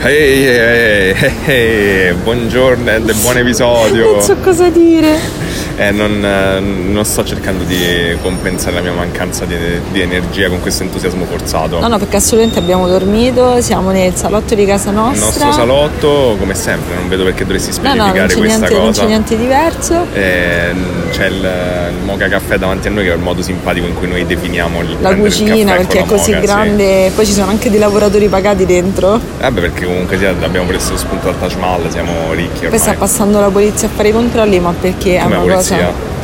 Ehi, ehi, ehi, ehi, buongiorno e buon episodio. Non so cosa dire. Eh, non, eh, non sto cercando di compensare la mia mancanza di, di energia con questo entusiasmo forzato. No, no, perché assolutamente abbiamo dormito, siamo nel salotto di casa Il nostra. nostro salotto, come sempre, non vedo perché dovresti No, no, non specificare c'è, questa niente, non cosa. c'è niente di diverso. Eh, c'è il, il Mocha Caffè davanti a noi che è il modo simpatico in cui noi definiamo il La il cucina caffè perché è così sì. grande, poi ci sono anche dei lavoratori pagati dentro. Vabbè perché comunque sia, abbiamo preso spunto dal Taj Mahal, siamo ricchi Poi sta ormai. passando la polizia a fare i controlli, ma perché è Come la una polizia? cosa.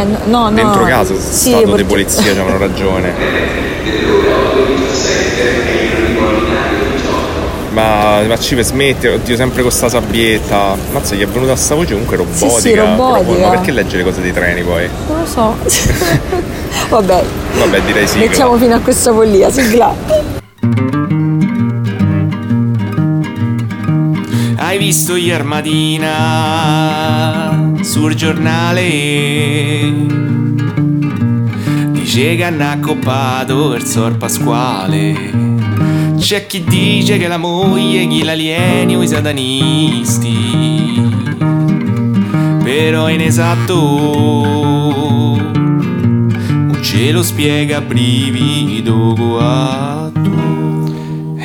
Eh, no, no. Dentro casa, sì, stato di perché- polizia, ci avevano ragione. Ma, ma Cive smetti, oddio, sempre con sta sabbietta. Mazza, gli è venuta sta voce comunque robotica. sì, robotica. proprio. Ma perché leggere cose dei treni poi? Non lo so. Vabbè, Vabbè, direi sì. mettiamo fino a questa follia, sigla. Hai visto ieri mattina sul giornale? Dice che hanno accoppato il sor Pasquale. C'è chi dice che la moglie gli l'alieni o i satanisti. Però è inesatto. Ce lo spiega brivido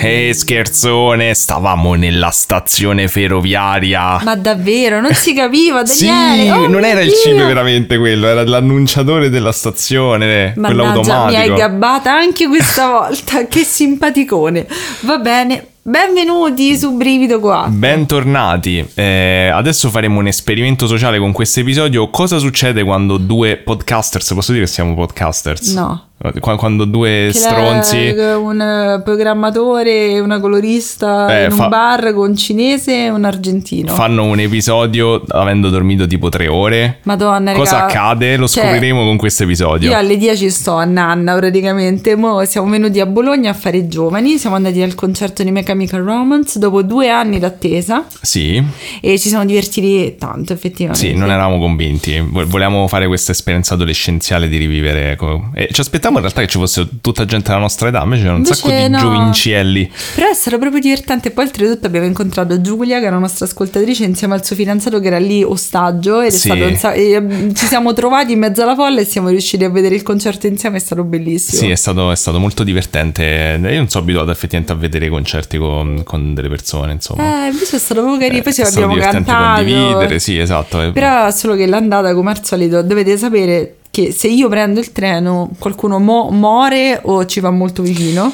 guatto. Eh, scherzone, stavamo nella stazione ferroviaria. Ma davvero, non si capiva, Sì, Daniele. Oh non era il Dio. cibo veramente quello, era l'annunciatore della stazione, quello Mannaggia, mi hai gabbata anche questa volta. che simpaticone. Va bene, benvenuti su Brivido qua. Bentornati, Eh, adesso faremo un esperimento sociale con questo episodio. Cosa succede quando due podcasters, posso dire che siamo podcasters? No. Qu- Quando due Che stronzi... un eh, programmatore una colorista Eh, in un fa- bar con un cinese e un argentino. Fanno un episodio avendo dormito tipo tre ore. Madonna, Cosa raga. accade? Lo Cioè, scopriremo con questo episodio. Io alle 10 sto a Nanna praticamente. Mo siamo venuti a Bologna a fare i giovani. Siamo andati al concerto di My Chemical Romance dopo due anni d'attesa Sì, e ci siamo divertiti tanto, effettivamente. sì, non eravamo convinti. Vo- Volevamo fare questa esperienza adolescenziale di rivivere. E ci aspettavamo in realtà che ci fosse tutta gente della nostra età, invece c'erano un Invece sacco di no. giovincelli. Però è stato proprio divertente. Poi, oltretutto, abbiamo incontrato Giulia, che era una nostra ascoltatrice, insieme al suo fidanzato che era lì ostaggio. Ed è Sì. sa- e, mm, ci siamo trovati in mezzo alla folla e siamo riusciti a vedere il concerto insieme. È stato bellissimo. Sì, è stato, è stato molto divertente. Io non sono abituato effettivamente a vedere concerti con, con delle persone, insomma. Eh, invece è stato proprio carino. Poi è ci stato abbiamo cantato. condividere, sì, esatto. eh. Però solo che l'andata, come al solito, dovete sapere che se io prendo il treno, qualcuno mo- muore o ci va molto vicino.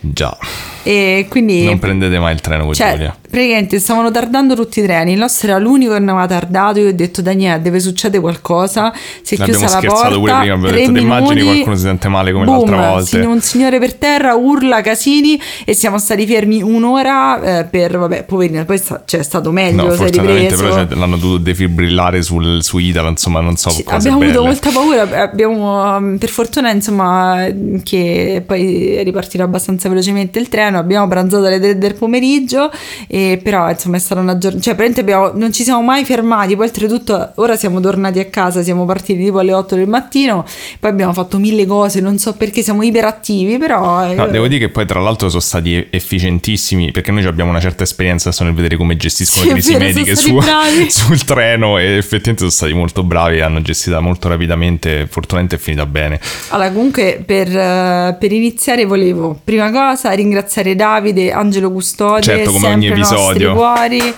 Già, E quindi. non prendete mai il treno con Cioè, Giulia. praticamente stavano tardando tutti i treni. Il nostro era l'unico che non aveva tardato. Io ho detto, Daniele, deve succedere qualcosa. Si è L'abbiamo chiusa la scherzato porta. pure prima, abbiamo detto, "Ti immagini qualcuno si sente male come boom, l'altra volta?" si- Un signore per terra urla casini e siamo stati fermi un'ora eh, per, vabbè, poverino. Poi sta- cioè, è stato meglio. No, ripreso. però cioè, l'hanno dovuto defibrillare sul, su Italo, insomma, non so cose abbiamo avuto belle. molta paura, abbiamo um, per fortuna insomma che poi è ripartito abbastanza velocemente il treno, abbiamo pranzato alle 3 del pomeriggio, e però insomma è stata una giornata, cioè praticamente abbiamo- non ci siamo mai fermati, poi oltretutto ora siamo tornati a casa, siamo partiti tipo alle 8 del mattino, poi abbiamo fatto mille cose, non so perché siamo iperattivi, però... No, eh, devo dire che poi tra l'altro sono stati efficientissimi perché noi abbiamo una certa esperienza nel vedere come gestiscono Sì, le crisi vero, mediche su- sul treno e effettivamente sono stati molto bravi, hanno gestita molto rapidamente, fortunatamente è finita bene. Allora, comunque per, eh, per iniziare volevo, prima cosa, ringraziare Davide, Angelo Custode, Certo, come ogni episodio. cuori.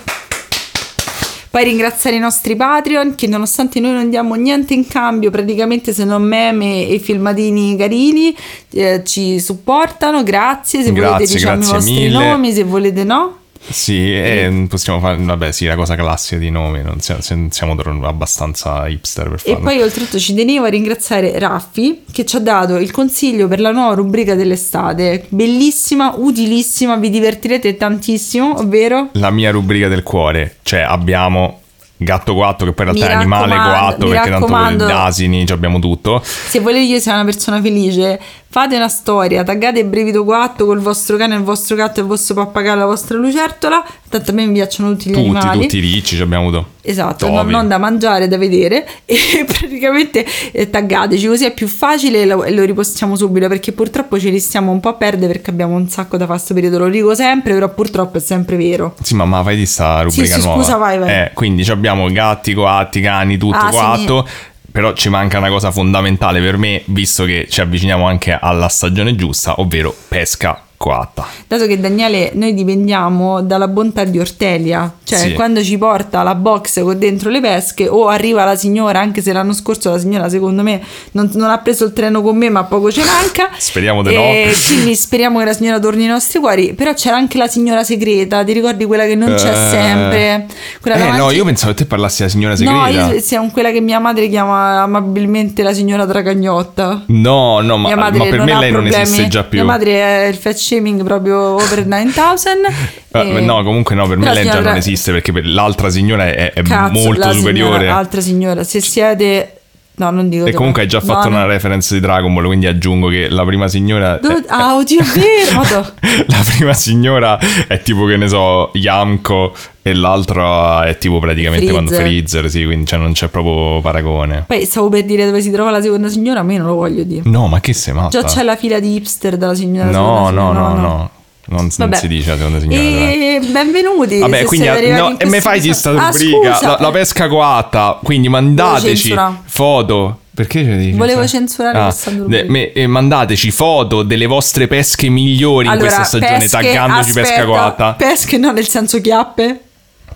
Poi ringraziare i nostri Patreon che nonostante noi non diamo niente in cambio, praticamente se non meme e filmatini carini, eh, ci supportano, grazie, se volete Grazie, diciamo i vostri mille. nomi, se volete no. Sì, e possiamo fare, vabbè sì, la cosa classica di nomi, non siamo, siamo abbastanza hipster per E farlo. poi oltretutto ci tenevo a ringraziare Raffi che ci ha dato il consiglio per la nuova rubrica dell'estate, bellissima, utilissima, vi divertirete tantissimo, ovvero... La mia rubrica del cuore, cioè abbiamo Gatto Guatto che poi in realtà è animale raccomando, guatto mi perché tanto asini, abbiamo tutto. Se volete io sia una persona felice, fate una storia, taggate Brivido 4 col vostro cane, il vostro gatto, il vostro pappagallo, la vostra lucertola. Tanto a me mi piacciono tutti gli Tutti, animali. tutti i ricci ci abbiamo avuto. Esatto, non, non da mangiare, da vedere e praticamente eh, taggateci così è più facile e lo, lo ripostiamo subito perché purtroppo ce li stiamo un po' a perdere perché abbiamo un sacco da fare sto periodo, lo dico sempre, però purtroppo è sempre vero. Sì, ma, ma fai di sta rubrica sì, nuova. scusa, vai, vai. Eh, quindi ci abbiamo gatti, coatti, cani, tutto Ah, sì, quanto. Però ci manca una cosa fondamentale per me, visto che ci avviciniamo anche alla stagione giusta, ovvero pesca coatta. Dato che Daniele, noi dipendiamo dalla bontà di Ortelia, cioè Sì. quando ci porta la box con dentro le pesche o arriva la signora, anche se l'anno scorso la signora secondo me non, non ha preso il treno con me ma poco ce manca. Speriamo di no. Quindi speriamo che la signora torni nei nostri cuori, però c'era anche la signora segreta, ti ricordi quella che non c'è Eh. sempre? Quella Eh davanti- no, io pensavo che te parlassi della signora segreta. No, io siamo quella che mia madre chiama amabilmente la signora Dragagnotta. No, no, ma, ma per non me lei non problemi. esiste già più. Mia madre è il fat shaming proprio over 9000. Eh, e- No, comunque no, per me già signora- non esiste perché per l'altra signora è, è Cazzo, molto superiore. Signora, altra signora, se siete... No, non dico e comunque hai già No, fatto no. una reference di Dragon Ball, quindi aggiungo che la prima signora... È- Ah, oddio, vero! La prima signora è tipo che ne so, Yamko e l'altra è tipo praticamente Freezer. quando Freezer, sì, quindi cioè, non c'è proprio paragone. Poi stavo per dire dove si trova la seconda signora, ma io non lo voglio dire. No, ma che sei matta? Già c'è la fila di hipster della signora. No, no, signora, no, no. Non, non si dice la seconda signora. E benvenuti. Vabbè, quindi no, in e questo fai di episodio. sta Ah, rubrica, scusa, la, la pesca coatta, quindi mandateci foto. Perché ce devi Volevo censurare? censurare questa rubrica. me- eh, mandateci foto delle vostre pesche migliori in Allora, questa stagione, pesche, taggandoci pesca aspetta, coatta. Pesche no, nel senso chiappe?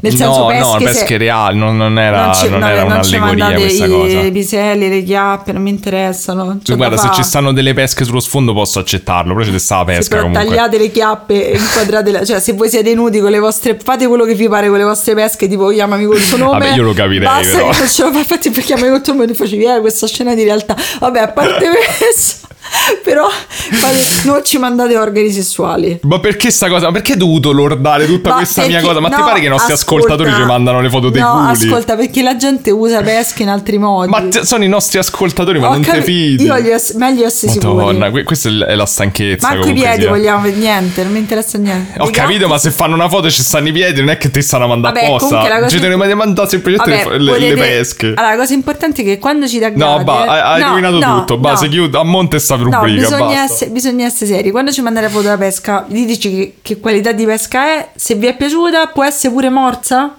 Nel senso no, pesche, no, pesche reali, non, non era, ci- non no, era non ci un'allegoria questa i, cosa. i piselli, le chiappe, non mi interessano. C'ho Guarda, da se fa. ci stanno delle pesche sullo sfondo posso accettarlo, però c'è sta la pesca però comunque. tagliate le chiappe e inquadrate la- cioè se voi siete nudi con le vostre fate quello che vi pare con le vostre pesche tipo chiamami col tuo nome Vabbè, io lo capirei, basta però. che non ce lo fai infatti per chiamami col tuo nome ti facevi eh, questa scena di realtà vabbè a parte questo però fate- non ci mandate organi sessuali Ma perché sta cosa? Ma perché hai dovuto lordare tutta Ma questa mia perché- cosa? Ma ti no, pare che i nostri ascolta. ascoltatori ci mandano le foto dei no culi? ascolta perché la gente usa pesche in altri modi Ma te- sono i nostri ascoltatori, ma Ho non te capi- fidi. io voglio ess- meglio essere Madonna, sicuri que- questa è la stanchezza. manco i comunque piedi sia. vogliamo niente non mi interessa niente Ho I capito, gatti ma se fanno una foto e ci stanno i piedi, non è che ti stanno comunque apposta. Ci devono imp- mandare semplicemente le, Vabbè, le- le potete- pesche. Allora, la cosa importante è che quando ci taggate... No, ba- hai, hai No, rovinato no, tutto. no. Base, chiudo a monte sta No, rubrica. bisogna basta. essere, bisogna essere seri. Quando ci mandate la foto della pesca, diteci che, che qualità di pesca è. Se vi è piaciuta, può essere pure morsa.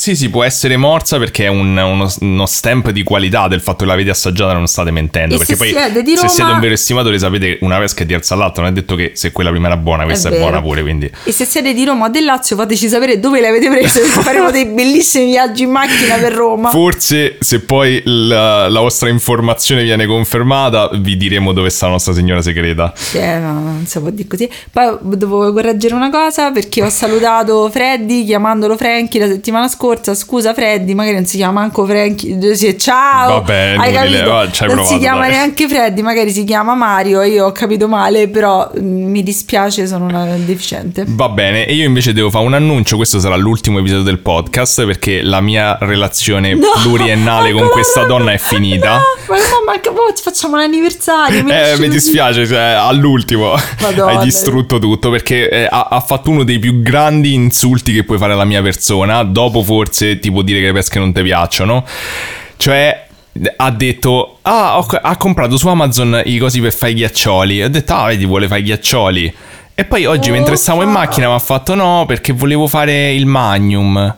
Sì, sì, può essere morsa perché è un- uno, uno stamp di qualità del fatto che l'avete assaggiata non state mentendo. E perché poi di se Roma- siete un vero estimatore sapete una pesca è diversa dall'altra. Non è detto che se quella prima era buona, questa è, vero. buona pure. Quindi E se siete di Roma o del Lazio, fateci sapere dove le avete prese. perché faremo dei bellissimi viaggi in macchina per Roma. Forse se poi la, la vostra informazione viene confermata, vi diremo dove sta la nostra signora segreta. Eh, no, non si può dire così. Poi devo correggere una cosa perché ho salutato Freddy chiamandolo Franky la settimana scorsa. Scusa Freddy, magari non si chiama manco Franky. Sì, ciao. Vabbè, Hai capito? va, non provato, si chiama dai. neanche Freddy, magari si chiama Mario. Io ho capito male, però mm, mi dispiace, sono una deficiente. Va bene, e io invece devo fare un annuncio, questo sarà l'ultimo episodio del podcast perché la mia relazione No, pluriennale con questa donna è finita. No, ma mamma, che- oh, facciamo l'anniversario. mi Eh, mi dispiace, cioè, all'ultimo Madonna. hai distrutto tutto perché eh, ha, ha fatto uno dei più grandi insulti che puoi fare alla mia persona, dopo forse tipo dire che le pesche non ti piacciono, cioè ha detto, ah, ho- ha comprato su Amazon i cosi per fare i ghiaccioli, ho detto, ah, vedi, vuole fare i ghiaccioli. E poi oggi mentre stavo in macchina mi ha fatto no perché volevo fare il magnum.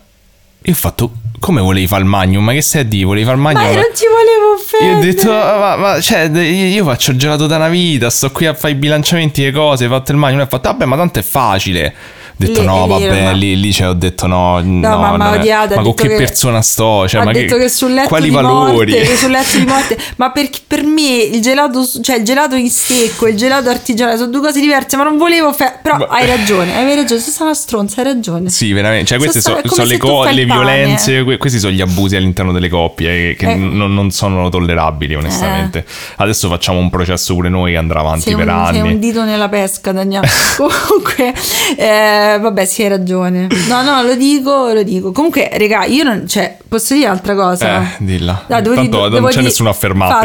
E ho fatto, come volevi fare il magnum? Ma che stai a dire? Volevi fare il magnum? Ma io non ti volevo Io ho detto, "Ah, ma, ma, cioè, io, io faccio il gelato da una vita, sto qui a fare i bilanciamenti e cose, hai fatto il magno, e ho fatto, vabbè, ma tanto è facile. Ho detto, Lì- no, lì, vabbè, lì, lì cioè, ho detto, no, no, ma m'ha non è- odiata, ma con che che- persona sto? Cioè, ha ma detto che, sul letto quali di valori? morte, che sul letto di morte, ma perché per me il gelato, cioè il gelato in stecco e il gelato artigianale sono due cose diverse, ma non volevo fe- però Ma- hai ragione, hai ragione, sei stata una stronza, hai ragione. Sì, veramente. Cioè, queste Sono sono come le, co- le violenze, que- questi sono gli abusi all'interno delle coppie eh, che Eh. non, non sono tollerabili, onestamente. Adesso facciamo un processo pure noi che andrà avanti Sei per un, anni. sei un dito nella pesca, Daniele. Comunque, eh, Eh, vabbè, sì, hai ragione. No, no, lo dico, lo dico. Comunque, raga, io non. Cioè, posso dire un'altra cosa? Eh, dilla. No, devo Tanto dire- non devo c'è dire- nessuno a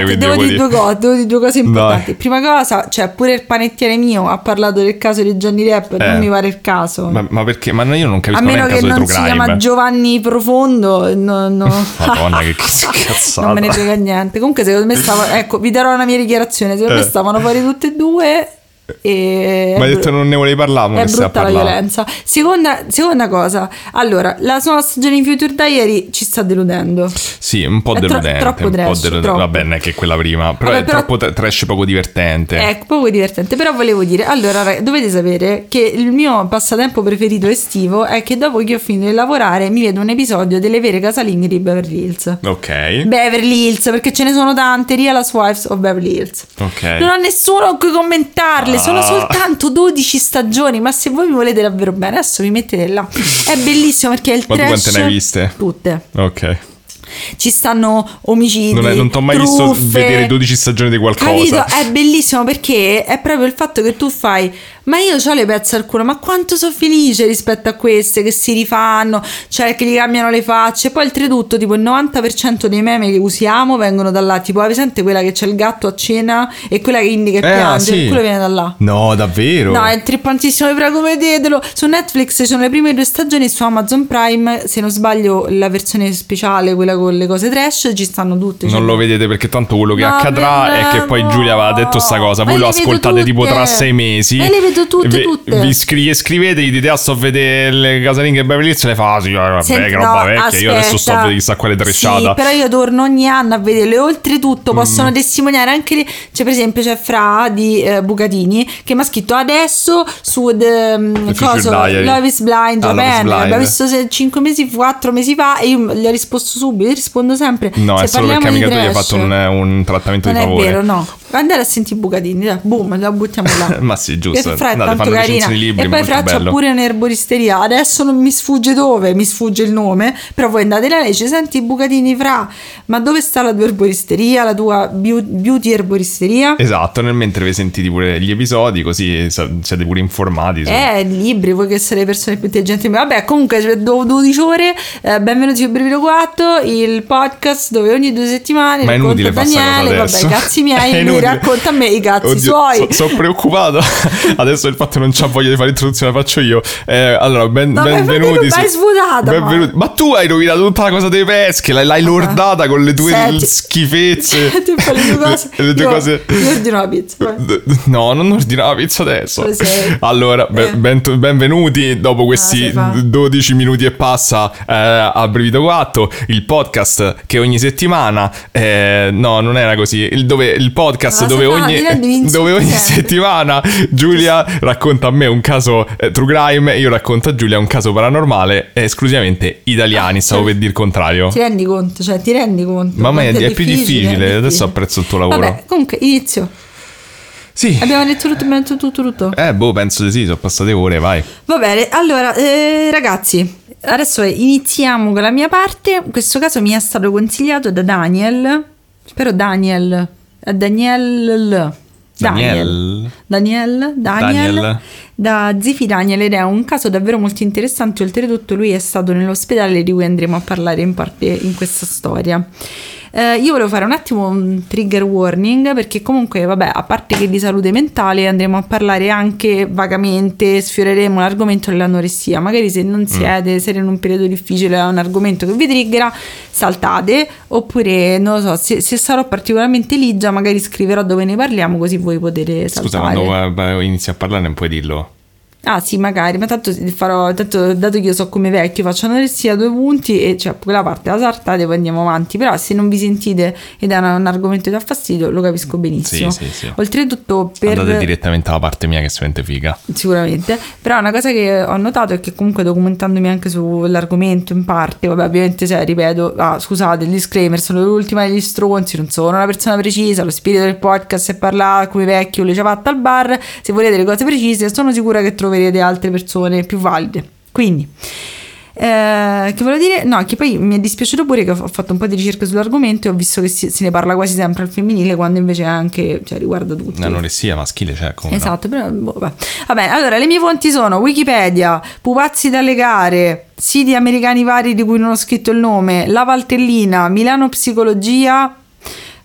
quindi devo devo dire due cose, devo dire due cose importanti. Dai. Prima cosa, cioè, pure il panettiere mio ha parlato del caso di Johnny Depp, Eh. non mi pare il caso. Ma, ma perché? Ma io non a capisco meno neanche che non si True chiama Crime. Giovanni Profondo, no, no. Madonna, che cazzata. non me ne frega niente. Comunque, secondo me stavano. Ecco, vi darò una mia dichiarazione. Secondo me Eh. stavano fuori tutte e due. E Ma hai detto non ne volevi parlare, ma è brutta la violenza. Seconda, seconda cosa, allora, la nuova stagione di Future Diary ci sta deludendo. Sì, un po' È tro- deludente. troppo un po' trash, deludente. troppo. Non è che è quella prima. Però Vabbè, è però- troppo tra- trash poco divertente. È poco divertente, però volevo dire, allora rag- dovete sapere che il mio passatempo preferito estivo è che dopo che ho finito di lavorare mi vedo un episodio delle vere casalinghe di Beverly Hills. Ok. Beverly Hills, perché ce ne sono tante, Real Housewives of Beverly Hills. Ok. Non ho nessuno con cui commentarle, sono Ah. soltanto 12 stagioni, ma se voi mi volete davvero bene, adesso vi mettete là. È bellissimo perché è il Ma trash. quante ne hai viste? Tutte. Ok. Ci stanno omicidi. Non, è- non ti ho mai visto truffe. vedere 12 stagioni di qualcosa. Capito? È bellissimo perché è proprio il fatto che tu fai. Ma io ho le pezze al culo, ma quanto sono felice rispetto a queste che si rifanno, cioè che gli cambiano le facce. Poi oltretutto, tipo il 90% dei meme che usiamo vengono da là. Tipo, hai presente quella che c'è il gatto a cena e quella che indica e Eh, piange? sì. Quello viene da là. No, davvero? No, è trippantissimo, vi prego, vedetelo. Su Netflix ci sono le prime due stagioni, su Amazon Prime, se non sbaglio, la versione speciale, quella con le cose trash, ci stanno tutte. Non cioè- lo vedete perché tanto quello che No, accadrà è che poi. Giulia aveva detto sta cosa. Voi lo ascoltate tipo tra sei mesi. Ma le vedo tutte, Vi- tutte. Vi scri- scrivete, gli dite, ah, sto a vedere le casalinghe e Beverly Hills. Le fa, ah, sì, vabbè, Senti, che roba no, vecchia. Io adesso sto a aspetta. vedere chissà quale Sì, trecciata. però io torno ogni anno a vederle. Oltretutto Mm. possono testimoniare anche le... Cioè, per esempio, c'è Fra di eh, Bucatini che mi ha scritto adesso su The, um, The Future coso. Love is Blind Ah, Japan. L'abbiamo visto 5 mesi, 4 mesi fa e io gli ho risposto subito. Io rispondo sempre. No, Se è solo perché amica tua gli ha trash- fatto un, un trattamento Non di è favore. vero, no. Andare a sentire i Bucatini, dai, boom, la buttiamo là. Ma sì, giusto. Fra è Andate, tanto carina. libri, e poi Fra c'ha pure un'erboristeria. Adesso non mi sfugge dove, mi sfugge il nome. Però voi andate là e dice: Senti, Bucatini, Fra, ma dove sta la tua erboristeria? La tua beau- beauty erboristeria? Esatto, nel mentre vi sentite pure gli episodi, così siete pure informati. su- Eh, libri, voi che siete le persone più intelligenti. Vabbè, comunque, cioè, do- 12 ore. eh, benvenuti su Brivido 4, il podcast dove ogni due settimane Ma è inutile Daniele. Vabbè, i cazzi miei, inutile. racconta a me i cazzi Oddio, suoi. Sono preoccupato. Adesso il fatto non c'ha voglia di fare l'introduzione la faccio io. Eh, allora, ben- No, benvenuti. l'hai svuotata, Benvenuti. Ma tu hai rovinato tutta la cosa dei pesche. L'hai, l'hai lordata con le tue Senti. schifezze. Tipo le due cose. Le, le tue Io- cose. Io ordino la pizza. vai. No, non ordinavo la pizza adesso. Allora, Eh. ben- benvenuti dopo questi sei fa. 12 minuti e passa eh, a Brivido 4, il podcast che ogni settimana, eh, no, non era così, il, dove, il podcast dove ogni, dove ogni settimana Giulia racconta a me un caso eh, true crime e io racconto a Giulia un caso paranormale eh, esclusivamente italiani, stavo per dire il contrario. Ti rendi conto? Cioè, ti rendi conto? Mamma mia, è più difficile, adesso apprezzo il tuo lavoro. Vabbè, comunque, inizio. Sì. Abbiamo detto tutto, abbiamo detto tutto, tutto. Eh, boh, penso di sì, sono passate ore, vai. Va bene, allora, eh, ragazzi, adesso iniziamo con la mia parte. In questo caso mi è stato consigliato da Daniel. Spero Daniel. Daniel. Daniel. Daniel. Daniel. Daniel. Da Zifi Daniel ed è un caso davvero molto interessante. Oltretutto, lui è stato nell'ospedale di cui andremo a parlare in parte in questa storia. Eh, io volevo fare un attimo un trigger warning perché comunque, vabbè, a parte che di salute mentale andremo a parlare anche vagamente, sfioreremo l'argomento dell'anoressia. Magari se non siete, siete in un periodo difficile, è un argomento che vi triggera, saltate. Oppure, non lo so, se, se sarò particolarmente ligia, magari scriverò dove ne parliamo così voi potete saltare. Scusa, quando eh, inizi a parlare non puoi dirlo. Ah sì, magari, ma tanto farò, tanto dato che io so come vecchio, faccio anoressia due punti e cioè quella parte la saltate poi andiamo avanti. Però se non vi sentite ed è un, un argomento che dà fastidio, lo capisco benissimo. Sì, sì, sì. Oltretutto per... Andate direttamente alla parte mia che si sente figa. Sicuramente, però una cosa che ho notato è che comunque documentandomi anche sull'argomento in parte, vabbè ovviamente se ripeto, ah, scusate il disclaimer, sono l'ultima degli stronzi, non sono una persona precisa, lo spirito del podcast è parlare come vecchio, le ciabatte al bar, se volete le cose precise sono sicura che troverete altre persone più valide. Quindi, Eh, che volevo dire? No, che poi mi è dispiaciuto pure che ho fatto un po' di ricerca sull'argomento e ho visto che si, se ne parla quasi sempre al femminile quando invece anche, cioè riguarda tutti. L'anoressia maschile c'è come no? Esatto, però boh, vabbè. Allora le mie fonti sono Wikipedia, pupazzi dalle gare, siti americani vari di cui non ho scritto il nome, La Valtellina, Milano Psicologia,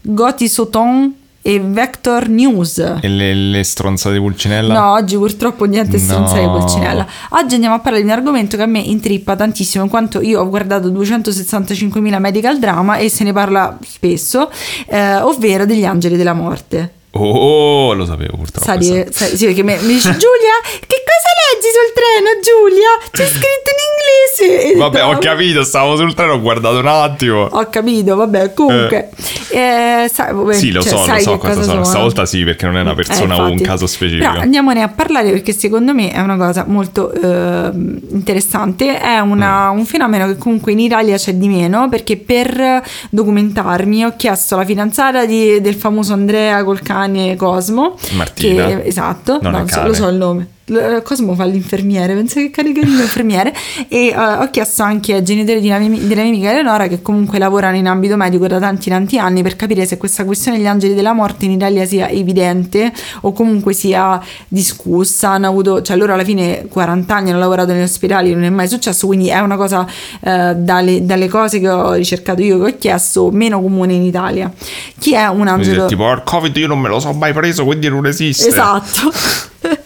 Goti Soton e Vector News. E le, le stronzate di Pulcinella? No, oggi purtroppo niente No. stronzate di Pulcinella. Oggi andiamo a parlare di un argomento che a me intrippa tantissimo, in quanto io ho guardato 265.000 medical drama e se ne parla spesso, eh, ovvero degli angeli della morte. Oh, lo sapevo purtroppo. Esatto. sai- sì, perché mi, mi dice Giulia, che cosa leggi sul treno, Giulia? C'è scritto in inglese. Vabbè, ho no, capito, stavo sul treno, ho guardato un attimo. Ho capito, vabbè, comunque. Eh, sai, vabbè, Sì, lo cioè, so, lo so cosa cosa sono. Stavolta sì, perché non è una Eh, persona o un caso specifico. Però andiamone a parlare perché secondo me è una cosa molto eh, interessante. È una- Mm. un fenomeno che comunque in Italia c'è di meno perché per documentarmi ho chiesto alla fidanzata di- del famoso Andrea col cane Cosmo. Martina. Che, esatto, Non no, lo so il nome. L- Cosmo fa l'infermiere, penso che cane carino infermiere e eh, ho chiesto anche ai genitori di una mia, della mia amica Eleonora che comunque lavorano in ambito medico da tanti tanti anni per capire se questa questione degli angeli della morte in Italia sia evidente o comunque sia discussa, hanno avuto, cioè loro alla fine 40 anni hanno lavorato negli ospedali, non è mai successo, quindi è una cosa eh, dalle, dalle cose che ho ricercato io, che ho chiesto, meno comune in Italia. Chi è un Quindi, angelo? Tipo, il Covid io non me lo so mai preso, quindi non esiste. Esatto.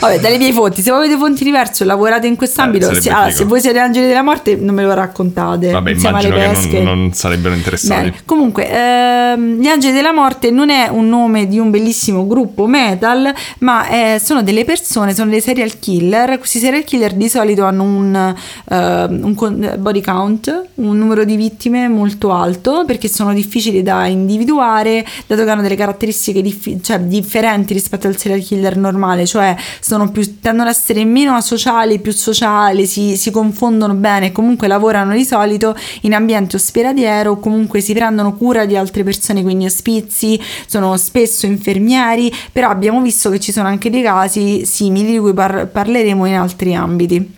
Vabbè, dalle mie fonti, se voi avete fonti diverse o lavorate in quest'ambito, Eh, se, allora, figo. se voi siete angeli della morte, non me lo raccontate. Vabbè, insieme alle immagino che pesche. non, non sarebbero interessati. Bene. Comunque, ehm, gli Angeli della Morte non è un nome di un bellissimo gruppo metal, ma eh, sono delle persone, sono dei serial killer. Questi serial killer di solito hanno un, ehm, un body count, un numero di vittime molto alto perché sono difficili da individuare, dato che hanno delle caratteristiche diffi- cioè, differenti rispetto al serial killer normale, cioè sono più, tendono ad essere meno asociali, più sociali, si, si confondono bene, comunque lavorano di solito in ambiente ospedaliero comunque si prendono cura di altre persone, quindi ospizi, sono spesso infermieri, però abbiamo visto che ci sono anche dei casi simili di cui par- parleremo in altri ambiti.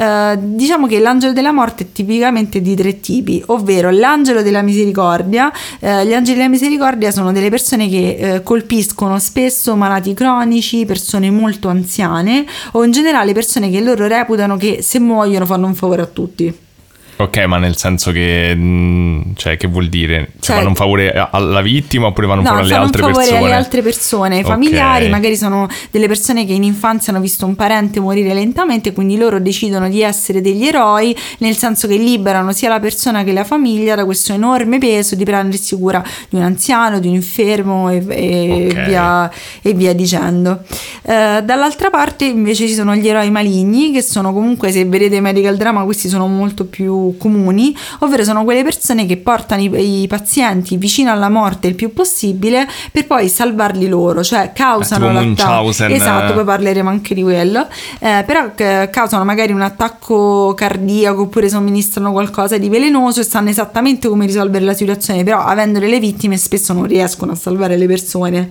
Eh, diciamo che l'angelo della morte è tipicamente di tre tipi, ovvero l'angelo della misericordia. Eh, gli angeli della misericordia sono delle persone che eh, colpiscono spesso malati cronici, persone molto anziane o in generale persone che loro reputano che se muoiono fanno un favore a tutti. Ok, ma nel senso che. mh, cioè, che vuol dire? Cioè, Cioè- fanno un favore alla vittima oppure fanno un No, favore alle fanno altre un favore persone? alle altre persone, ai familiari, magari sono delle persone che in infanzia hanno visto un parente morire lentamente, quindi loro decidono di essere degli eroi, nel senso che liberano sia la persona che la famiglia da questo enorme peso di prendersi cura di un anziano, di un infermo e, e Ok. via, e via dicendo. Eh, dall'altra parte invece ci sono gli eroi maligni, che sono comunque, se vedete medical drama, questi sono molto più comuni, ovvero sono quelle persone che portano i, i pazienti vicino alla morte il più possibile per poi salvarli loro, cioè causano tipo l'attacco. Esatto, poi parleremo anche di quello. Eh, però eh, causano magari un attacco cardiaco oppure somministrano qualcosa di velenoso e sanno esattamente come risolvere la situazione, però avendo delle vittime spesso non riescono a salvare le persone.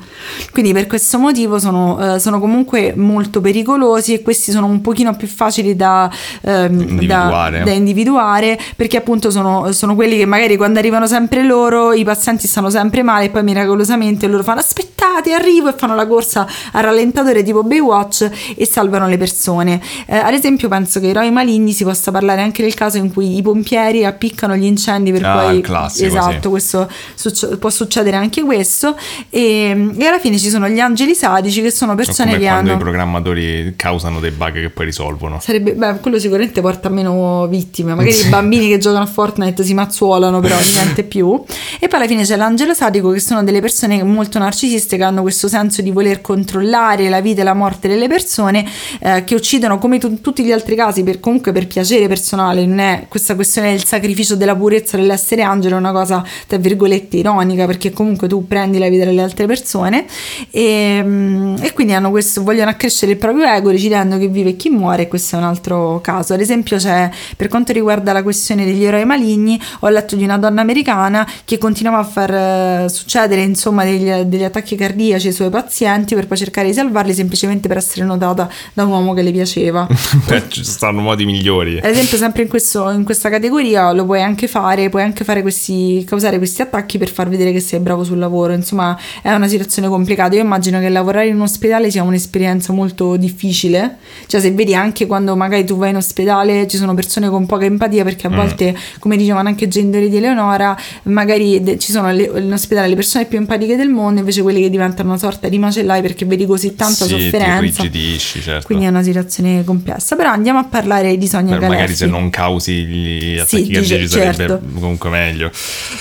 Quindi per questo motivo sono, eh, sono comunque molto pericolosi e questi sono un pochino più facili da, ehm, da- Individuare. da individuare perché appunto sono, sono quelli che magari quando arrivano sempre loro i pazienti stanno sempre male e poi miracolosamente loro fanno aspettate arrivo e fanno la corsa a rallentatore tipo Baywatch e salvano le persone Eh, ad esempio penso che i eroi maligni si possa parlare anche del caso in cui i pompieri appiccano gli incendi per Ah, poi classico, esatto sì. questo succe- può succedere anche questo e, e alla fine ci sono gli angeli sadici che sono persone come che quando hanno i programmatori causano dei bug che poi risolvono. Sarebbe, beh, quello sicuramente porta a meno vittime. Magari bambini che giocano a Fortnite si mazzuolano, però niente più. E poi alla fine c'è l'angelo sadico, che sono delle persone molto narcisiste che hanno questo senso di voler controllare la vita e la morte delle persone, eh, che uccidono come tu- tutti gli altri casi, per, comunque per piacere personale. Non è questa questione del sacrificio della purezza dell'essere angelo, è una cosa tra virgolette ironica, perché comunque tu prendi la vita delle altre persone e, mm, e quindi hanno questo, vogliono accrescere il proprio ego decidendo che vive chi muore. e Questo è un altro caso. Ad esempio, c'è per quanto riguarda la la questione degli eroi maligni, ho letto di una donna americana che continuava a far eh, succedere insomma degli, degli attacchi cardiaci ai suoi pazienti per poi cercare di salvarli semplicemente per essere notata da un uomo che le piaceva. Beh, ci stanno modi migliori. Ad esempio, sempre in, questo, in questa categoria lo puoi anche fare, puoi anche fare questi, causare questi attacchi per far vedere che sei bravo sul lavoro. Insomma, è una situazione complicata. Io immagino che lavorare in un ospedale sia un'esperienza molto difficile. Cioè, se vedi anche quando magari tu vai in ospedale ci sono persone con poca empatia, perché a Mm. volte, come dicevano anche i genitori di Eleonora, magari de- ci sono le- in ospedale le persone più empatiche del mondo, invece quelle che diventano una sorta di macellai perché vedi così tanta sì, sofferenza. certo. Quindi è una situazione complessa. Però andiamo a parlare di Sonia Beh, magari se non causi gli attacchi Sì, cardiaci dice- sarebbe certo. comunque meglio.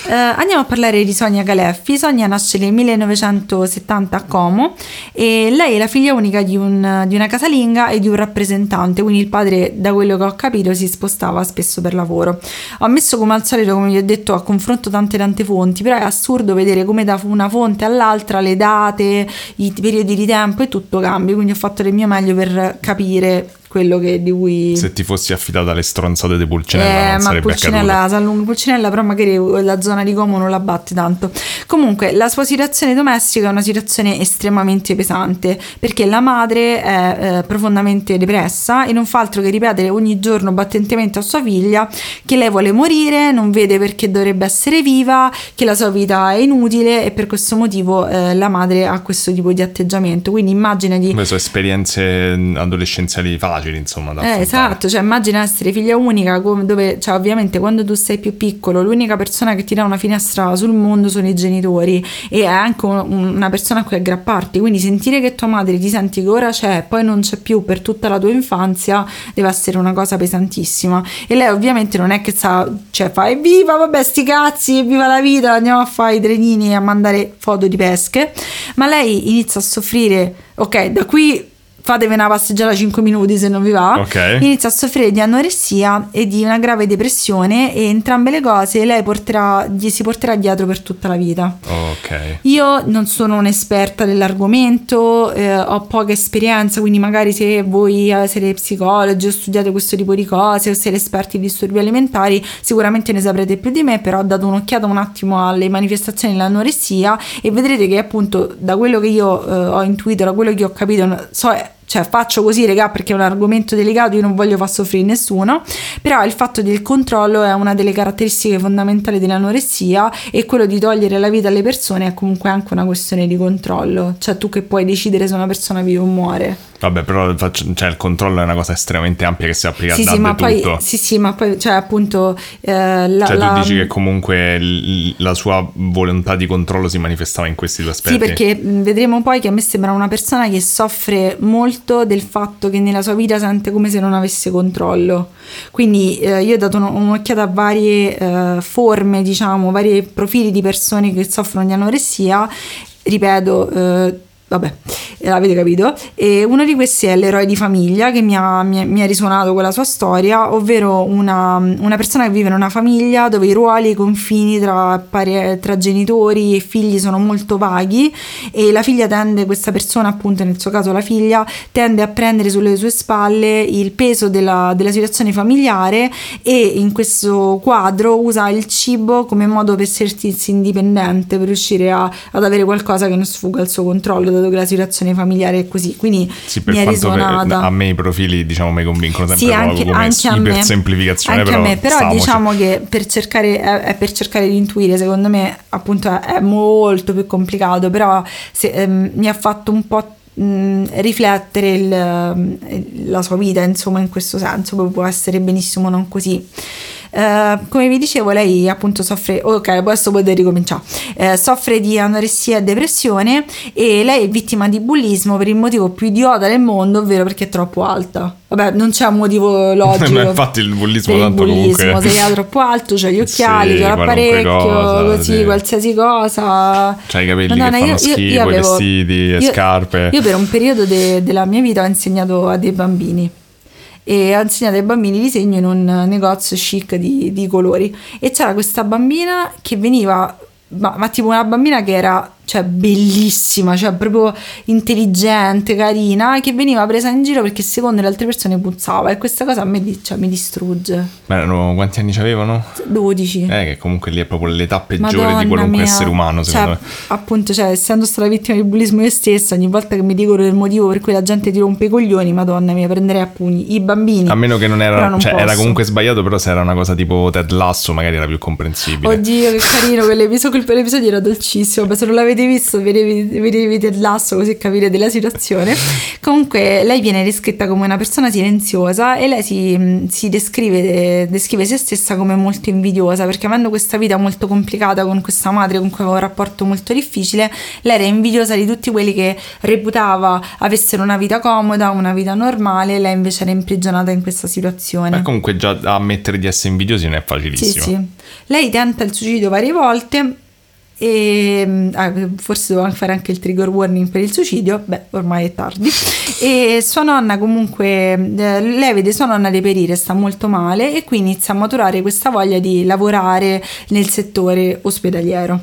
Eh, andiamo a parlare di Sonia Galeffi. Sonia nasce nel 1970 a Como e lei è la figlia unica di, un- di una casalinga e di un rappresentante, quindi il padre, da quello che ho capito, si spostava spesso per lavoro. Ho messo come al solito, come vi ho detto, a confronto tante tante fonti, però è assurdo vedere come da una fonte all'altra le date, i periodi di tempo e tutto cambia, quindi ho fatto del mio meglio per capire quello che, di cui... Se ti fossi affidata alle stronzate di Pulcinella Eh, non sarebbe Pulcinella, accaduto. San Lungo Pulcinella, però magari la zona di Como non la batte tanto. Comunque, la sua situazione domestica è una situazione estremamente pesante perché la madre è eh, profondamente depressa e non fa altro che ripetere ogni giorno battentemente a sua figlia che lei vuole morire, non vede perché dovrebbe essere viva, che la sua vita è inutile e per questo motivo eh, la madre ha questo tipo di atteggiamento. Quindi immagina di Come sono esperienze adolescenziali facili, insomma, da eh, esatto, cioè immagina essere figlia unica come- dove, cioè ovviamente quando tu sei più piccolo l'unica persona che ti dà una finestra sul mondo sono i genitori e è anche un- una persona a cui aggrapparti, quindi sentire che tua madre ti senti che ora c'è poi non c'è più per tutta la tua infanzia deve essere una cosa pesantissima. E lei ovviamente non è che sa, cioè fa evviva vabbè sti cazzi, evviva la vita, andiamo a fare i trenini e a mandare foto di pesche, ma lei inizia a soffrire, ok da qui fatevi una passeggiata 5 minuti se non vi va Ok. inizia a soffrire di anoressia e di una grave depressione e entrambe le cose lei porterà, gli si porterà dietro per tutta la vita. Ok. Io non sono un'esperta dell'argomento, eh, ho poca esperienza, quindi magari se voi eh, siete psicologi o studiate questo tipo di cose o siete esperti di disturbi alimentari, sicuramente ne saprete più di me, però ho dato un'occhiata un attimo alle manifestazioni dell'anoressia e vedrete che appunto da quello che io eh, ho intuito, da quello che ho capito, so cioè faccio così regà perché è un argomento delicato io non voglio far soffrire nessuno però il fatto del controllo è una delle caratteristiche fondamentali dell'anoressia e quello di togliere la vita alle persone è comunque anche una questione di controllo cioè tu che puoi decidere se una persona vive o muore Vabbè, però cioè, il controllo è una cosa estremamente ampia che si applica sì a sì ma poi tutto. sì sì ma poi cioè appunto eh, la, Cioè, la- tu dici che comunque l- la sua volontà di controllo si manifestava in questi due aspetti? Sì, perché vedremo poi che a me sembra una persona che soffre molto del fatto che nella sua vita sente come se non avesse controllo. Quindi eh, io ho dato un- un'occhiata a varie eh, forme, diciamo, vari profili di persone che soffrono di anoressia. Ripeto, eh, vabbè, eh, avete capito. E uno di questi è l'eroe di famiglia che mi ha, mi mi ha risuonato con la sua storia, ovvero una, una persona che vive in una famiglia dove i ruoli e i confini tra, pare- tra genitori e figli sono molto vaghi e la figlia tende, questa persona appunto nel suo caso la figlia, tende a prendere sulle sue spalle il peso della, della situazione familiare e in questo quadro usa il cibo come modo per sentirsi indipendente, per riuscire a- ad avere qualcosa che non sfugga al suo controllo, dato che la situazione familiare è così. Quindi Sì, mi è risuonata. a me i profili, diciamo, mi convincono sempre Sì, anche, come anche a me. ipersemplificazione, Anche però, a me, però stiamoci. diciamo che per cercare, è, è per cercare di intuire, secondo me appunto è, è molto più complicato, però se- ehm, mi ha fatto un po' riflettere il, ehm, la sua vita, insomma, in questo senso, può essere benissimo non così. Eh, come vi dicevo, lei appunto soffre, ok, adesso potete ricominciare, Eh, soffre di anoressia e depressione e lei è vittima di bullismo per il motivo più idiota del mondo, ovvero perché è troppo alta. Vabbè, non c'è un motivo logico. Ma infatti il bullismo per il tanto bullismo, comunque- sei troppo alto, c'hai gli Sì, occhiali, c'è qualunque l'apparecchio, cosa, così, sì. qualsiasi cosa. C'hai i capelli Madonna, che fanno schifo, i vestiti, io- scarpe. Io per un periodo de- della mia vita ho insegnato a dei bambini e ho insegnato ai bambini disegno in un negozio chic di, di colori. E c'era questa bambina che veniva ma, ma tipo una bambina che era cioè bellissima, cioè proprio intelligente, carina, che veniva presa in giro perché secondo le altre persone puzzava e questa cosa di- cioè, mi distrugge. Ma erano, quanti anni avevano? 12. Eh, che comunque lì è proprio l'età peggiore Madonna di qualunque mia. essere umano, secondo Cioè, me. Appunto, cioè, essendo stata vittima di bullismo io stessa, ogni volta che mi dicono il motivo per cui la gente ti rompe i coglioni, madonna mia, prenderei a pugni. I bambini. A meno che non era, non cioè era posso. comunque sbagliato, però se era una cosa tipo Ted Lasso magari era più comprensibile. Oddio, che carino, quell'episodio, quell'episodio era dolcissimo. Beh, se non l'avete visto, vedevi, vedevi Ted Lasso così capire della situazione. Comunque, lei viene descritta come una persona silenziosa e lei si, mh, si descrive, descrive se stessa come molto invidiosa perché avendo questa vita molto complicata con questa madre con cui aveva un rapporto molto difficile, lei era invidiosa di tutti quelli che reputava avessero una vita comoda, una vita normale, lei invece era imprigionata in questa situazione. Ma comunque già ammettere di essere invidiosi non è Sì, facilissimo. sì. Lei tenta il suicidio varie volte e mm, ah, forse devo fare anche il trigger warning per il suicidio, beh ormai è tardi. E sua nonna comunque, eh, lei vede sua nonna deperire, sta molto male e qui inizia a maturare questa voglia di lavorare nel settore ospedaliero.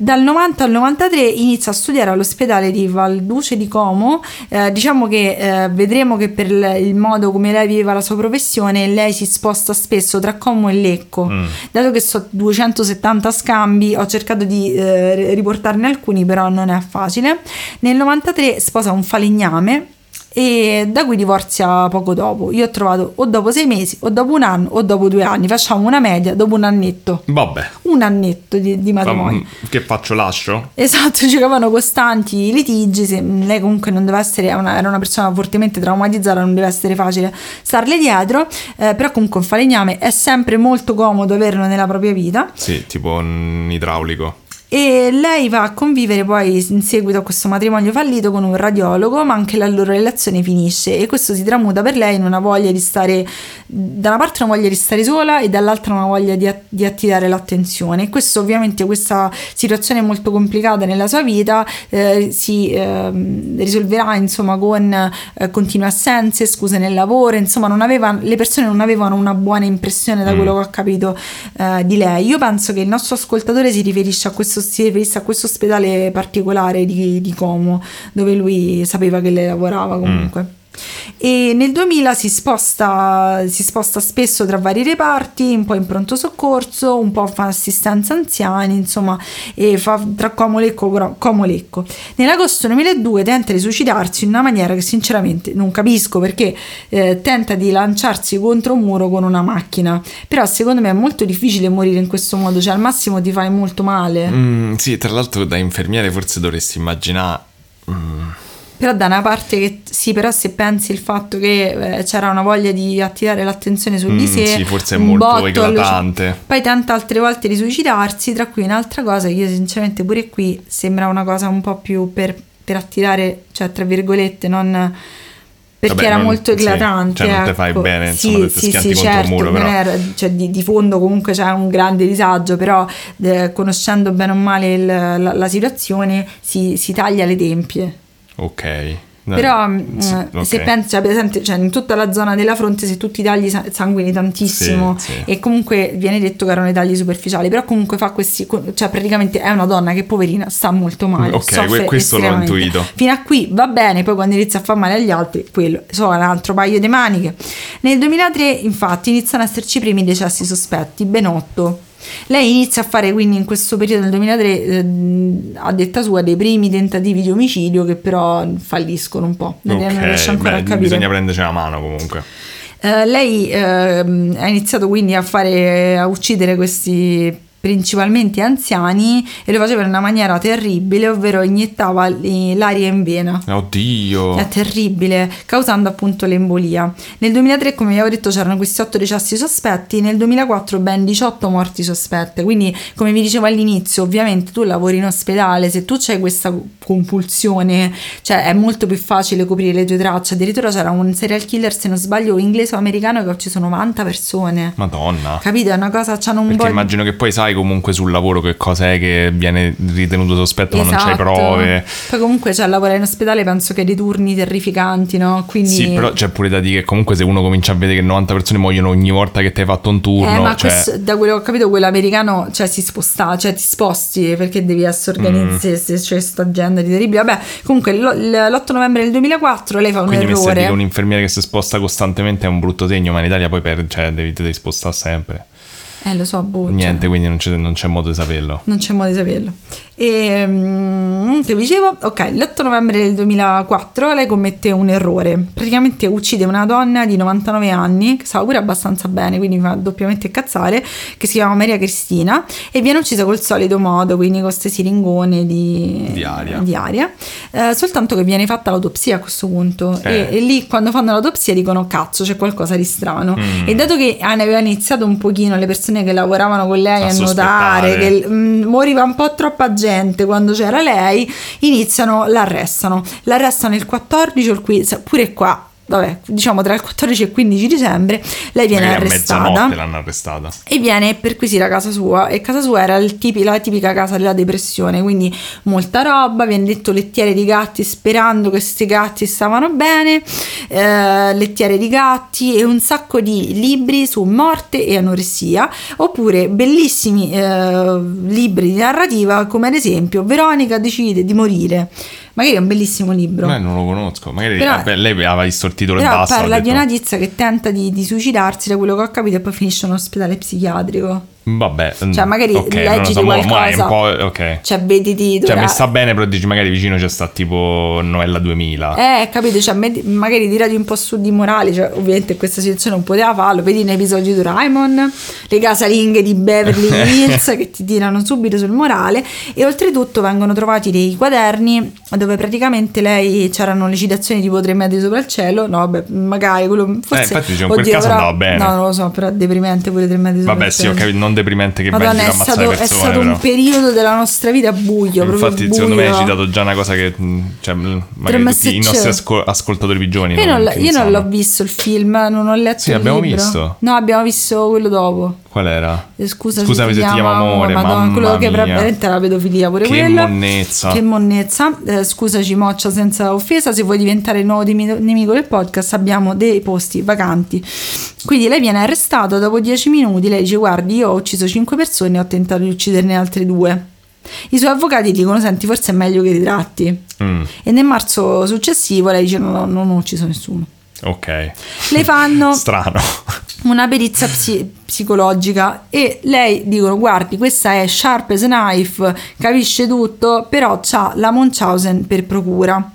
Dal 90 al 93 inizia a studiare all'ospedale di Valduce di Como, eh, diciamo che eh, vedremo che per il modo come lei viveva la sua professione lei si sposta spesso tra Como e Lecco. Mm. Dato che so 270 scambi, ho cercato di eh, riportarne alcuni, però non è facile. Nel 93 sposa un falegname e da cui divorzia poco dopo. Io ho trovato o dopo sei mesi, o dopo un anno, o dopo due anni. Facciamo una media dopo un annetto. Vabbè, Un annetto di, di ma- matrimonio. che faccio? Lascio? Esatto, giocavano costanti litigi, se- lei comunque non deve essere, una- era una persona fortemente traumatizzata, non deve essere facile starle dietro, eh, però comunque un falegname è sempre molto comodo averlo nella propria vita Sì, tipo un idraulico. E lei va a convivere poi in seguito a questo matrimonio fallito con un radiologo, ma anche la loro relazione finisce e questo si tramuta per lei in una voglia di stare, da una parte una voglia di stare sola e dall'altra una voglia di, di attirare l'attenzione. E questo ovviamente, questa situazione molto complicata nella sua vita eh, si ehm, risolverà insomma con eh, continue assenze, scuse nel lavoro, insomma non aveva, le persone non avevano una buona impressione da Mm. quello che ho capito eh, di lei. Io penso che il nostro ascoltatore si riferisce a questo, si riferisse a questo ospedale particolare di, di Como, dove lui sapeva che lei lavorava comunque. E nel 2000 si sposta, si sposta spesso tra vari reparti, un po' in pronto soccorso, un po' fa assistenza anziani, insomma, e fa tra Como Lecco, Gro- Como Lecco. Nell'agosto 2002 tenta di suicidarsi in una maniera che sinceramente non capisco perché eh, tenta di lanciarsi contro un muro con una macchina. Però secondo me è molto difficile morire in questo modo, cioè al massimo ti fai molto male. Mm, sì, tra l'altro da infermiere forse dovresti immaginare... mm, Però da una parte che sì, però se pensi il fatto che eh, c'era una voglia di attirare l'attenzione su di Mm, sé, sì, forse è molto botto allo- eclatante. Poi tanta altre volte di suicidarsi, tra cui un'altra cosa, che io sinceramente pure qui sembra una cosa un po' più per, per attirare, cioè tra virgolette, non perché Vabbè, era non- molto sì, eclatante. cioè non te ecco. fai bene, sì, insomma, sì, schianti sì, contro un certo, muro, però. cioè, di, di fondo comunque c'è un grande disagio, però eh, conoscendo bene o male il- la, la situazione si, si taglia le tempie. Ok. Però mh, sì, se ok. pensi, cioè, per esempio, cioè, in tutta la zona della fronte, se tu ti tagli sa- sanguini tantissimo Sì, sì. e comunque viene detto che erano i tagli superficiali, però comunque fa questi, cioè praticamente è una donna che poverina sta molto male. Ok, questo l'ho intuito. Fino a qui va bene, poi quando inizia a far male agli altri, quello so, un altro paio di maniche. Nel 2003, infatti, iniziano ad esserci i primi decessi sospetti, ben otto. Lei inizia a fare quindi in questo periodo del 2003, eh, a detta sua, dei primi tentativi di omicidio che però falliscono un po'. Non riesce ancora beh, a capire. bisogna prenderci la mano comunque. Eh, lei ehm, ha iniziato quindi a fare a uccidere questi principalmente anziani e lo faceva in una maniera terribile, ovvero iniettava l'aria in vena. Oddio. È terribile, causando appunto l'embolia. Nel 2003, come vi avevo detto, c'erano questi 8 decessi sospetti, nel 2004 ben 18 morti sospette. Quindi, come vi dicevo all'inizio, ovviamente tu lavori in ospedale, se tu c'hai questa compulsione, cioè è molto più facile coprire le tue tracce. Addirittura c'era un serial killer, se non sbaglio, inglese o americano che ha ucciso 90 persone. Madonna. Capito? È una cosa, c'hanno un po'. immagino che poi sai comunque sul lavoro che cosa è che viene ritenuto sospetto ma non c'hai Esatto. prove. Poi comunque cioè, lavorare in ospedale penso che hai dei turni terrificanti, no? Quindi... Sì, però c'è pure da dire che comunque se uno comincia a vedere che 90 persone muoiono ogni volta che ti hai fatto un turno, Eh, ma cioè... questo- da quello che ho capito, quello americano cioè, si sposta, cioè ti sposti perché devi essere Mm. organizzare se c'è sta agenda di terribile. Vabbè, comunque lo- l'8 novembre del 2004 lei fa un Quindi errore. che un infermiere che si sposta costantemente è un brutto segno, ma in Italia poi per, cioè, devi, devi spostare sempre. Eh, lo so, boh, Niente, cioè, quindi non c'è, non c'è modo di saperlo. non c'è modo di saperlo. E mm, che dicevo, ok, l'8 novembre del 2004 lei commette un errore. Praticamente uccide una donna di 99 anni, che stava pure abbastanza bene, quindi mi fa doppiamente incazzare, che si chiama Maria Cristina e viene uccisa col solito modo, quindi con queste siringone di, Di aria. di aria. Eh, soltanto che viene fatta l'autopsia a questo punto Eh. e, e lì quando fanno l'autopsia dicono cazzo c'è qualcosa di strano Mm. e dato che ne aveva iniziato un pochino le persone che lavoravano con lei A a, notare che mm, moriva un po' troppa gente quando c'era lei iniziano l'arrestano. L'arrestano il 14 o il 15 pure qua vabbè diciamo tra il 14 e il 15 dicembre lei viene Magari arrestata l'hanno arrestata. e viene a perquisire a casa sua e casa sua era il tipi- la tipica casa della depressione quindi molta roba viene detto lettiere di gatti sperando che questi gatti stavano bene eh, lettiere di gatti e un sacco di libri su morte e anoressia oppure bellissimi eh, libri di narrativa come ad esempio Veronica decide di morire magari è un bellissimo libro Beh, non lo conosco. Magari Però- vabbè, lei aveva visto il titolo e però basta. parla ha di detto, una tizia che tenta di, di suicidarsi da quello che ho capito e poi finisce in un ospedale psichiatrico Vabbè, Cioè, mm, magari ok, non lo leggiti so, qualcosa. un po', ok. cioè vediti Cioè, Dora- mi sta bene, però dici magari vicino c'è sta tipo Noella 2000. eh capito cioè med- magari tirati un po' su di morale cioè ovviamente in questa situazione non poteva farlo vedi in episodi di Doraemon le casalinghe di Beverly Hills che ti tirano subito sul morale e oltretutto vengono trovati dei quaderni dove praticamente lei c'erano le citazioni tipo tre metri sopra il cielo no vabbè magari quello forse Eh, infatti, diciamo, in quel caso però- andava bene. no non lo so però deprimente pure tre metri sopra Vabbè, il sì, cielo ho capito, non deprimente che vai Madonna, è a ammazzare stato, è persone, stato però. un periodo della nostra vita buio, Infatti, secondo me hai buio. citato già una cosa che mh, cioè, tutti i nostri ascol- ascoltatori più giovani Io, non, non, io non l'ho visto il film, non ho letto Sì, abbiamo libro. visto. No, abbiamo visto quello dopo. Qual era? Eh, Scusa Scusami se ti chiamo amore, Madonna, quello mamma che mia. veramente la pedofilia pure Che quella. monnezza. Che monnezza. Eh, scusaci Moccia senza offesa, se vuoi diventare il nuovo nemico del podcast abbiamo dei posti vacanti. Quindi lei viene arrestata dopo 10 minuti, lei dice guardi io ho ucciso 5 persone e ho tentato di ucciderne altre due. I suoi avvocati dicono senti forse è meglio che ritratti. Mm, E nel marzo successivo lei dice no, no, non ho ucciso nessuno. Ok. Le fanno Strano. una perizia psi- psicologica e lei dicono guardi questa è sharp as a knife capisce tutto però c'ha la Munchausen per procura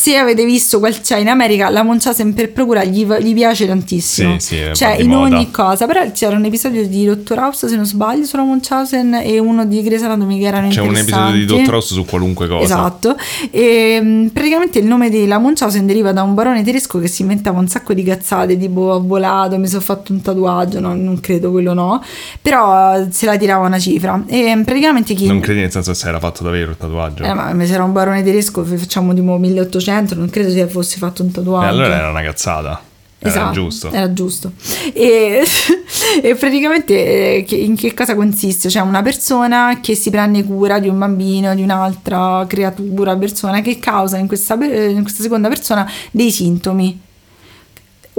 se avete visto quel c'è in America la Munchausen per procura gli, gli piace tantissimo Sì, sì, cioè in moda. ogni cosa però c'era un episodio di Dottor House se non sbaglio sulla Munchausen e uno di Grey's Anatomy che erano C'è un episodio di. Dottor House su qualunque cosa. Esatto, e mh, praticamente il nome della Munchausen deriva da un barone tedesco che si inventava un sacco di cazzate, tipo ho volato, mi sono fatto un tatuaggio, no, non credo quello no, però eh, se la tirava una cifra. E mh, praticamente chi... Non credi nel senso se era fatto davvero il tatuaggio? Eh, ma se era un barone tedesco, facciamo tipo 1800, non credo si fosse fatto un e tatuaggio. allora era una cazzata. Era Esatto, giusto. Era giusto. E, e praticamente eh, in che cosa consiste? C'è una persona che si prende cura di un bambino, di un'altra creatura, persona che causa in questa, per- in questa seconda persona dei sintomi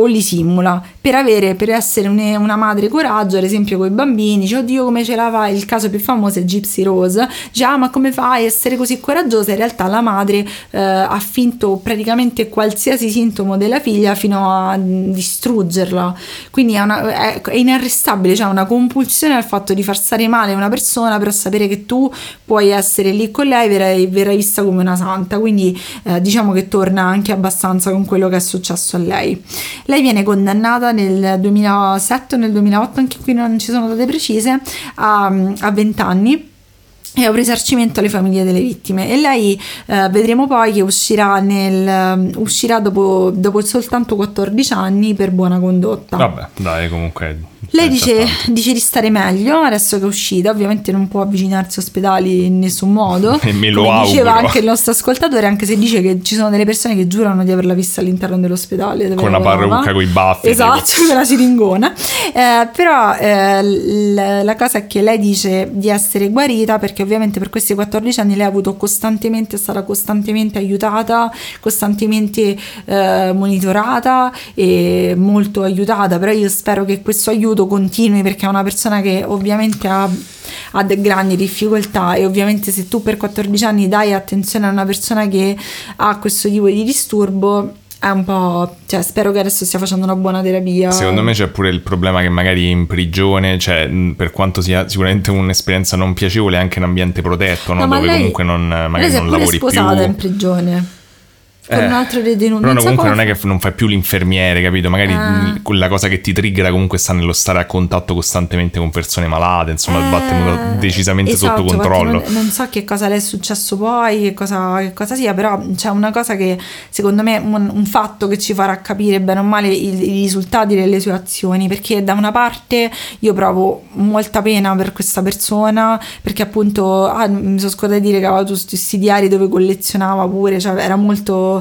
o li simula per avere per essere un- una madre coraggio ad esempio con i bambini dice oddio come ce la fai il caso più famoso è Gypsy Rose. Dice ah ma come fai a essere così coraggiosa? In realtà la madre eh, ha finto praticamente qualsiasi sintomo della figlia fino a mm, distruggerla. Quindi è, una- è- è inarrestabile c'è una compulsione al fatto di far stare male una persona per sapere che tu puoi essere lì con lei verrai, verrai vista come una santa. Quindi eh, diciamo che torna anche abbastanza con quello che è successo a lei lei viene condannata nel 2007 o nel 2008, anche qui non ci sono date precise, a, a 20 anni e a un risarcimento alle famiglie delle vittime. E lei eh, vedremo poi che uscirà, nel, uscirà dopo, dopo soltanto 14 anni per buona condotta. Vabbè, dai, comunque Lei dice, dice di stare meglio adesso che è uscita, ovviamente non può avvicinarsi a ospedali in nessun modo. E me lo Come diceva auguro. anche il nostro ascoltatore, anche se dice che ci sono delle persone che giurano di averla vista all'interno dell'ospedale. Con una lavorava. parrucca coi baffi, Esatto, tipo. con la siringona. Eh, però eh, l- la cosa è che lei dice di essere guarita perché ovviamente per questi 14 anni lei ha avuto costantemente, è stata costantemente aiutata, costantemente eh, monitorata e molto aiutata, però io spero che questo aiuto continui perché è una persona che ovviamente ha, ha grandi difficoltà e ovviamente se tu per 14 anni dai attenzione a una persona che ha questo tipo di disturbo è un po', cioè spero che adesso stia facendo una buona terapia. Secondo me c'è pure il problema che magari in prigione, cioè per quanto sia sicuramente un'esperienza non piacevole, è anche in ambiente protetto, no? No, dove lei- comunque non, lei magari è non lavori più. sposata in prigione con Eh, un altro detenuto. Però Non so comunque come non è che non fai più l'infermiere, capito? Magari Ah. quella cosa che ti triggera comunque sta nello stare a contatto costantemente con persone malate, insomma, va tenuto Eh, decisamente esatto, sotto controllo. Non, non so che cosa le è successo poi, che cosa, che cosa sia, però c'è una cosa che secondo me un, un fatto che ci farà capire bene o male i, i risultati delle sue azioni, perché da una parte io provo molta pena per questa persona, perché appunto ah, mi sono scordata di dire che aveva tutti questi diari dove collezionava pure, cioè era molto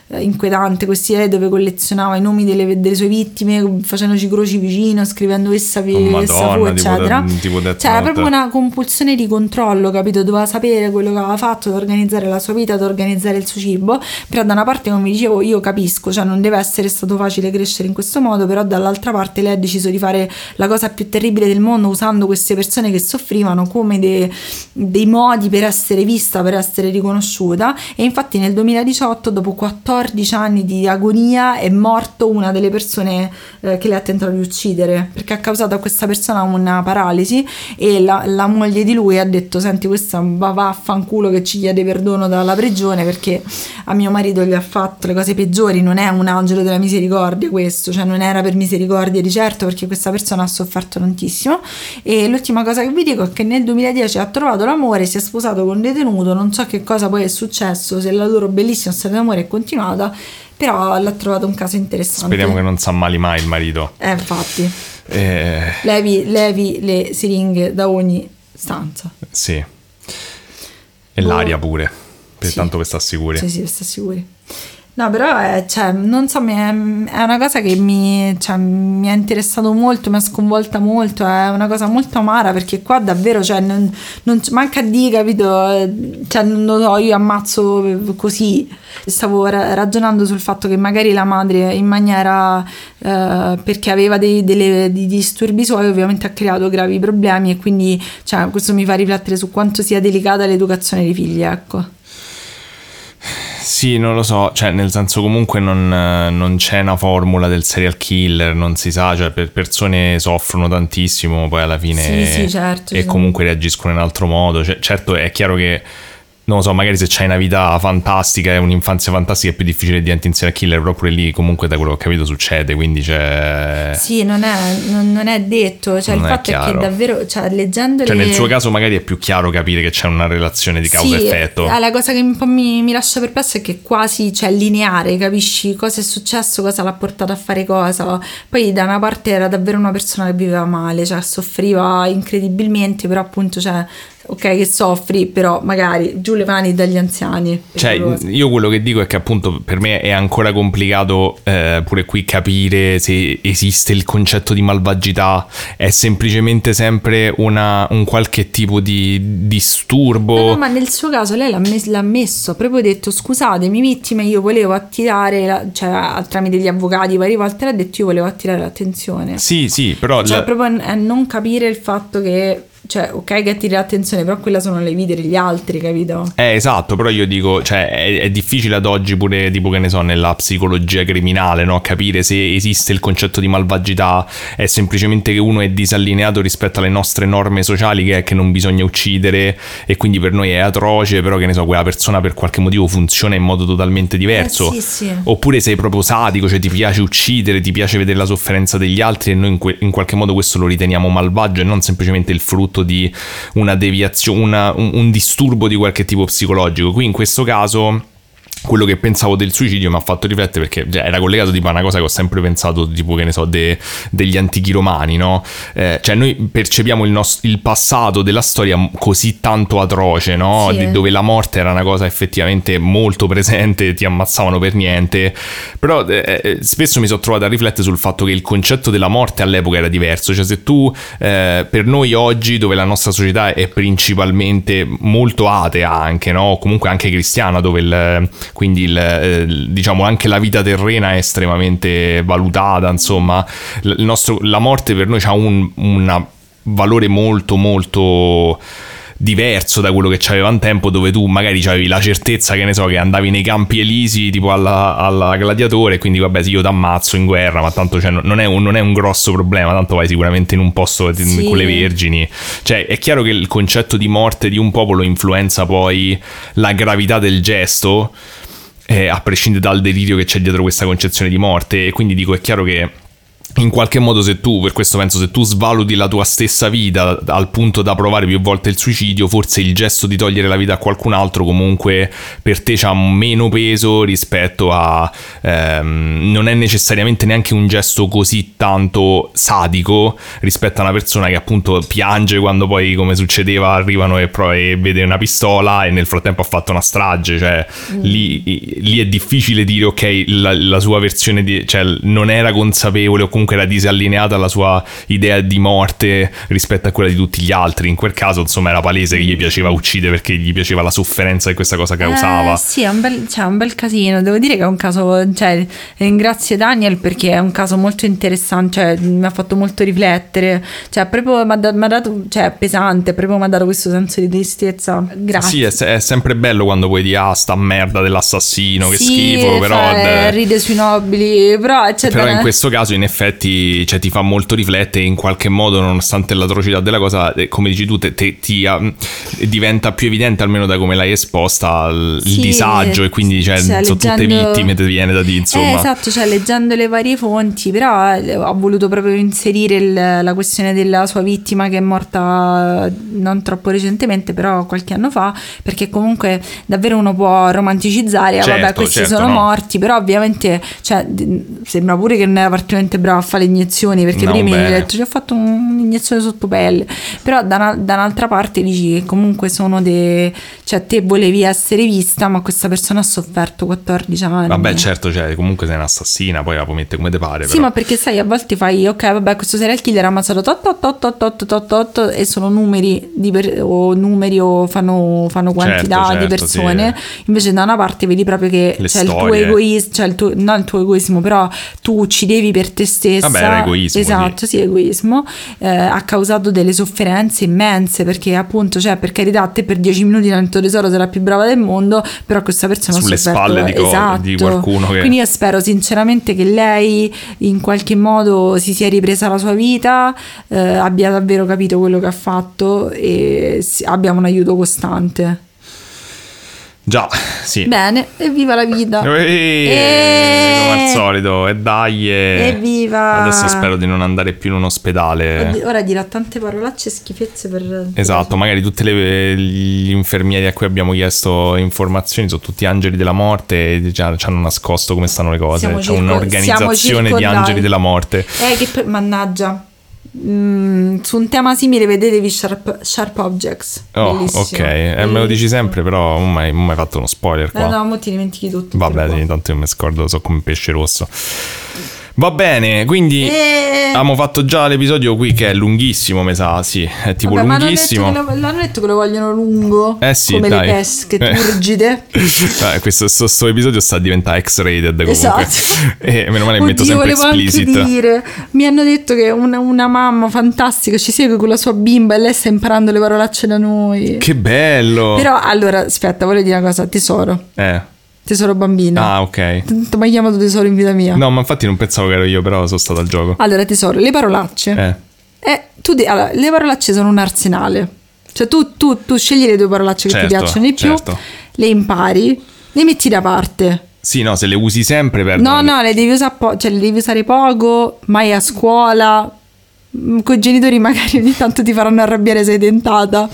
inquietante questi diari dove collezionava i nomi delle, delle sue vittime, facendoci croci vicino, scrivendo essa, Oh, essa fu, Madonna, tipo eccetera. da- tipo Death cioè proprio una compulsione di controllo, capito? Doveva sapere quello che aveva fatto, da organizzare la sua vita, da organizzare il suo cibo. Però da una parte, come dicevo, io capisco, cioè non deve essere stato facile crescere in questo modo, però dall'altra parte lei ha deciso di fare la cosa più terribile del mondo usando queste persone che soffrivano come de- dei modi per essere vista, per essere riconosciuta. E infatti nel 2018, dopo 14 anni di agonia, è morto una delle persone eh, che le ha tentato di uccidere, perché ha causato a questa persona una paralisi e la, la moglie di lui ha detto senti questa va vaffanculo che ci chiede perdono dalla prigione perché a mio marito gli ha fatto le cose peggiori non è un angelo della misericordia questo cioè non era per misericordia di certo perché questa persona ha sofferto tantissimo. E l'ultima cosa che vi dico è che nel 2010 ha trovato l'amore si è sposato con un detenuto non so che cosa poi è successo se la loro bellissima storia d'amore è continuata però l'ha trovato un caso interessante Speriamo che non si ammali mai il marito. eh infatti Eh, levi, levi le siringhe da ogni stanza. sì. E Boh. l'aria pure, per Sì. tanto che sta sicuri. Sì, sì, sta sicuri. No, però è, cioè, non so, è, una cosa che mi, cioè, mi ha interessato molto, mi ha sconvolta molto, è una cosa molto amara perché qua davvero, cioè, non, non manca di, capito, cioè, non lo so, io ammazzo così. Stavo ra- ragionando sul fatto che magari la madre in maniera, eh, perché aveva dei, delle, di disturbi suoi, ovviamente ha creato gravi problemi e quindi, cioè, questo mi fa riflettere su quanto sia delicata l'educazione dei figli, ecco. Sì, non lo so, cioè nel senso comunque non, non c'è una formula del serial killer, non si sa, cioè per persone soffrono tantissimo, poi alla fine Sì, sì, certo, e sì. comunque reagiscono in altro modo, Cioè, certo è chiaro che non lo so, magari se c'hai una vita fantastica e un'infanzia fantastica è più difficile diventi un serial killer, però pure lì comunque da quello che ho capito succede, quindi c'è... Sì, non è, non, non è detto, cioè Non il è fatto è, che chiaro. davvero, cioè leggendo Cioè nel suo caso magari è più chiaro capire che c'è una relazione di causa-effetto. Sì, eh, la cosa che un po' mi, mi lascia perplesso è che quasi cioè, lineare, capisci cosa è successo, cosa l'ha portato a fare cosa. Poi da una parte era davvero una persona che viveva male, cioè soffriva incredibilmente, però appunto, cioè, ok che soffri, però magari giù le mani dagli anziani. Cioè, pericoloso. io quello che dico è che appunto per me è ancora complicato eh, pure qui capire se esiste il concetto di malvagità, è semplicemente sempre una- un qualche tipo di disturbo. No, no, ma nel suo caso lei l'ha, mes- l'ha messo, ha proprio detto scusatemi vittime, io volevo attirare, la- cioè tramite gli avvocati varie volte l'ha detto io volevo attirare l'attenzione. Sì, sì, però Cioè la- proprio a non capire il fatto che, cioè ok che attiri l'attenzione, però quella sono le vite degli altri, capito? Eh, esatto, però io dico, cioè, è, è difficile ad oggi pure, tipo, che ne so, nella psicologia criminale, no? Capire se esiste il concetto di malvagità, è semplicemente che uno è disallineato rispetto alle nostre norme sociali, che è che non bisogna uccidere, e quindi per noi è atroce, però che ne so, quella persona per qualche motivo funziona in modo totalmente diverso. Eh, sì, sì. Oppure sei proprio sadico, cioè ti piace uccidere, ti piace vedere la sofferenza degli altri e noi in, que- in qualche modo questo lo riteniamo malvagio e non semplicemente il frutto di una deviazione, un, un disturbo di qualche tipo psicologico. Qui in questo caso quello che pensavo del suicidio mi ha fatto riflettere perché cioè, era collegato tipo a una cosa che ho sempre pensato tipo che ne so de, degli antichi romani no? Eh, cioè noi percepiamo il, nost- il, passato della storia così tanto atroce no? Sì. dove la morte era una cosa effettivamente molto presente ti ammazzavano per niente. Però eh, eh, spesso mi sono trovato a riflettere sul fatto che il concetto della morte all'epoca era diverso. Cioè se tu eh, per noi oggi dove la nostra società è principalmente molto atea anche no? O comunque anche cristiana dove il quindi il, eh, diciamo anche la vita terrena è estremamente valutata, insomma, il nostro, la morte per noi ha un valore molto molto diverso da quello che c'aveva un tempo dove tu magari avevi la certezza che ne so che andavi nei campi elisi tipo alla, alla gladiatore quindi vabbè sì io t'ammazzo in guerra ma tanto cioè, non, è un, non, è un, grosso problema tanto vai sicuramente in un posto Sì. con le vergini cioè è chiaro che il concetto di morte di un popolo influenza poi la gravità del gesto eh, a prescindere dal delirio che c'è dietro questa concezione di morte. E quindi dico è chiaro che in qualche modo se tu, per questo penso, se tu svaluti la tua stessa vita al punto da provare più volte il suicidio, forse il gesto di togliere la vita a qualcun altro comunque per te ha meno peso rispetto a... Ehm, non è necessariamente neanche un gesto così tanto sadico rispetto a una persona che appunto piange quando poi come succedeva arrivano e, pro- e vede una pistola e nel frattempo ha fatto una strage, cioè lì, lì è difficile dire ok la, la sua versione di... cioè non era consapevole o comunque era disallineata alla sua idea di morte rispetto a quella di tutti gli altri. In quel caso, insomma, era palese che gli piaceva uccidere perché gli piaceva la sofferenza che questa cosa causava. Eh, sì, è un, bel, cioè, un bel casino. Devo dire che è un caso. Cioè, ringrazio Daniel perché è un caso molto interessante. Cioè, mi ha fatto molto riflettere. Cioè, proprio mi ha da- mi ha dato. Cioè, pesante, proprio mi ha dato questo senso di tristezza. Grazie. Sì, è, è sempre bello quando vuoi dire ah, sta merda dell'assassino, che Sì, schifo, però... eh, ride sui nobili, però, cioè, Però in questo caso in effetti cioè, ti fa molto riflettere in qualche modo nonostante l'atrocità della cosa eh, come dici tu te, te- ti, um, diventa più evidente almeno da come l'hai esposta il, Sì, disagio e quindi cioè, cioè, sono tutte leggendo- vittime ti viene da dire insomma Eh, esatto, cioè leggendo le varie fonti, però eh, ho voluto proprio inserire il- la questione della sua vittima che è morta non troppo recentemente, però qualche anno fa, perché comunque davvero uno può romanticizzare, ah, vabbè, Certo, questi certo, sono no. morti, però ovviamente cioè, sembra pure che non era particolarmente bravo a fare le iniezioni, perché No, prima mi hai detto ci ho fatto un'iniezione sotto pelle, però da, una- da un'altra parte dici che comunque sono dei... cioè te volevi essere vista, ma questa persona ha sofferto 14 anni. vabbè certo cioè, comunque sei un'assassina poi la puoi mettere come te pare Sì, però. ma perché sai, a volte fai, ok, vabbè, questo serial killer ha ammazzato tot, tot, tot, tot, tot, tot, e sono numeri di per- o numeri o fanno, fanno quantità Certo, di certo, persone. Invece da una parte vedi proprio che c'è il tuo egoismo, cioè il tuo, non il tuo egoismo, però tu uccidevi per te stessa. Vabbè, era egoismo, Esatto, sì, egoismo. eh, ha causato delle sofferenze immense perché appunto, cioè per carità, te per 10 minuti nel tuo tesoro la più brava del mondo, però questa persona Sulle spalle di co- esatto. di qualcuno che- Quindi io spero sinceramente che lei in qualche modo si sia ripresa la sua vita, eh, abbia davvero capito quello che ha fatto e abbia un aiuto costante. Già sì Bene, evviva la vita! Ehi, Eh. come al solito e dai e- Evviva! adesso spero di non andare più in un ospedale Ora dirà tante parolacce e schifezze per... Esatto, magari tutti gli infermieri a cui abbiamo chiesto informazioni sono tutti angeli della morte e già ci hanno nascosto come stanno le cose. Siamo C'è circo- un'organizzazione di angeli della morte. Eh, che pe- mannaggia. Mm, su un tema simile vedetevi Sharp, Sharp Objects. Oh, Bellissimo. ok, eh, me lo dici sempre, però non mi hai fatto uno spoiler qua. No, no, mo ti dimentichi tutto. Vabbè, sì, tanto io mi scordo, so come pesce rosso. Va bene, quindi Eh. abbiamo fatto già l'episodio qui che è lunghissimo, mi sa, sì, è tipo Vabbè, lunghissimo. detto che lo- l'hanno detto che lo vogliono lungo. Eh sì, come dai. le pesche Eh. turgide. Eh, questo sto, sto episodio sta a diventare X-rated comunque. Esatto. E meno male che metto sempre explicit. dire. Mi hanno detto che una, una mamma fantastica ci segue con la sua bimba e lei sta imparando le parolacce da noi. Che bello! Però allora, aspetta, voglio dire una cosa, tesoro. Eh. Tesoro bambino. Ah, ok. Ti ho mai chiamato tesoro in vita mia? No, ma infatti non pensavo che ero io, però sono stato al gioco. Allora, tesoro, le parolacce. Eh. Eh, tu di- allora, le parolacce sono un arsenale. Cioè, tu, tu- tu scegli le due parolacce che ti Certo, piacciono di più, certo. le impari, le metti da parte. Sì, no, se le usi sempre perdono. No, no, le devi usare, po- cioè, le devi usare poco, mai a scuola. Con i genitori magari ogni tanto ti faranno arrabbiare sei tentata.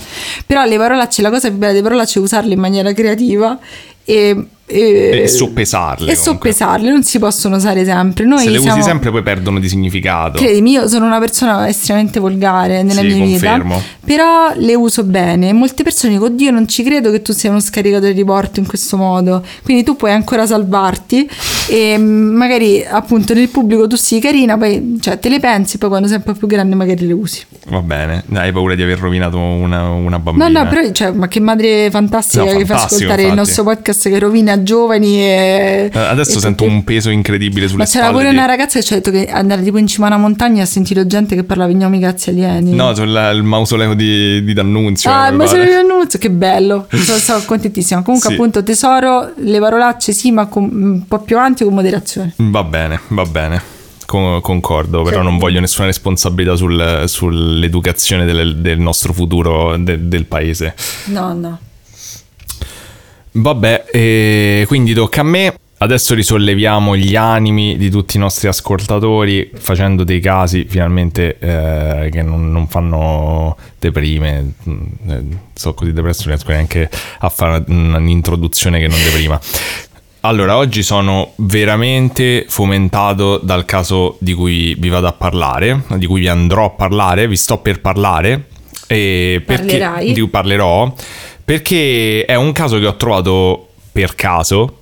Però le parolacce, la cosa più bella delle parolacce è usarle in maniera creativa e e, E soppesarle, E soppesarle, non si possono usare sempre. Noi Se le siamo- usi sempre poi perdono di significato. Credimi, io sono una persona estremamente volgare nella Sì, mia confermo. vita, però le uso bene. Molte persone dicono, oddio, non ci credo che tu sia uno scaricatore di porto in questo modo. Quindi tu puoi ancora salvarti e magari appunto nel pubblico tu sii carina, poi cioè, te le pensi, poi quando sei un po' più grande magari le usi. Va bene, hai paura di aver rovinato una, una bambina. No, no, però cioè, ma che madre fantastica No, che fa ascoltare il infatti. nostro podcast che rovina giovani e... Eh, Adesso e sento tutti- un peso incredibile sulle Ma c'era spalle. pure di- una ragazza che ci ha detto che andare tipo in cima a una montagna e ha sentito gente che parlava in nomi cazzi alieni. No, sul il mausoleo di, di D'Annunzio. Ah, mi ma pare. sono io annunzio, che bello. Sono, sono contentissima. Comunque, Sì. appunto, tesoro, le parolacce sì, ma con- un po' più avanti con moderazione. Va bene, va bene. Con- concordo, però non voglio nessuna responsabilità sul- sull'educazione del, del nostro futuro de- del paese. No, no. Vabbè, e quindi tocca a me. Adesso risolleviamo gli animi di tutti i nostri ascoltatori facendo dei casi finalmente eh, che non, non fanno deprime. Mm, eh, So così depresso, non riesco neanche a fare un'introduzione che non deprima. Allora, oggi sono veramente fomentato dal caso di cui vi vado a parlare, di cui vi andrò a parlare, vi sto per parlare. E perché, Parlerai? di cui parlerò perché è un caso che ho trovato per caso.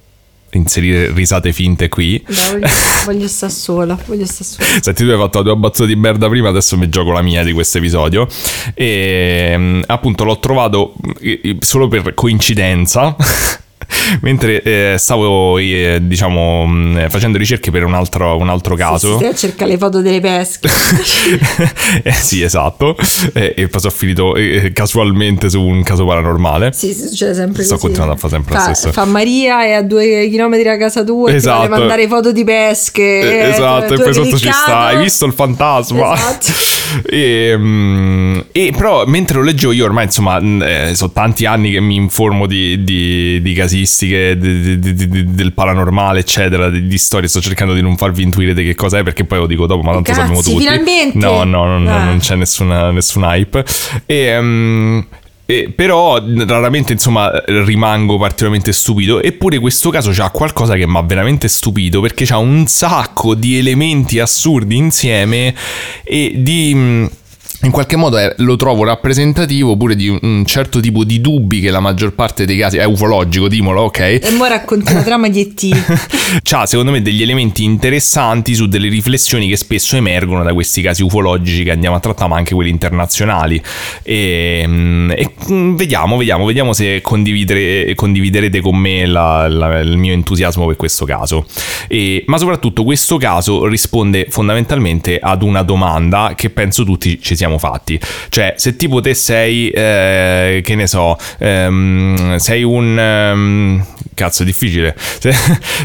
Inserire risate finte qui. Dai, voglio, voglio stare sola. Voglio stare sola. Senti, tu hai fatto la tua battute di merda prima, adesso mi gioco la mia di questo episodio. E mm, appunto l'ho trovato eh, eh, solo per coincidenza. Mentre eh, stavo, eh, diciamo, mh, facendo ricerche per un altro, un altro caso. Stai a cercare le foto delle pesche. eh, sì, esatto. Eh, e poi sono finito eh, casualmente su un caso paranormale. Sì, sì, succede sempre Sto così. continuando a fare sempre lo fa, stesso. Fa Maria e a due chilometri da casa tua e ti Esatto. vuole mandare foto di pesche. Eh, eh, esatto, e poi sotto ci sta. Hai visto il fantasma? Esatto. e, mm, e però mentre lo leggevo io ormai insomma mh, eh, sono tanti anni che mi informo di, di- di casistiche di- di- di- del paranormale eccetera di, storie sto cercando di non farvi intuire di che cos'è perché poi lo dico dopo ma tanto Cazzi, sappiamo tutti finalmente! no no no, no, Ah. non c'è nessuna, nessun hype e mm, e però raramente insomma rimango particolarmente stupito eppure questo caso c'ha qualcosa che mi ha veramente stupito perché c'ha un sacco di elementi assurdi insieme e di in qualche modo è- lo trovo rappresentativo pure di un- certo tipo di dubbi che la maggior parte dei casi è ufologico, dimolo, ok? E ora racconti la trama di E.T. C'ha secondo me degli elementi interessanti su delle riflessioni che spesso emergono da questi casi ufologici che andiamo a trattare, ma anche quelli internazionali. E, mm, e, mm, vediamo, vediamo, vediamo se condividere- condividerete con me la- la- il mio entusiasmo per questo caso. E- ma soprattutto questo caso risponde fondamentalmente ad una domanda che penso tutti ci siamo fatti. Cioè, se tipo te sei, eh, che ne so, ehm, sei un... ehm, cazzo, è difficile. Se,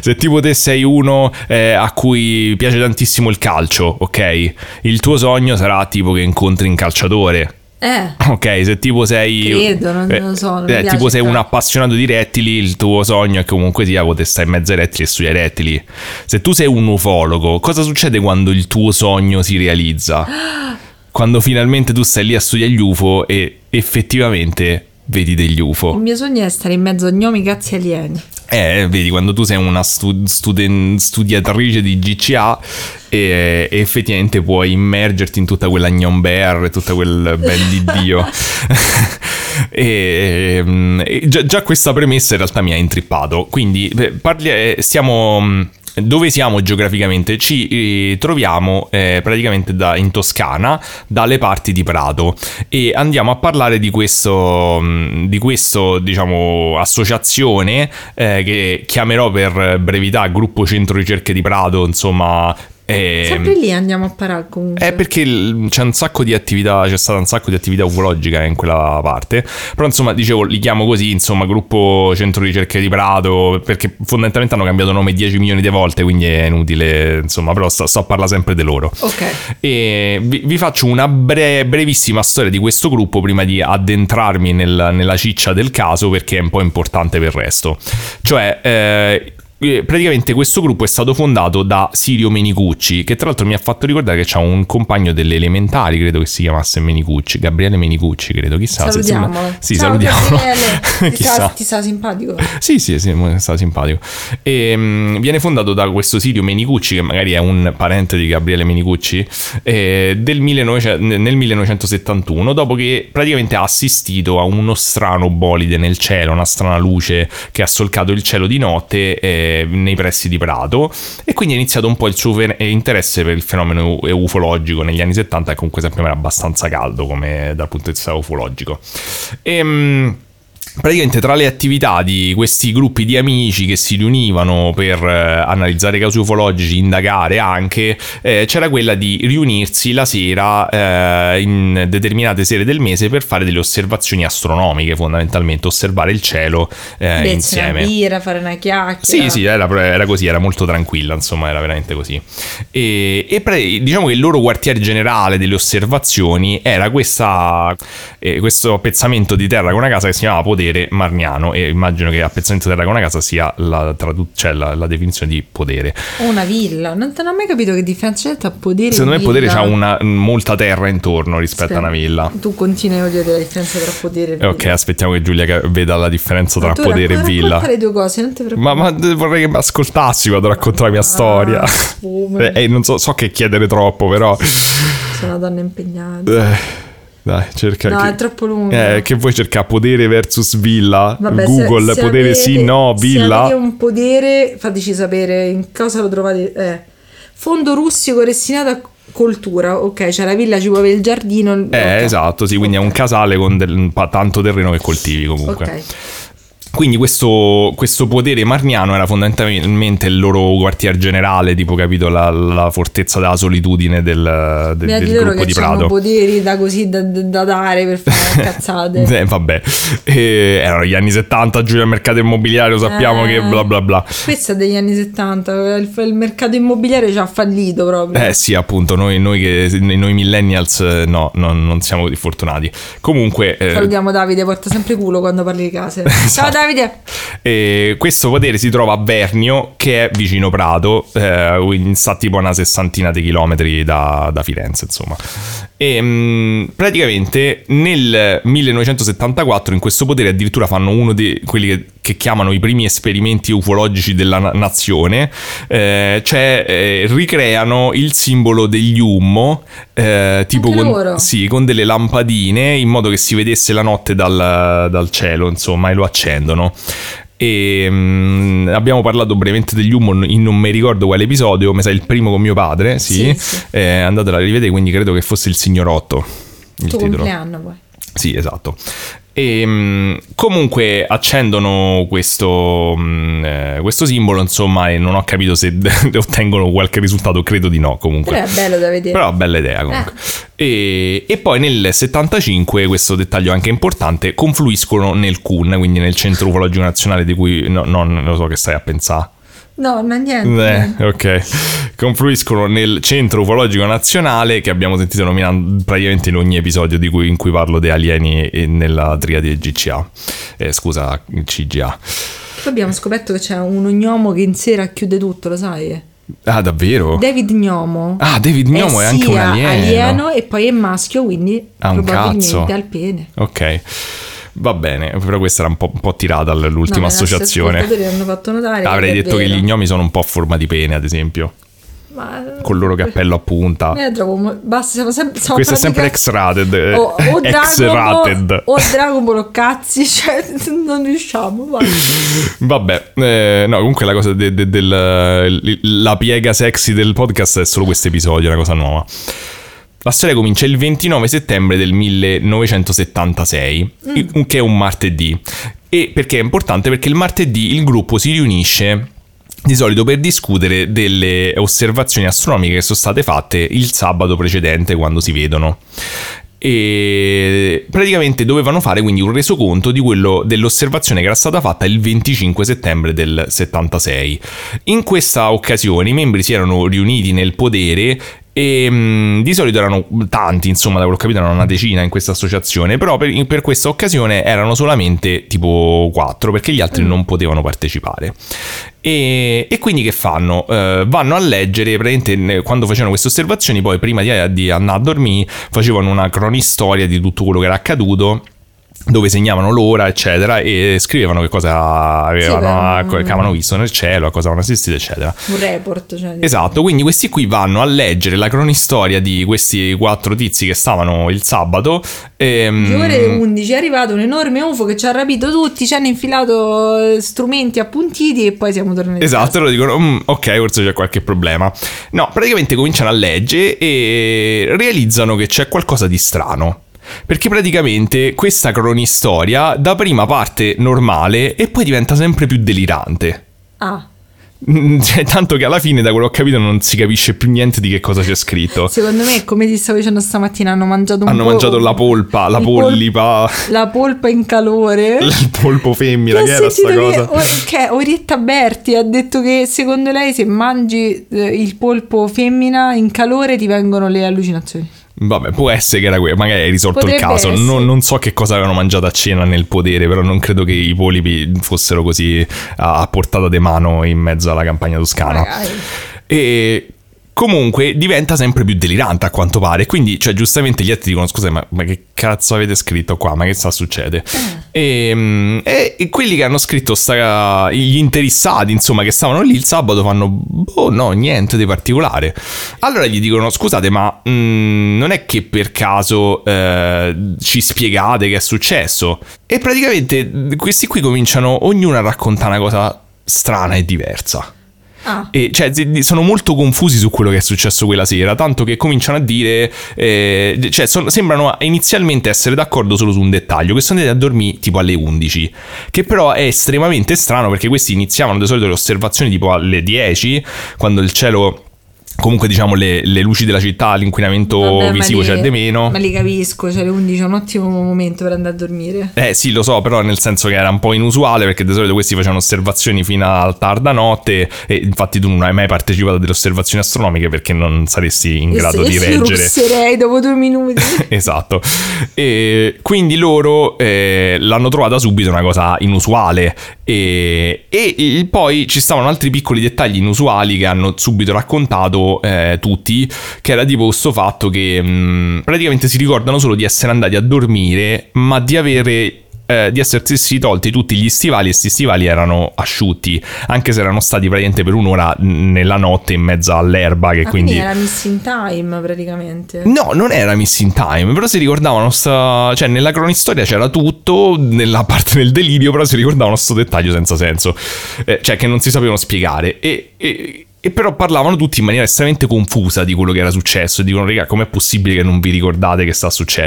se tipo te sei uno eh, a cui piace tantissimo il calcio, ok? Il tuo sogno sarà tipo che incontri un calciatore. Eh. Ok, se tipo sei. Credo, non lo so, non eh, tipo sei un appassionato di rettili, il tuo sogno è che comunque sia poter stare in mezzo ai rettili e studiare rettili. Se tu sei un ufologo, cosa succede quando il tuo sogno si realizza? Quando finalmente tu stai lì a studiare gli UFO e effettivamente vedi degli Il UFO. mio sogno è stare in mezzo a gnomi cazzi alieni. Eh, vedi, quando tu sei una stu- studen- studiatrice di GCA e, e effettivamente puoi immergerti in tutta quella Gnon Bear e tutto quel bel di Dio. e, mm, e già, già questa premessa in realtà mi ha intrippato. Quindi eh, parli- eh, stiamo... mm, Dove siamo geograficamente? Ci eh, troviamo eh, praticamente da- in Toscana, dalle parti di Prato e andiamo a parlare di questo, mh, di questo diciamo, associazione eh, che chiamerò per brevità Gruppo Centro Ricerche di Prato, insomma... eh, Sempre lì andiamo a parare comunque. è perché il- c'è un sacco di attività, c'è stata un sacco di attività ufologica in quella parte. Però insomma, dicevo, li chiamo così, insomma, gruppo centro ricerche di Prato, perché fondamentalmente hanno cambiato nome 10 milioni di volte, quindi è inutile, insomma, però sto, sto a parlare sempre di loro. Ok. E vi, vi faccio una bre- brevissima storia di questo gruppo prima di addentrarmi nel- nella ciccia del caso perché è un po' importante per il resto. Cioè, eh, eh, praticamente questo gruppo è stato fondato da Sirio Menicucci, che tra l'altro mi ha fatto ricordare che c'ha un compagno delle elementari, credo che si chiamasse Menicucci, Gabriele Menicucci, credo, chissà. se- Salutiamolo. Sì, Ciao, salutiamolo. Gabriele. Ti sa, ti sa simpatico? Sì, sì, sì, mo- sta simpatico. E, mm, viene fondato da questo Sirio Menicucci, che magari è un parente di Gabriele Menicucci, eh, del 1900 nel 1971, dopo che praticamente ha assistito a uno strano bolide nel cielo, una strana luce che ha solcato il cielo di notte eh, nei pressi di Prato, e quindi è iniziato un po' il suo interesse per il fenomeno ufologico negli anni 70, che comunque sempre era abbastanza caldo come dal punto di vista ufologico. E, Praticamente tra le attività di questi gruppi di amici che si riunivano per eh, analizzare casi ufologici, indagare anche, eh, c'era quella di riunirsi la sera eh, in determinate sere del mese per fare delle osservazioni astronomiche, fondamentalmente osservare il cielo eh, Bersi insieme. una birra, fare una chiacchiera. Sì, sì, era, era così, era molto tranquilla, insomma, era veramente così. E, e pre- diciamo che il loro quartiere generale delle osservazioni era questa, eh, questo pezzamento di terra con una casa che si chiamava Podere Marniano e immagino che appezzamento terra con una casa sia la, tradu- cioè la, la definizione di podere. O una villa. Non, non ho mai capito che differenza c'è tra podere Secondo e me villa. c'ha una, molta terra intorno rispetto Aspetta, a una villa. Tu continui a dire la differenza tra podere e villa. Ok, aspettiamo che Giulia veda la differenza tra podere e villa. le due cose, non ti. Ma, ma vorrei che mi ascoltassi quando racconto la mia storia. come. Eh, non so, so che chiedere troppo, però. Sono una donna impegnata. Eh, dai, cerca. No, che, è troppo lungo. Eh, che vuoi cercare? Podere versus villa? Vabbè, Google, se- se podere avete- sì, no, Se villa. avete un podere, fateci sapere in cosa lo trovate. Eh. Fondo rustico destinato a coltura. Ok, c'è la villa, ci avere il giardino. Eh, ok. esatto, sì, quindi è un casale con del- tanto terreno che coltivi comunque. Ok. Quindi questo, questo potere marniano era fondamentalmente il loro quartier generale, tipo capito la, la fortezza della solitudine del, ha del gruppo di Prato. poteri da così da, da dare per fare cazzate. Eh, vabbè, Eh, erano gli anni 70, giù al mercato immobiliare, lo sappiamo Eh. che bla bla bla. Questo è degli anni 70, il, il mercato immobiliare ci ha fallito proprio. Eh sì, appunto, noi, noi, che, noi millennials eh, no, no, non siamo fortunati. Comunque, eh, Salutiamo Davide, porta sempre culo quando parli di case. Ciao Esatto. Davide! eh, questo potere si trova a Vernio, che è vicino Prato, eh, sta tipo una sessantina di chilometri da, da Firenze, insomma. E mh, praticamente nel 1974 in questo potere addirittura fanno uno di quelli che, che chiamano i primi esperimenti ufologici della na- nazione, eh, cioè eh, ricreano il simbolo degli Ummo, eh, tipo con, sì, con delle lampadine in modo che si vedesse la notte dal, dal cielo, insomma, e lo accendono. E mm, abbiamo parlato brevemente degli Hummon in non mi ricordo quale episodio, mi sa il primo con mio padre, sì. Sì, sì. Eh, andatela a rivedere, quindi credo che fosse il signorotto. Il tuo titolo. compleanno poi. Sì, esatto. E mm, comunque accendono questo, mm, eh, questo simbolo, insomma, e non ho capito se ottengono qualche risultato, credo di no comunque. Però è bello da vedere. Però bella idea comunque. Eh. E, e poi nel 75, questo dettaglio anche importante, confluiscono nel CUN, quindi nel Centro Ufologico Nazionale di cui no- non lo so che stai a pensare. No, ma niente. Eh, ok. Confluiscono nel Centro Ufologico Nazionale che abbiamo sentito nominare praticamente in ogni episodio di cui- in cui parlo di alieni e nella triade GCA. Eh, scusa, CGA. Poi abbiamo scoperto che c'è un gnomo che in sera chiude tutto, lo sai? Ah, davvero? David Gnomo. Ah, David Gnomo è anche un sia alieno. e poi è maschio, quindi Ha un probabilmente cazzo. al pene. Ok. Va bene, però questa era un po', un po' tirata l'ultima No, associazione. ascoltatori hanno fatto notare Avrei detto che gli gnomi sono un po' a forma di pene, ad esempio, Ma... col loro cappello a punta. Eh, trovo basta, siamo sempre, siamo Questo è sempre pratica- X-rated. eh, o, o Dragon X-rated. Ball o Dragon Ball o cazzi, cioè non riusciamo. vai. Vabbè, eh, no, comunque la cosa de- de- del la piega sexy del podcast è solo questo episodio, è una cosa nuova. La storia comincia il 29 settembre del 1976, i- che è un martedì. E perché è importante? Perché il martedì il gruppo si riunisce di solito per discutere delle osservazioni astronomiche che sono state fatte il sabato precedente quando si vedono. E praticamente dovevano fare quindi un resoconto di quello dell'osservazione che era stata fatta il 25 settembre del 76. In questa occasione i membri si erano riuniti nel podere E mh, di solito erano tanti, insomma, da quello che ho capito erano una decina in questa associazione, però per, per questa occasione erano solamente tipo quattro perché gli altri non potevano partecipare. E, e quindi che fanno? Eh, vanno a leggere, praticamente quando facevano queste osservazioni, poi prima di, di andare a dormire facevano una cronistoria di tutto quello che era accaduto dove segnavano l'ora, eccetera, e scrivevano che cosa avevano, Sì, beh, che avevano visto nel cielo, a cosa avevano assistito, eccetera. Un report. Cioè, Esatto, quindi questi qui vanno a leggere la cronistoria di questi quattro tizi che stavano il sabato. ehm, Alle ore 11 è arrivato un enorme UFO che ci ha rapito tutti, ci hanno infilato strumenti appuntiti e poi siamo tornati. Esatto, loro dicono, "Mm, ok, forse c'è qualche problema. No, praticamente cominciano a leggere e realizzano che c'è qualcosa di strano. Perché praticamente questa cronistoria da prima parte normale e poi diventa sempre più delirante. Ah, Mm, Cioè, tanto che alla fine, da quello che ho capito, non si capisce più niente di che cosa c'è scritto. secondo me, come ti stavo dicendo stamattina, hanno mangiato un Hanno po'. mangiato la polpa, la il pol- pollipa, La polpa in calore. il polpo femmina, Ho che era sta sentito che, cosa? o- che Orietta Berti ha detto che secondo lei se mangi eh, il polpo femmina in calore ti vengono le allucinazioni. Vabbè, può essere che era quello, magari hai risolto il Potrebbe caso. essere. Non, non so che cosa avevano mangiato a cena nel podere, però non credo che i polipi fossero così a, a portata di mano in mezzo alla campagna toscana. Magari. E comunque diventa sempre più delirante a quanto pare. Quindi, cioè, giustamente gli altri dicono: Scusa, ma, ma che cazzo avete scritto qua? Ma che sta succede? E, mm, e- e quelli che hanno scritto, sta, gli interessati, insomma, che stavano lì il sabato, fanno: Boh, no, niente di particolare. Allora gli dicono: Scusate, ma mm, non è che per caso eh, ci spiegate che è successo? E praticamente questi qui cominciano ognuno a raccontare una cosa strana e diversa. Ah, E cioè, sono molto confusi su quello che è successo quella sera, tanto che cominciano a dire, eh, cioè, son- sembrano inizialmente essere d'accordo solo su un dettaglio, che sono andati a dormire tipo alle 11, che però è estremamente strano perché questi iniziavano di solito le osservazioni tipo alle 10, quando il cielo... Comunque diciamo le, le luci della città, l'inquinamento vabbè, visivo c'è di meno. Ma li capisco, cioè le 11 è un ottimo momento per andare a dormire. Eh sì, lo so, però nel senso che era un po' inusuale perché di solito questi facevano osservazioni fino a tarda notte e infatti tu non hai mai partecipato a delle osservazioni astronomiche perché non saresti in grado Io di se- reggere. russerei dopo due minuti. esatto. E quindi loro eh, l'hanno trovata subito una cosa inusuale e, e- e poi ci stavano altri piccoli dettagli inusuali che hanno subito raccontato eh, tutti, che era tipo questo fatto che mh, praticamente si ricordano solo di essere andati a dormire, ma di avere eh, di essersi tolti tutti gli stivali e questi stivali erano asciutti, anche se erano stati praticamente per un'ora nella notte in mezzo all'erba che Ah, quindi... quindi... era missing time praticamente. No, non era missing time, però si ricordavano sta... cioè nella cronistoria c'era tutto, nella parte del delirio, però si ricordavano sto dettaglio senza senso, Eh, cioè che non si sapevano spiegare e, e- e però parlavano tutti in maniera estremamente confusa di quello che era successo e dicono raga com'è possibile che non vi ricordate che sta succedendo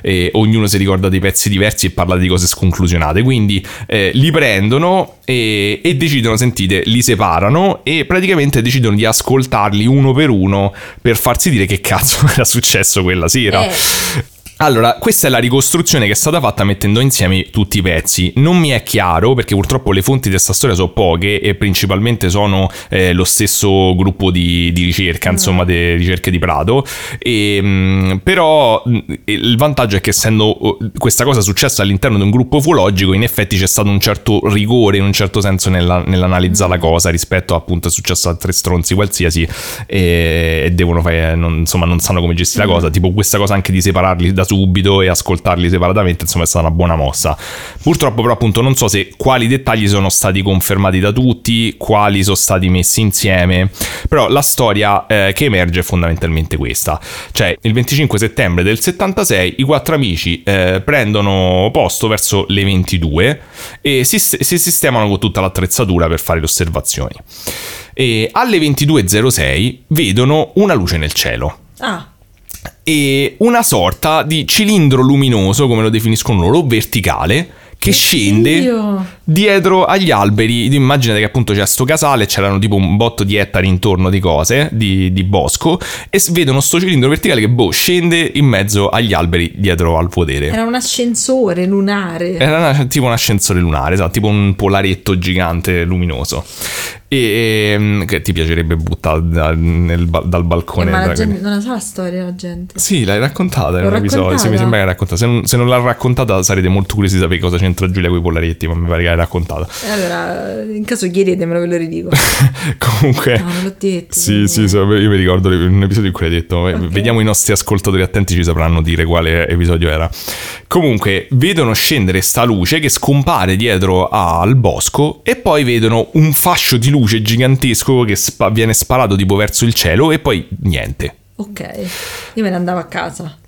e ognuno si ricorda dei pezzi diversi e parla di cose sconclusionate, quindi eh, li prendono e, e decidono, sentite, li separano e praticamente decidono di ascoltarli uno per uno per farsi dire che cazzo era successo quella sera. Eh. Allora, questa è la ricostruzione che è stata fatta mettendo insieme tutti i pezzi. Non mi è chiaro perché purtroppo le fonti di questa storia sono poche e principalmente sono eh, lo stesso gruppo di, di ricerca, insomma, di ricerche di Prato. E, mh, però mh, il vantaggio è che essendo uh, questa cosa successa all'interno di un gruppo ufologico, in effetti c'è stato un certo rigore, in un certo senso, nella- nell'analizzare la cosa rispetto appunto è successo a tre stronzi qualsiasi e, e devono fare, non, insomma, non sanno come gestire la cosa. Tipo questa cosa anche di separarli da subito e ascoltarli separatamente, insomma, è stata una buona mossa. Purtroppo, però, appunto, non so se quali dettagli sono stati confermati da tutti, quali sono stati messi insieme. Però la storia eh, che emerge è fondamentalmente questa. Cioè, il 25 settembre del 76 i quattro amici eh, prendono posto verso le 22 e si, si sistemano con tutta l'attrezzatura per fare le osservazioni. E alle 22.06 vedono una luce nel cielo Ah, e una sorta di cilindro luminoso, come lo definiscono loro, verticale, che scende Dio. dietro agli alberi. Immaginate che appunto c'è sto casale, c'erano tipo un botto di ettari intorno di cose, di, di bosco, e vedono sto cilindro verticale che boh, scende in mezzo agli alberi dietro al podere. era un ascensore lunare. Era una- tipo un ascensore lunare, esatto, tipo un polaretto gigante luminoso. E ehm, che ti piacerebbe buttare da- nel dal Eh, balcone. ma la gente non la sa la storia, la gente. Sì, l'hai raccontata in un episodio. Sì, mi sembra che l'hai raccontata. Se non, se non l'ha raccontata, sarete molto curiosi di sapere cosa c'entra Giulia con i polaretti. Ma mi pare che l'hai raccontata. Allora, in caso chiedetemelo, ve lo ridico. Comunque. No, non l'ho detto. Sì, sì, so- io mi ricordo un episodio in cui hai detto, eh, vediamo i nostri ascoltatori attenti ci sapranno dire quale episodio era. Comunque, vedono scendere sta luce che scompare dietro al bosco e poi vedono un fascio di luce gigantesco che spa- viene sparato tipo verso il cielo e poi niente. Ok, io me ne andavo a casa.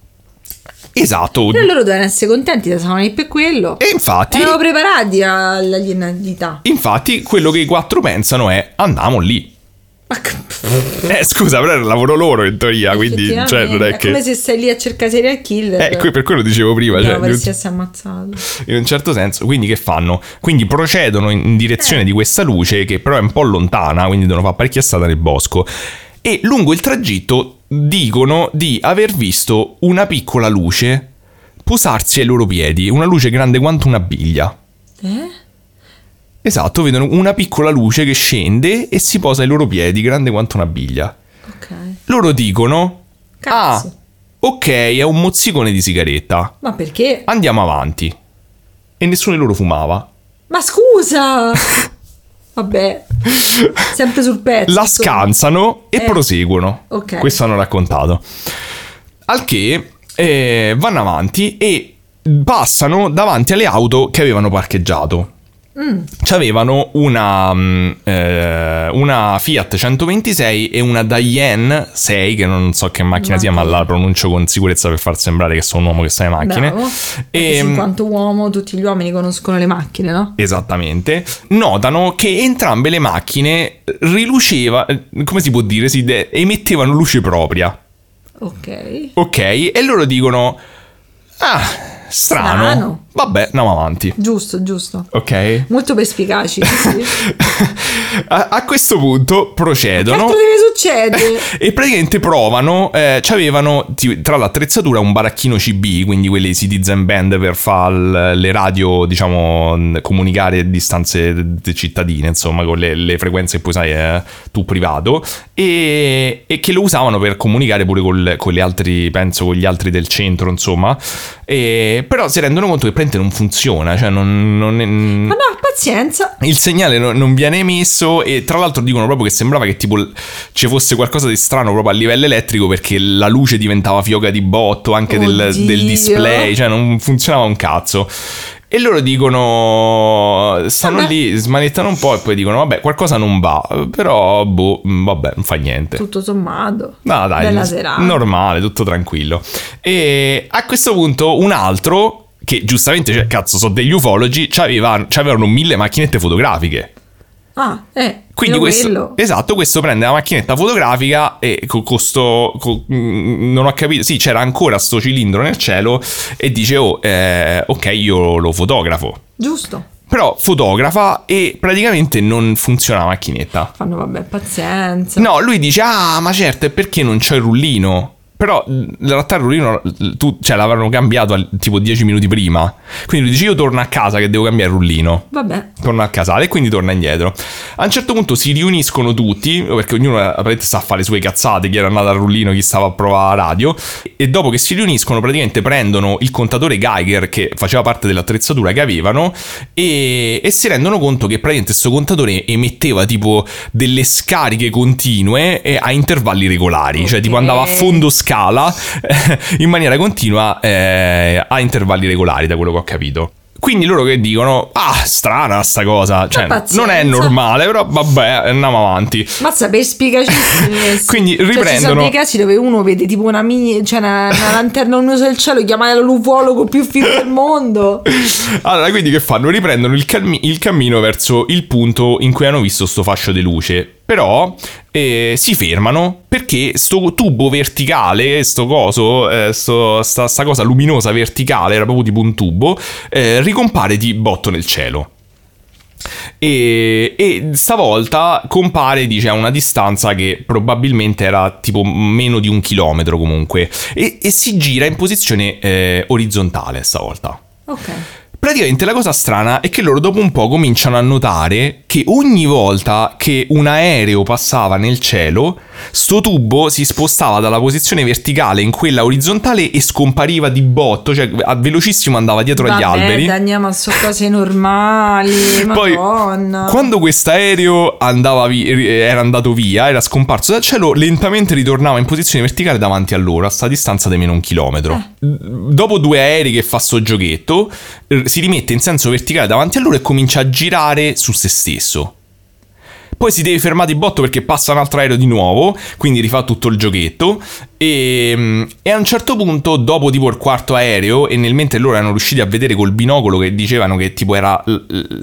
Esatto. E loro dovevano essere contenti, stavano lì per quello. E infatti, Erano preparati all'alienalità. infatti, quello che i quattro pensano è andiamo lì. Eh, scusa, però era il lavoro loro in teoria, quindi cioè, non è è come che... se stai lì a cercare serial killer. Eh, per quello dicevo prima, cioè, di un- essere ammazzato. in un certo senso. Quindi che fanno? Quindi procedono in direzione di questa luce che però è un po' lontana, quindi devono fare parecchia strada nel bosco. E lungo il tragitto dicono di aver visto una piccola luce posarsi ai loro piedi, una luce grande quanto una biglia. Eh? Esatto, vedono una piccola luce che scende e si posa ai loro piedi, grande quanto una biglia. Ok. Loro dicono: Cazzo. Ah, ok, è un mozzicone di sigaretta. Ma perché? Andiamo avanti. E nessuno di loro fumava. Ma scusa! Vabbè, sempre sul pezzo. La scansano e Eh. proseguono. Ok. Questo hanno raccontato. Al che eh, vanno avanti e passano davanti alle auto che avevano parcheggiato. Mm. C'avevano una, mm, eh, una Fiat 126 e una Diane 6, che non so che macchina sia, ma la pronuncio con sicurezza per far sembrare che sono un uomo che sa le macchine. Bravo. E, in quanto uomo, tutti gli uomini conoscono le macchine, no? Esattamente. Notano che entrambe le macchine riluceva, eh, come si può dire, si de- emettevano luce propria. Ok. Ok? E loro dicono: Ah, strano. Strano. Vabbè, andiamo avanti. Giusto, giusto. Ok? Molto perspicaci. Sì. a, a questo punto Che procedono. altro deve succedere? E praticamente provano, eh, c'avevano tra l'attrezzatura un baracchino CB, quindi quelli citizen band per fare le radio, diciamo, comunicare a distanze cittadine, insomma, con le, le frequenze che poi sai eh, tu privato, e, e che lo usavano per comunicare pure col- con, le altri, penso, con gli altri del centro, insomma. E- però si rendono conto che praticamente non funziona, cioè non... non è- Ma no, pazienza. il segnale no- non viene emesso e tra l'altro dicono proprio che sembrava che tipo ci fosse qualcosa di strano proprio a livello elettrico perché la luce diventava fioga di botto anche del, del display, cioè non funzionava un cazzo. E loro dicono, stanno Vabbè. lì, smanettano un po' e poi dicono, vabbè, qualcosa non va, però, boh, mm, vabbè, non fa niente. Tutto sommato. No, dai, Bella serata. normale, tutto tranquillo. E a questo punto un altro, che giustamente, cioè, cazzo, sono degli ufologi, c'aveva- c'avevano mille macchinette fotografiche. Ah, eh. Quindi questo, esatto, questo prende la macchinetta fotografica e con questo, co- mm, non ho capito, sì c'era ancora sto cilindro nel cielo e dice oh eh, ok io lo fotografo. Giusto. Però fotografa e praticamente non funziona la macchinetta. Fanno, vabbè, pazienza. No, lui dice ah ma certo è perché non c'è il rullino. Però in realtà il rullino tu, cioè, l'avranno cambiato al- tipo 10 minuti prima. Quindi lui dice io torno a casa che devo cambiare il rullino Vabbè. torna a casale e quindi torna indietro. A un certo punto si riuniscono tutti, perché ognuno eh, praticamente sta a fare le sue cazzate, chi era andato al rullino, chi stava a provare la radio, e dopo che si riuniscono praticamente prendono il contatore Geiger che faceva parte dell'attrezzatura che avevano e, e si rendono conto che praticamente questo contatore emetteva tipo delle scariche continue e a intervalli regolari, cioè tipo andava a fondo scala in maniera continua eh, a intervalli regolari da quello che ho capito. Quindi loro che dicono, ah, strana sta cosa, cioè non è normale, però vabbè, andiamo avanti. Mazza perspicacissimi. essi. Quindi Cioè, ci sono riprendono- dei casi dove uno vede tipo una mini, cioè una, una lanterna luminosa del cielo, chiama l'ufologo più figo del mondo. Allora, quindi che fanno? Riprendono il, calmi- il cammino verso il punto in cui hanno visto sto fascio di luce. Però eh, si fermano perché sto tubo verticale, sto coso, eh, sto- sta, sta cosa luminosa verticale, era proprio tipo un tubo, eh, ricompare di botto nel cielo. E, e stavolta compare, dice, a una distanza che probabilmente era tipo meno di un chilometro comunque. E, e si gira in posizione eh, orizzontale stavolta. Ok. Praticamente la cosa strana è che loro dopo un po' cominciano a notare che ogni volta che un aereo passava nel cielo, sto tubo si spostava dalla posizione verticale in quella orizzontale e scompariva di botto, cioè a velocissimo andava dietro agli Vabbè, alberi. dai, andiamo a so cose normali. Poi, Madonna. quando quest'aereo andava vi- era andato via, era scomparso dal cielo, lentamente ritornava in posizione verticale davanti a loro, a sta distanza di meno un chilometro. Dopo due aerei che fa sto giochetto, si rimette in senso verticale davanti a loro e comincia a girare su se stesso. Poi si deve fermare di botto perché passa un altro aereo di nuovo, quindi rifà tutto il giochetto. E, e a un certo punto, dopo tipo il quarto aereo, e nel mentre loro erano riusciti a vedere col binocolo che dicevano che tipo era.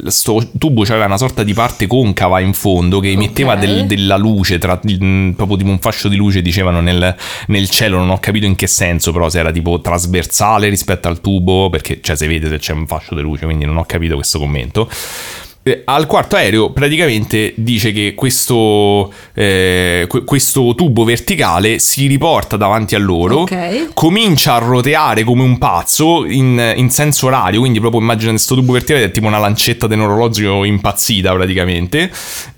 Sto tubo c'aveva una sorta di parte concava in fondo che emetteva Ok. del- della luce, tra, mm, proprio tipo un fascio di luce, dicevano nel, nel cielo. Non ho capito in che senso, però se era tipo trasversale rispetto al tubo, perché cioè si vede se c'è un fascio di luce, quindi non ho capito questo commento. Eh, Al quarto aereo praticamente dice che questo, eh, que- questo tubo verticale si riporta davanti a loro, Ok. comincia a roteare come un pazzo in, in senso orario, quindi proprio immaginate questo tubo verticale è tipo una lancetta di un orologio impazzita praticamente,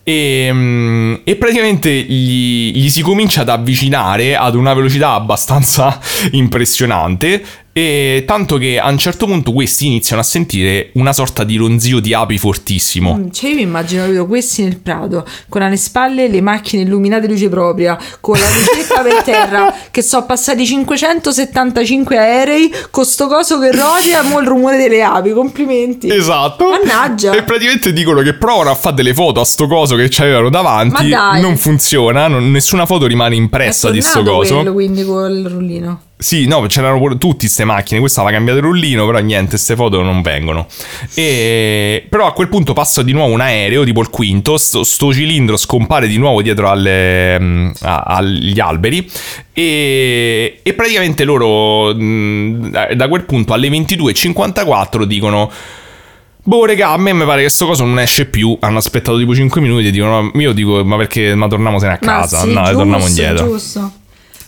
e, mm, e praticamente gli, gli si comincia ad avvicinare ad una velocità abbastanza impressionante. E tanto che a un certo punto questi iniziano a sentire una sorta di ronzio di api fortissimo. Mm, Cioè io mi immagino proprio questi nel prato con alle spalle le macchine illuminate luce propria con la lucetta per terra che sono passati 575 aerei con sto coso che rotea mo il rumore delle api complimenti Esatto. Mannaggia. E praticamente dicono che provano a fare delle foto a sto coso che c'avevano davanti. Non funziona, non- nessuna foto rimane impressa di sto coso. quello quindi col rullino Sì, no, c'erano pure tutte queste macchine. Questa aveva cambiato il rullino, però niente, queste foto non vengono. E... Però a quel punto passa di nuovo un aereo, tipo il quinto. Sto, sto cilindro scompare di nuovo dietro alle, mm, a- agli alberi. E, e praticamente loro mm, da quel punto alle 22.54 dicono. Boh, regà, a me mi pare che sto coso non esce più. Hanno aspettato tipo 5 minuti e dicono: no, Io dico, ma perché? Ma torniamosene a casa. sì, no, giusto, torniamo indietro. giusto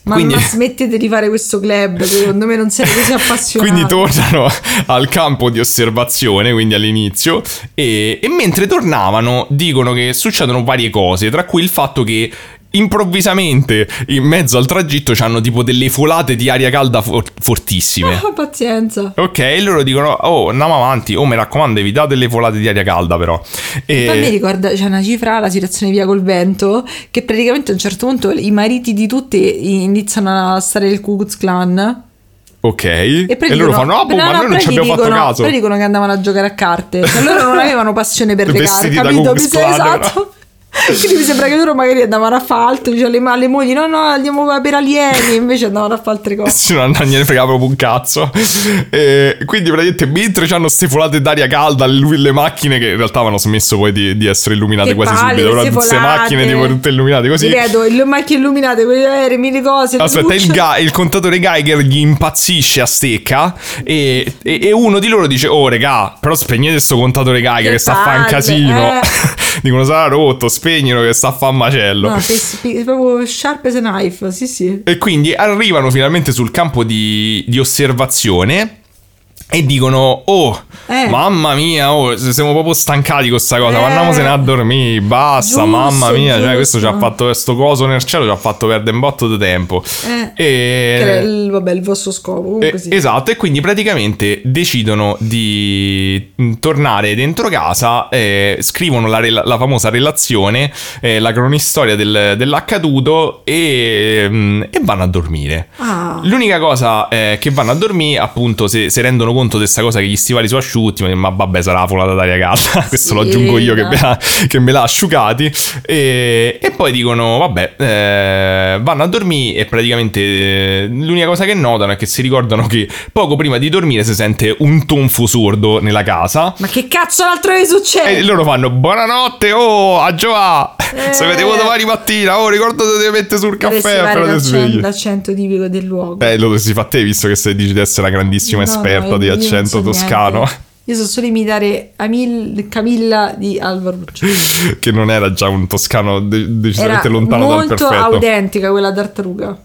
ma, Quindi- ma smettete di fare questo club secondo me non siete così appassionati Quindi tornano al campo di osservazione, quindi all'inizio, e, e mentre tornavano dicono che succedono varie cose, tra cui il fatto che improvvisamente in mezzo al tragitto c'hanno tipo delle folate di aria calda for- fortissime. Ah, pazienza Ok, e loro dicono, oh, andiamo avanti, oh, mi raccomando, evitate le folate di aria calda però. E- Poi mi ricorda, c'è una cifra, la situazione via col vento, che praticamente a un certo punto i mariti di tutte iniziano a stare il Ku Klux Klan. Ok, E, e, poi loro dicono- fanno, ah, boh, no, ma no, noi non ci abbiamo fatto dicono- caso. Poi dicono che andavano a giocare a carte. Cioè, loro non avevano passione per le carte, Vestiti capito? Mi Klan, esatto. Quindi mi sembra che loro magari andavano a fare altro, dicevano alle, mogli, no, no, andiamo per alieni, invece andavano a fare altre cose. Sì, non gliene frega proprio un cazzo. E quindi praticamente mentre c'hanno ste folate d'aria calda, le, le macchine che in realtà avevano smesso poi di, di essere illuminate Che quasi palle, subito, però queste macchine tipo tutte illuminate così. Ripeto, le macchine illuminate, quelle aerei, mille cose. le Aspetta, il, ga- il contatore Geiger gli impazzisce a stecca e, e- e uno di loro dice, oh regà, però spegnete sto contatore Geiger che, Che sta a fare un casino. eh. Dicono sarà rotto, spegnilo che sta a un macello. No, spi- proprio sharp as a knife, sì sì. E quindi arrivano finalmente sul campo di, di osservazione e dicono: Oh, Eh. mamma mia, oh, siamo proprio stancati con sta cosa. Eh. Ma andiamosene a dormire, basta, Giusto, mamma mia. Cioè, questo ci ha fatto questo coso nel cielo, ci ha fatto perdere un botto di tempo. Eh, E- Che era il, vabbè, il vostro scopo. Comunque eh, sì. Esatto, e quindi praticamente decidono di mm, tornare dentro casa, eh, scrivono la, rela- la famosa relazione, eh, la cronistoria del- dell'accaduto e, mm, e vanno a dormire. Ah. L'unica cosa è che vanno a dormire, appunto, se, se rendono conto di questa cosa che gli stivali sono asciutti, ma vabbè, sarà la folata d'aria calda. Questo lo Sì, aggiungo io che me l'ha, che me l'ha asciugati. E, e poi dicono, vabbè, eh, vanno a dormire e praticamente eh, l'unica cosa che notano è che si ricordano che poco prima di dormire si sente un tonfo sordo nella casa. Ma che cazzo l'altro che succede? E loro fanno buonanotte, oh, a Giova! Eh. Se vedevo domani mattina, oh, ricordate di mettere sul caffè fare appena ti l'accento, svegli. l'accento tipico del luogo. Eh, lo dovresti fare te, visto che sei, dici di essere una grandissima No, esperta no, di io accento so toscano. niente. Io so solo imitare Amil- Camilla di Alvaro Lucci. che non era già un toscano de- Era decisamente lontano dal molto perfetto. autentica quella tartaruga.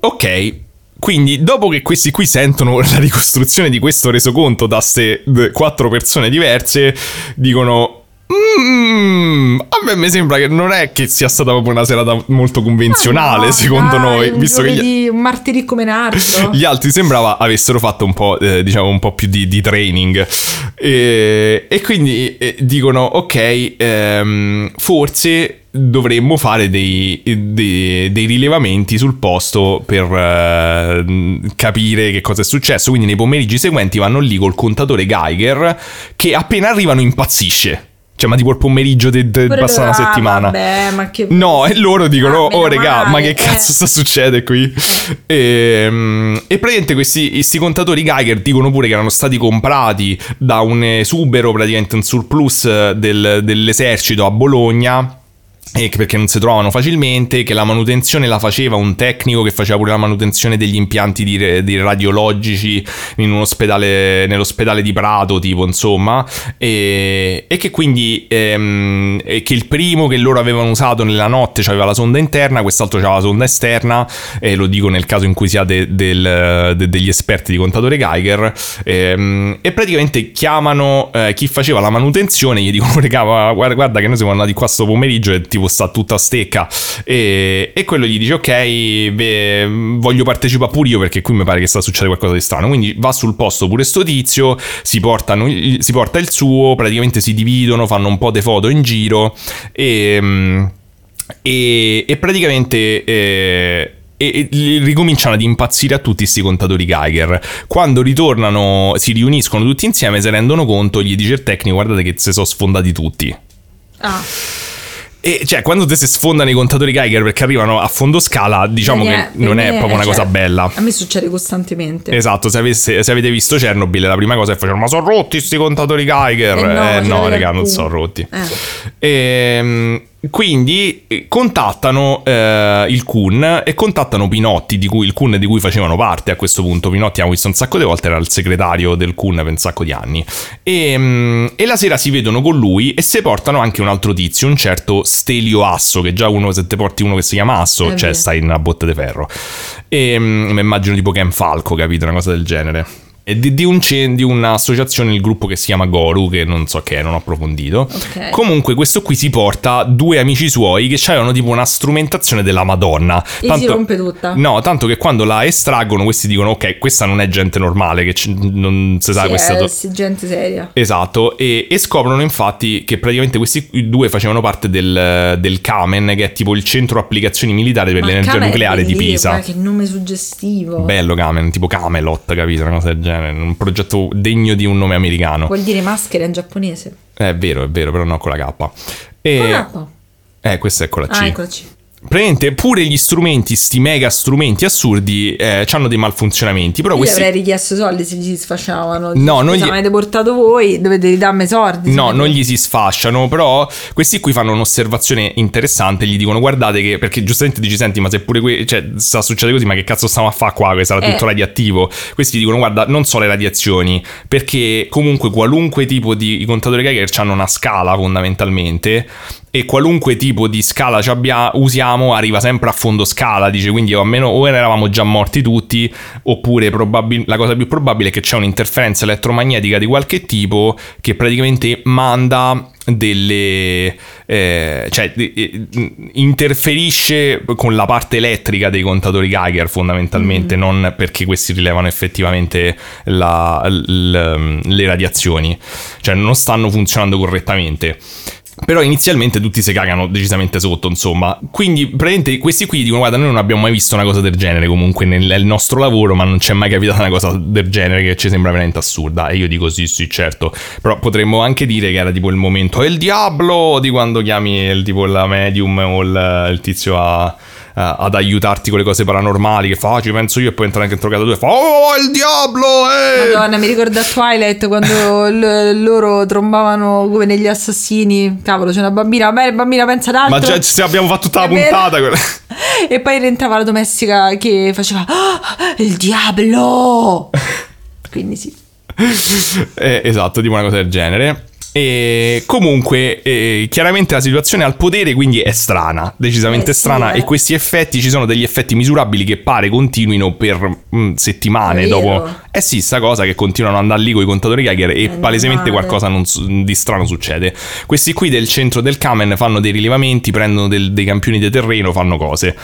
Ok, quindi, dopo che questi qui sentono la ricostruzione di questo resoconto da ste d- quattro persone diverse, dicono. "Mm, a me mi sembra che non è che sia stata proprio una serata molto convenzionale, Ah, no, secondo dai, noi, un visto che gli, un martedì come un altro. gli altri sembrava avessero fatto un po', eh, diciamo, un po' più di, di training. E, e quindi eh, dicono, ok, ehm, forse dovremmo fare dei, dei- dei rilevamenti sul posto per eh, capire che cosa è successo. Quindi nei pomeriggi seguenti vanno lì col contatore Geiger che appena arrivano impazzisce. Cioè, ma tipo il pomeriggio de- de- una settimana. vabbè, ma che... No, e loro dicono: Ah, Oh, regà, ma che cazzo eh." sta succedendo qui? E, mm, e praticamente questi, questi contatori Geiger dicono pure che erano stati comprati da un esubero, praticamente un surplus eh, del- dell'esercito a Bologna. Perché non si trovano facilmente, che la manutenzione la faceva un tecnico che faceva pure la manutenzione degli impianti di, di radiologici in un ospedale, nell'ospedale di Prato, tipo, insomma, e, e che quindi ehm, e che il primo che loro avevano usato nella notte aveva la sonda interna, quest'altro aveva la sonda esterna, e lo dico nel caso in cui siate del- de- degli esperti di contatore Geiger, ehm, e praticamente chiamano eh, chi faceva la manutenzione, gli dicono, guarda, guarda che noi siamo andati qua sto pomeriggio e tipo sta tutta a stecca, e, e quello gli dice, ok, beh, voglio partecipare pure io perché qui mi pare che sta succedendo qualcosa di strano, quindi va sul posto pure sto tizio, si, portano, si porta il suo, praticamente si dividono, fanno un po' di foto in giro, e... e, e praticamente eh, e- ricominciano ad impazzire a tutti questi contatori Geiger. Quando ritornano, si riuniscono tutti insieme, si rendono conto, gli dice il tecnico, guardate che si sono sfondati tutti. Ah, E cioè, quando te si sfondano i contatori Geiger perché arrivano a fondo scala, diciamo che non è proprio una cioè, cosa bella. A me succede costantemente. Esatto, se, avesse- se avete visto Chernobyl, la prima cosa che facevano, ma sono rotti questi contatori Geiger. Eh no, Eh no, raga, non sono rotti. Eh. Ehm, quindi eh, contattano eh, il Kun e contattano Pinotti, di cui, il Kun di cui facevano parte a questo punto. Pinotti abbiamo visto un sacco di volte, era il segretario del Kun per un sacco di anni. E, mm, e la sera si vedono con lui e se portano anche un altro tizio, un certo Stelio Asso, che già uno, se te porti uno che si chiama Asso, È cioè vero. stai in una botte di ferro. E mm, mi immagino tipo Ken Falco, capito? Una cosa del genere. Di, di un di un'associazione, il gruppo che si chiama Goru, che non so che è, non ho approfondito. Ok. Comunque, questo qui si porta due amici suoi che avevano tipo una strumentazione della Madonna. E si rompe tutta. No, tanto che quando la estraggono, questi dicono: Ok, questa non è gente normale, che c- non si sa Sì, questa. è to- sì, gente seria. Esatto, e, e scoprono infatti che praticamente questi due facevano parte del, del Kamen, che è tipo il centro applicazioni militari per Ma l'energia nucleare di Pisa. guarda Che nome suggestivo. Bello Kamen, tipo Camelot, capito? Una cosa del genere. Un progetto degno di un nome americano. Vuol dire maschera in giapponese. È vero, è vero, però no con la K. E... Con la K. Eh, questa è con la C. Ah, eccoci. Praticamente pure gli strumenti, sti mega strumenti assurdi, eh, hanno dei malfunzionamenti. Però Io questi. avrei richiesto soldi se gli si sfasciavano. No, non gli- ma avete portato voi, dovete ridarmi soldi. No, non gli si sfasciano, però questi qui fanno un'osservazione interessante, gli dicono guardate che, perché giustamente dici senti ma se pure que- cioè, sta succedendo così ma che cazzo stiamo a fare qua, che sarà Eh. tutto radioattivo, questi dicono guarda non so le radiazioni, perché comunque qualunque tipo di i contatori Geiger hanno una scala fondamentalmente e qualunque tipo di scala ci abbia- usiamo arriva sempre a fondo scala, dice quindi o almeno o eravamo già morti tutti oppure probabil- la cosa più probabile è che c'è un'interferenza elettromagnetica di qualche tipo che praticamente manda delle eh, cioè eh, interferisce con la parte elettrica dei contatori Geiger fondamentalmente non perché questi rilevano effettivamente la- l- le radiazioni. Cioè non stanno funzionando correttamente però inizialmente tutti si cagano decisamente sotto, insomma. Quindi, praticamente, questi qui dicono: Guarda, noi non abbiamo mai visto una cosa del genere comunque nel, nostro lavoro, ma non c'è mai capitata una cosa del genere che ci sembra veramente assurda. E io dico: Sì, sì, certo. Però potremmo anche dire che era tipo il momento: È il diavolo! di quando chiami il tipo la medium o il, il tizio a. a- ad aiutarti con le cose paranormali che fa, "Ah, ci penso io e poi entra anche interrogato tu e fa Oh il diavolo eh! Madonna, mi ricorda Twilight quando l- loro trombavano come negli assassini. Cavolo, c'è una bambina. Bene, bambina, pensa ad altro. Ma già se abbiamo fatto tutta la puntata E poi rientrava la domestica che faceva "Ah, il diavolo. Quindi sì. Eh, esatto, tipo una cosa del genere. E comunque, eh, chiaramente la situazione al potere quindi è strana, decisamente Eh sì, strana. eh. E questi effetti, ci sono degli effetti misurabili che pare continuino per mm, settimane vero? dopo. Eh sì, sta cosa che continuano ad andare lì con i contatori Geiger e palesemente qualcosa non di strano succede. Questi qui del centro del Kamen fanno dei rilevamenti, prendono del- dei campioni di terreno, fanno cose.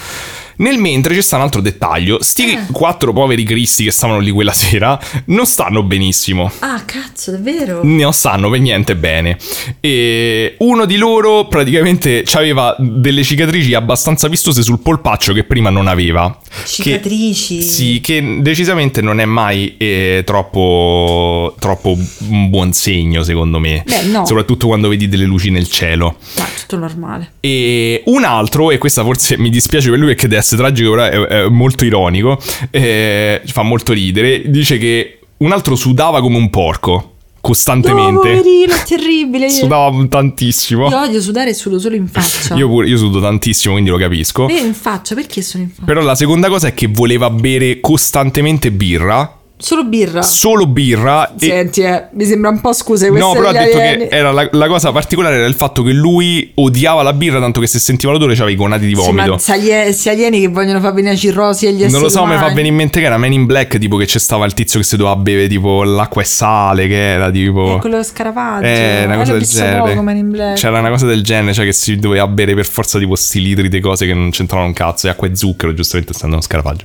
Nel mentre c'è sta un altro dettaglio: sti Eh. quattro poveri cristi che stavano lì quella sera non stanno benissimo. Ah, cazzo, davvero? Non stanno per niente bene. E uno di loro praticamente aveva delle cicatrici abbastanza vistose sul polpaccio che prima non aveva. Cicatrici. Che, sì, che decisamente non è mai eh, troppo, troppo un buon segno, secondo me. Beh, no. Soprattutto quando vedi delle luci nel cielo. Ma è tutto normale. E un altro, e questa forse mi dispiace per lui perché deve essere tragico, però è, è molto ironico, eh, fa molto ridere, dice che un altro sudava come un porco, No, costantemente. poverino, è terribile. Sudava tantissimo. io odio sudare e sudo solo in faccia. Io pure, io sudo tantissimo, quindi lo capisco. Io in faccia, perché sono in faccia? Però la seconda cosa è che voleva bere costantemente birra, Solo birra. solo birra e Senti, eh, mi sembra un po' scuse queste No, però ha detto alieni. che era la, la cosa particolare era il fatto che lui odiava la birra, tanto che se sentiva l'odore c'aveva i conati di Sì, vomito. ma sia alie- sia alieni che vogliono far venire la cirrosi agli esseri Non lo so, mi fa umani. venire in mente che era Man in Black, tipo che c'è stava il tizio che si doveva bere tipo l'acqua e sale, che era tipo... È quello Scaravaggio. Eh, una Eh, cosa del genere. poco, Man in Black. C'era una cosa del genere, cioè che si doveva bere per forza tipo sti litri di cose che non c'entravano un cazzo, e acqua e zucchero, giustamente essendo uno scarafaggio.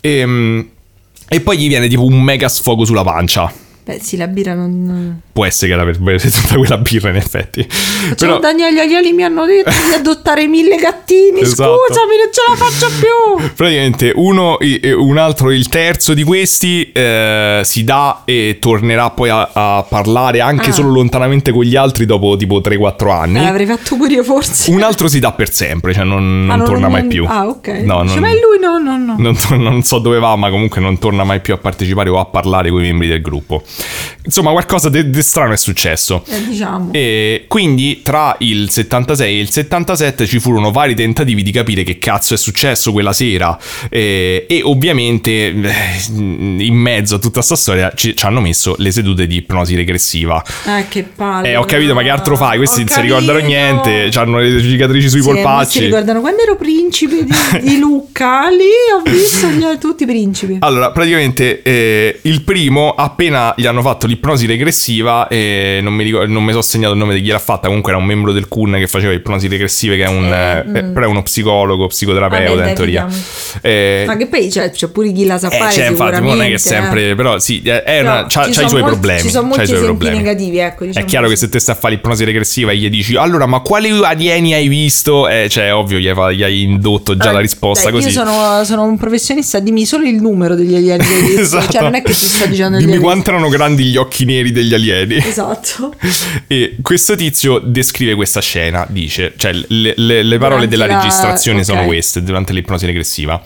E, e poi gli viene tipo un mega sfogo sulla pancia. Beh, sì, la birra non... Può essere che bere tutta quella birra, in effetti. Ciao Daniele, gli alieni mi hanno detto di adottare mille gattini. Esatto. Scusami, non ce la faccio più. Praticamente uno, un altro, il terzo di questi eh, si dà e tornerà poi a, a parlare anche Ah. solo lontanamente con gli altri dopo tipo 3-4 anni. Eh, l'avrei fatto pure io forse. Un altro si dà per sempre, cioè non, non Ah, torna mai non- più. Ah, ok. No, non, Ma è lui no, no, no. non, non so dove va, ma comunque non torna mai più a partecipare o a parlare con i membri del gruppo. Insomma, qualcosa di strano è successo. Eh, diciamo. E quindi tra il 76 e il 77 ci furono vari tentativi di capire che cazzo è successo quella sera e, e ovviamente eh, in mezzo a tutta sta storia ci, ci hanno messo le sedute di ipnosi regressiva. Eh, che palle. Eh, ho capito, ma che altro fai? Questi non si ricordano niente, hanno le cicatrici sui Sì, ma si polpacci. ricordano quando ero principe di, di Lucca, lì ho visto gli- tutti i principi. Allora, praticamente eh, il primo, appena gli hanno fatto l'ipnosi regressiva, eh, non, mi ricordo, non mi sono segnato il nome di chi l'ha fatta, comunque era un membro del CUN che faceva ipnosi regressive, che è un, eh, eh, però è uno psicologo, psicoterapeuta Vabbè, in teoria. Eh, Ma che poi c'è, c'è pure chi la sa eh, fare cioè, infatti, sicuramente. non è che sempre, però sì, è è Però una, c'ha, c'ha i suoi molti- problemi. Ci sono molti i suoi esempi problemi. negativi, ecco. È diciamo chiaro che così. se te stai a fare l'ipnosi regressiva e gli dici allora ma quali alieni hai visto? Eh, cioè ovvio gli hai, gli hai indotto già Eh, la risposta dai, così. Io sono, sono un professionista, dimmi solo il numero degli alieni che hai visto. Esatto. Cioè, non è che ti sto dicendo gli Dimmi quanto erano grandi gli occhi neri degli alieni. Esatto. E questo tizio descrive questa scena, dice, cioè le, le- le parole Durante della la- registrazione sono ok. queste, durante l'ipnosi regressiva.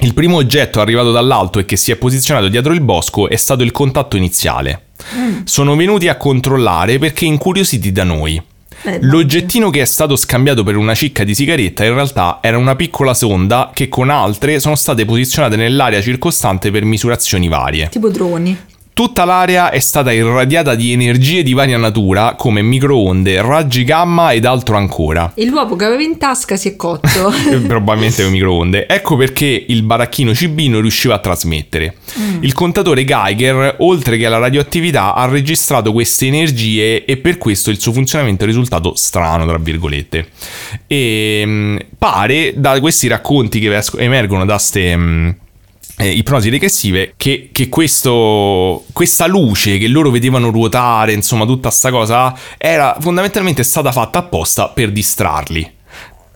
Il primo oggetto arrivato dall'alto e che si è posizionato dietro il bosco è stato il contatto iniziale. Mm. Sono venuti a controllare perché incuriositi da noi. Eh, L'oggettino che è stato scambiato per una cicca di sigaretta in realtà era una piccola sonda che con altre sono state posizionate nell'area circostante per misurazioni varie. Tipo droni. Tutta l'area è stata irradiata di energie di varia natura come microonde, raggi gamma ed altro ancora. E l'uovo che aveva in tasca si è cotto. Probabilmente con microonde. Ecco perché il baracchino CB non riusciva a trasmettere. Il contatore Geiger, oltre che alla radioattività, ha registrato queste energie e per questo il suo funzionamento è risultato strano, tra virgolette. E mm, pare da questi racconti che emergono da ste. Eh, ipnosi regressive che, che questo, questa luce che loro vedevano ruotare, insomma tutta sta cosa, era fondamentalmente stata fatta apposta per distrarli.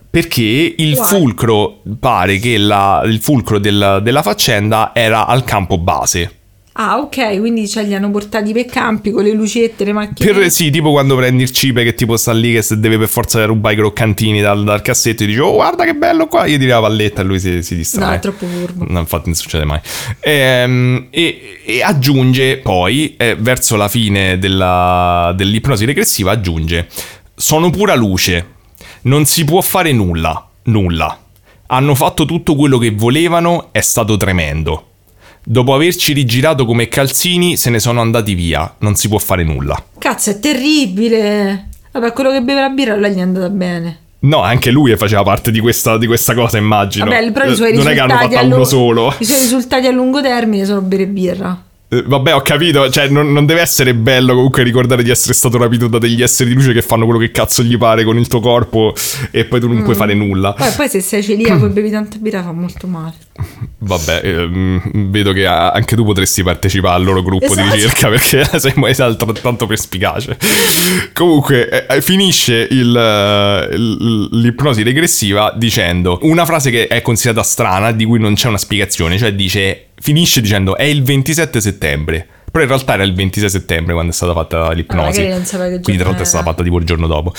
Perché il Why? fulcro, pare che la- il fulcro del- della faccenda era al campo base. Ah, ok, quindi cioè, li hanno portati per campi con le lucette, le macchine. Per, sì, tipo quando prendi il cipe che tipo sta lì che se deve per forza rubare i croccantini dal, dal cassetto e dici oh guarda che bello qua, gli tiri la palletta e lui si, si distrae. No, è troppo furbo. No, infatti non succede mai. Ehm, E, e aggiunge poi, eh, verso la fine della- dell'ipnosi regressiva, aggiunge, sono pura luce, non si può fare nulla, nulla. Hanno fatto tutto quello che volevano, è stato tremendo. Dopo averci rigirato come calzini, se ne sono andati via. Non si può fare nulla. Cazzo, è terribile. Vabbè, quello che beve la birra a lei gli è andata bene. No, anche lui faceva parte di questa, di questa cosa, immagino. Vabbè, però i suoi Eh, non è che hanno risultati fatto a uno lu- solo. I suoi risultati a lungo termine sono bere birra. Eh, Vabbè, ho capito, cioè non, non deve essere bello comunque ricordare di essere stato rapito da degli esseri di luce che fanno quello che cazzo gli pare con il tuo corpo e poi tu non Mm. puoi fare nulla. Poi, poi se sei celiaco e bevi tanta birra fa molto male. Vabbè, ehm, vedo che a- anche tu potresti partecipare al loro gruppo di Esatto. ricerca perché sei mai altrettanto perspicace. Comunque, eh, eh, finisce il, eh, il- l'ipnosi regressiva dicendo una frase che è considerata strana, di cui non c'è una spiegazione, cioè dice, finisce dicendo è il 27 settembre. Però in realtà era il 26 settembre quando è stata fatta l'ipnosi. Ah, Quindi tra l'altro è stata fatta tipo il giorno dopo.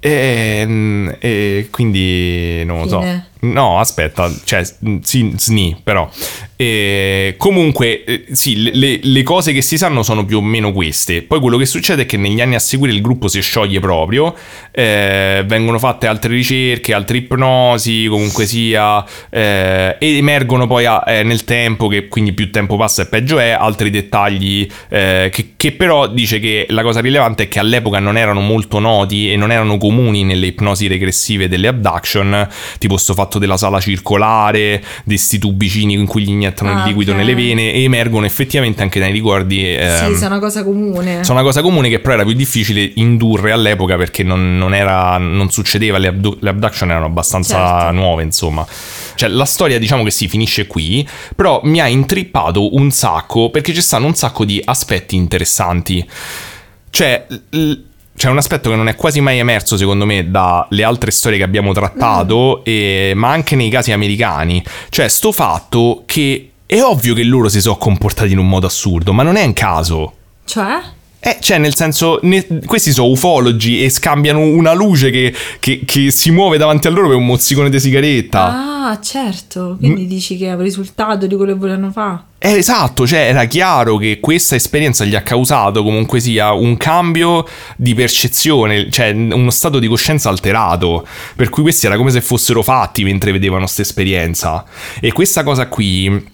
E, e quindi non lo so. Fine. No, aspetta, cioè, sì, sni, però. E, comunque, eh, sì, le- le, le cose che si sanno sono più o meno queste. Poi quello che succede è che negli anni a seguire il gruppo si scioglie proprio, eh, vengono fatte altre ricerche, altre ipnosi, comunque sia, eh, e emergono poi a- eh, nel tempo, che quindi più tempo passa e peggio è, altri dettagli eh, che, che però dice che la cosa rilevante è che all'epoca non erano molto noti e non erano comuni nelle ipnosi regressive delle abduction, tipo sto fatto della sala circolare, di sti tubicini in cui gli iniettano il Ah, liquido ok. nelle vene e emergono effettivamente anche nei ricordi. ehm, sì, è una cosa comune. sono una cosa comune che però era più difficile indurre all'epoca perché non, non era, non succedeva, le, abdu- le abduction erano abbastanza Certo. nuove, insomma. Cioè, la storia diciamo che si finisce qui, però mi ha intrippato un sacco perché ci stanno un sacco di aspetti interessanti. Cioè, l- c'è un aspetto che non è quasi mai emerso, secondo me, dalle altre storie che abbiamo trattato, e- ma anche nei casi americani. Cioè, sto fatto che è ovvio che loro si sono comportati in un modo assurdo, ma non è un caso. Cioè? Eh, cioè, nel senso, ne- questi sono ufologi e scambiano una luce che, che- che si muove davanti a loro per un mozzicone di sigaretta. Ah, certo. Quindi dici che è un risultato di quello che volevano fare. Eh, esatto, cioè era chiaro che questa esperienza gli ha causato comunque sia un cambio di percezione, cioè uno stato di coscienza alterato, per cui questi era come se fossero fatti mentre vedevano questa esperienza. E questa cosa qui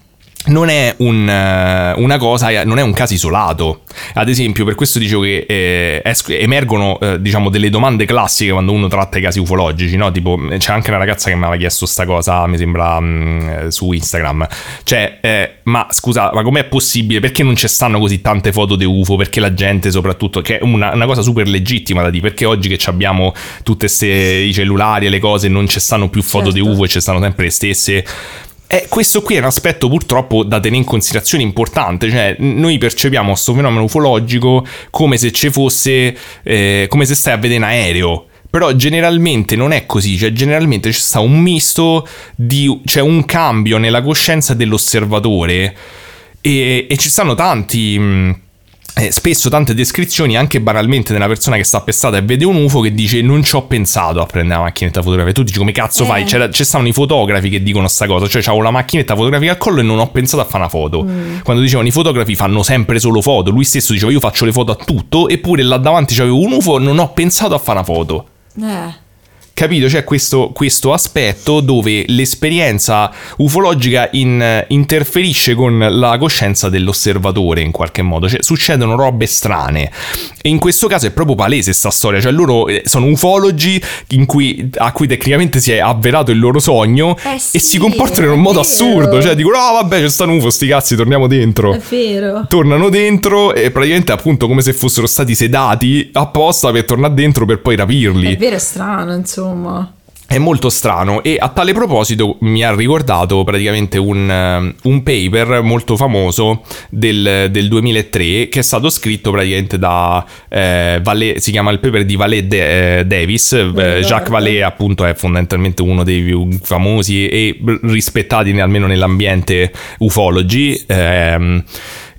non è un, eh, una cosa, non è un caso isolato. Ad esempio, per questo dicevo che eh, es- emergono, eh, diciamo, delle domande classiche quando uno tratta i casi ufologici, no? Tipo, c'è anche una ragazza che mi aveva chiesto sta cosa, mi sembra, mh, su Instagram. Cioè, eh, ma scusa, ma com'è possibile? Perché non ci stanno così tante foto di UFO? Perché la gente, soprattutto, che è una, una cosa super legittima da dire, perché oggi che abbiamo tutti i cellulari e le cose, non ci stanno più foto di Certo. UFO e ci stanno sempre le stesse. Eh, questo qui è un aspetto purtroppo da tenere in considerazione importante, cioè noi percepiamo questo fenomeno ufologico come se ci fosse, eh, come se stai a vedere un aereo. Però generalmente non è così, cioè generalmente c'è sta un misto di, c'è un cambio nella coscienza dell'osservatore e, e ci stanno tanti... mh, eh, spesso tante descrizioni anche banalmente della persona che sta strada e vede un UFO che dice non ci ho pensato a prendere la macchinetta fotografica. Tu dici come cazzo Eh. fai C'era- ci stanno i fotografi che dicono sta cosa. Cioè avevo la macchinetta fotografica al collo e non ho pensato a fare una foto. Quando dicevano i fotografi fanno sempre solo foto. Lui stesso diceva io faccio le foto a tutto eppure là davanti c'avevo un UFO e non ho pensato a fare una foto. Eh. Capito? C'è questo, questo aspetto dove l'esperienza ufologica in- interferisce con la coscienza dell'osservatore in qualche modo, cioè succedono robe strane. E in questo caso è proprio palese sta storia, cioè loro eh, sono ufologi in cui- a cui tecnicamente si è avverato il loro sogno Eh sì, e si comportano in un modo assurdo, cioè dicono "Ah, vabbè, c'è sta un UFO, sti cazzi, torniamo dentro". È vero. Tornano dentro e praticamente appunto come se fossero stati sedati apposta per tornare dentro per poi rapirli. È vero, è strano, insomma. È molto strano e a tale proposito mi ha ricordato praticamente un, eh, un paper molto famoso del, del 2003 che è stato scritto praticamente da eh, Vallée- si chiama il paper di Vallée De- eh, Davis, eh. Jacques Vallée appunto è fondamentalmente uno dei più famosi e rispettati almeno nell'ambiente ufologi. ehm,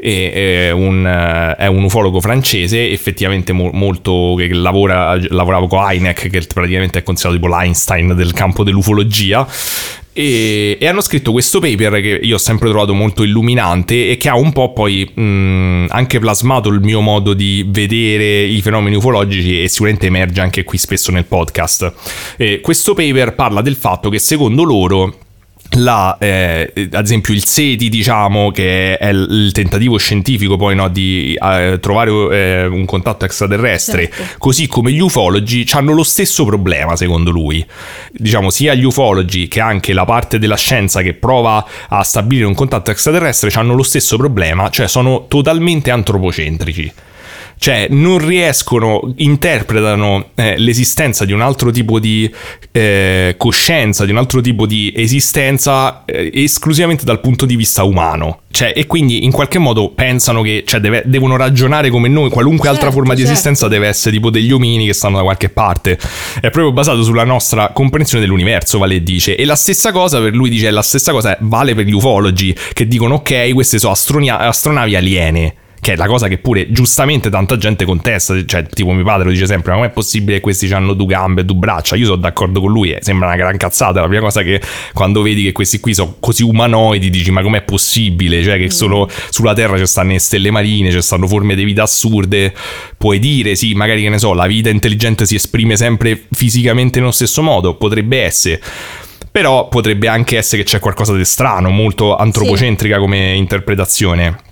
e è un, eh, è un ufologo francese effettivamente mo- molto che lavora, lavorava con Heineck che praticamente è considerato tipo l'Einstein del campo dell'ufologia e, e hanno scritto questo paper che io ho sempre trovato molto illuminante e che ha un po' poi mh, anche plasmato il mio modo di vedere i fenomeni ufologici e sicuramente emerge anche qui spesso nel podcast. E questo paper parla del fatto che secondo loro la, eh, ad esempio il SETI, diciamo, che è il, tentativo scientifico poi no, di eh, trovare eh, un contatto extraterrestre, Certo. così come gli ufologi, hanno lo stesso problema secondo lui. Diciamo sia gli ufologi che anche la parte della scienza che prova a stabilire un contatto extraterrestre hanno lo stesso problema, cioè sono totalmente antropocentrici. Cioè, non riescono, interpretano eh, l'esistenza di un altro tipo di eh, coscienza, di un altro tipo di esistenza eh, esclusivamente dal punto di vista umano. Cioè, e quindi in qualche modo pensano che cioè, deve- devono ragionare come noi, qualunque altra Certo, forma di certo. esistenza deve essere tipo degli omini che stanno da qualche parte. È proprio basato sulla nostra comprensione dell'universo, vale dice. E la stessa cosa per lui dice, la stessa cosa vale per gli ufologi che dicono ok, queste sono astronia- astronavi aliene. Che è la cosa che pure giustamente tanta gente contesta. Cioè, tipo mio padre lo dice sempre: Ma com'è possibile che questi hanno due gambe e due braccia? Io sono d'accordo con lui, eh, sembra una gran cazzata. La prima cosa che quando vedi che questi qui sono così umanoidi, dici: Ma com'è possibile? Cioè, che solo sulla Terra ci stanno le stelle marine, ci stanno forme di vita assurde. Puoi dire, sì, magari che ne so, la vita intelligente si esprime sempre fisicamente nello stesso modo. Potrebbe essere. Però potrebbe anche essere che c'è qualcosa di strano, molto antropocentrica come interpretazione.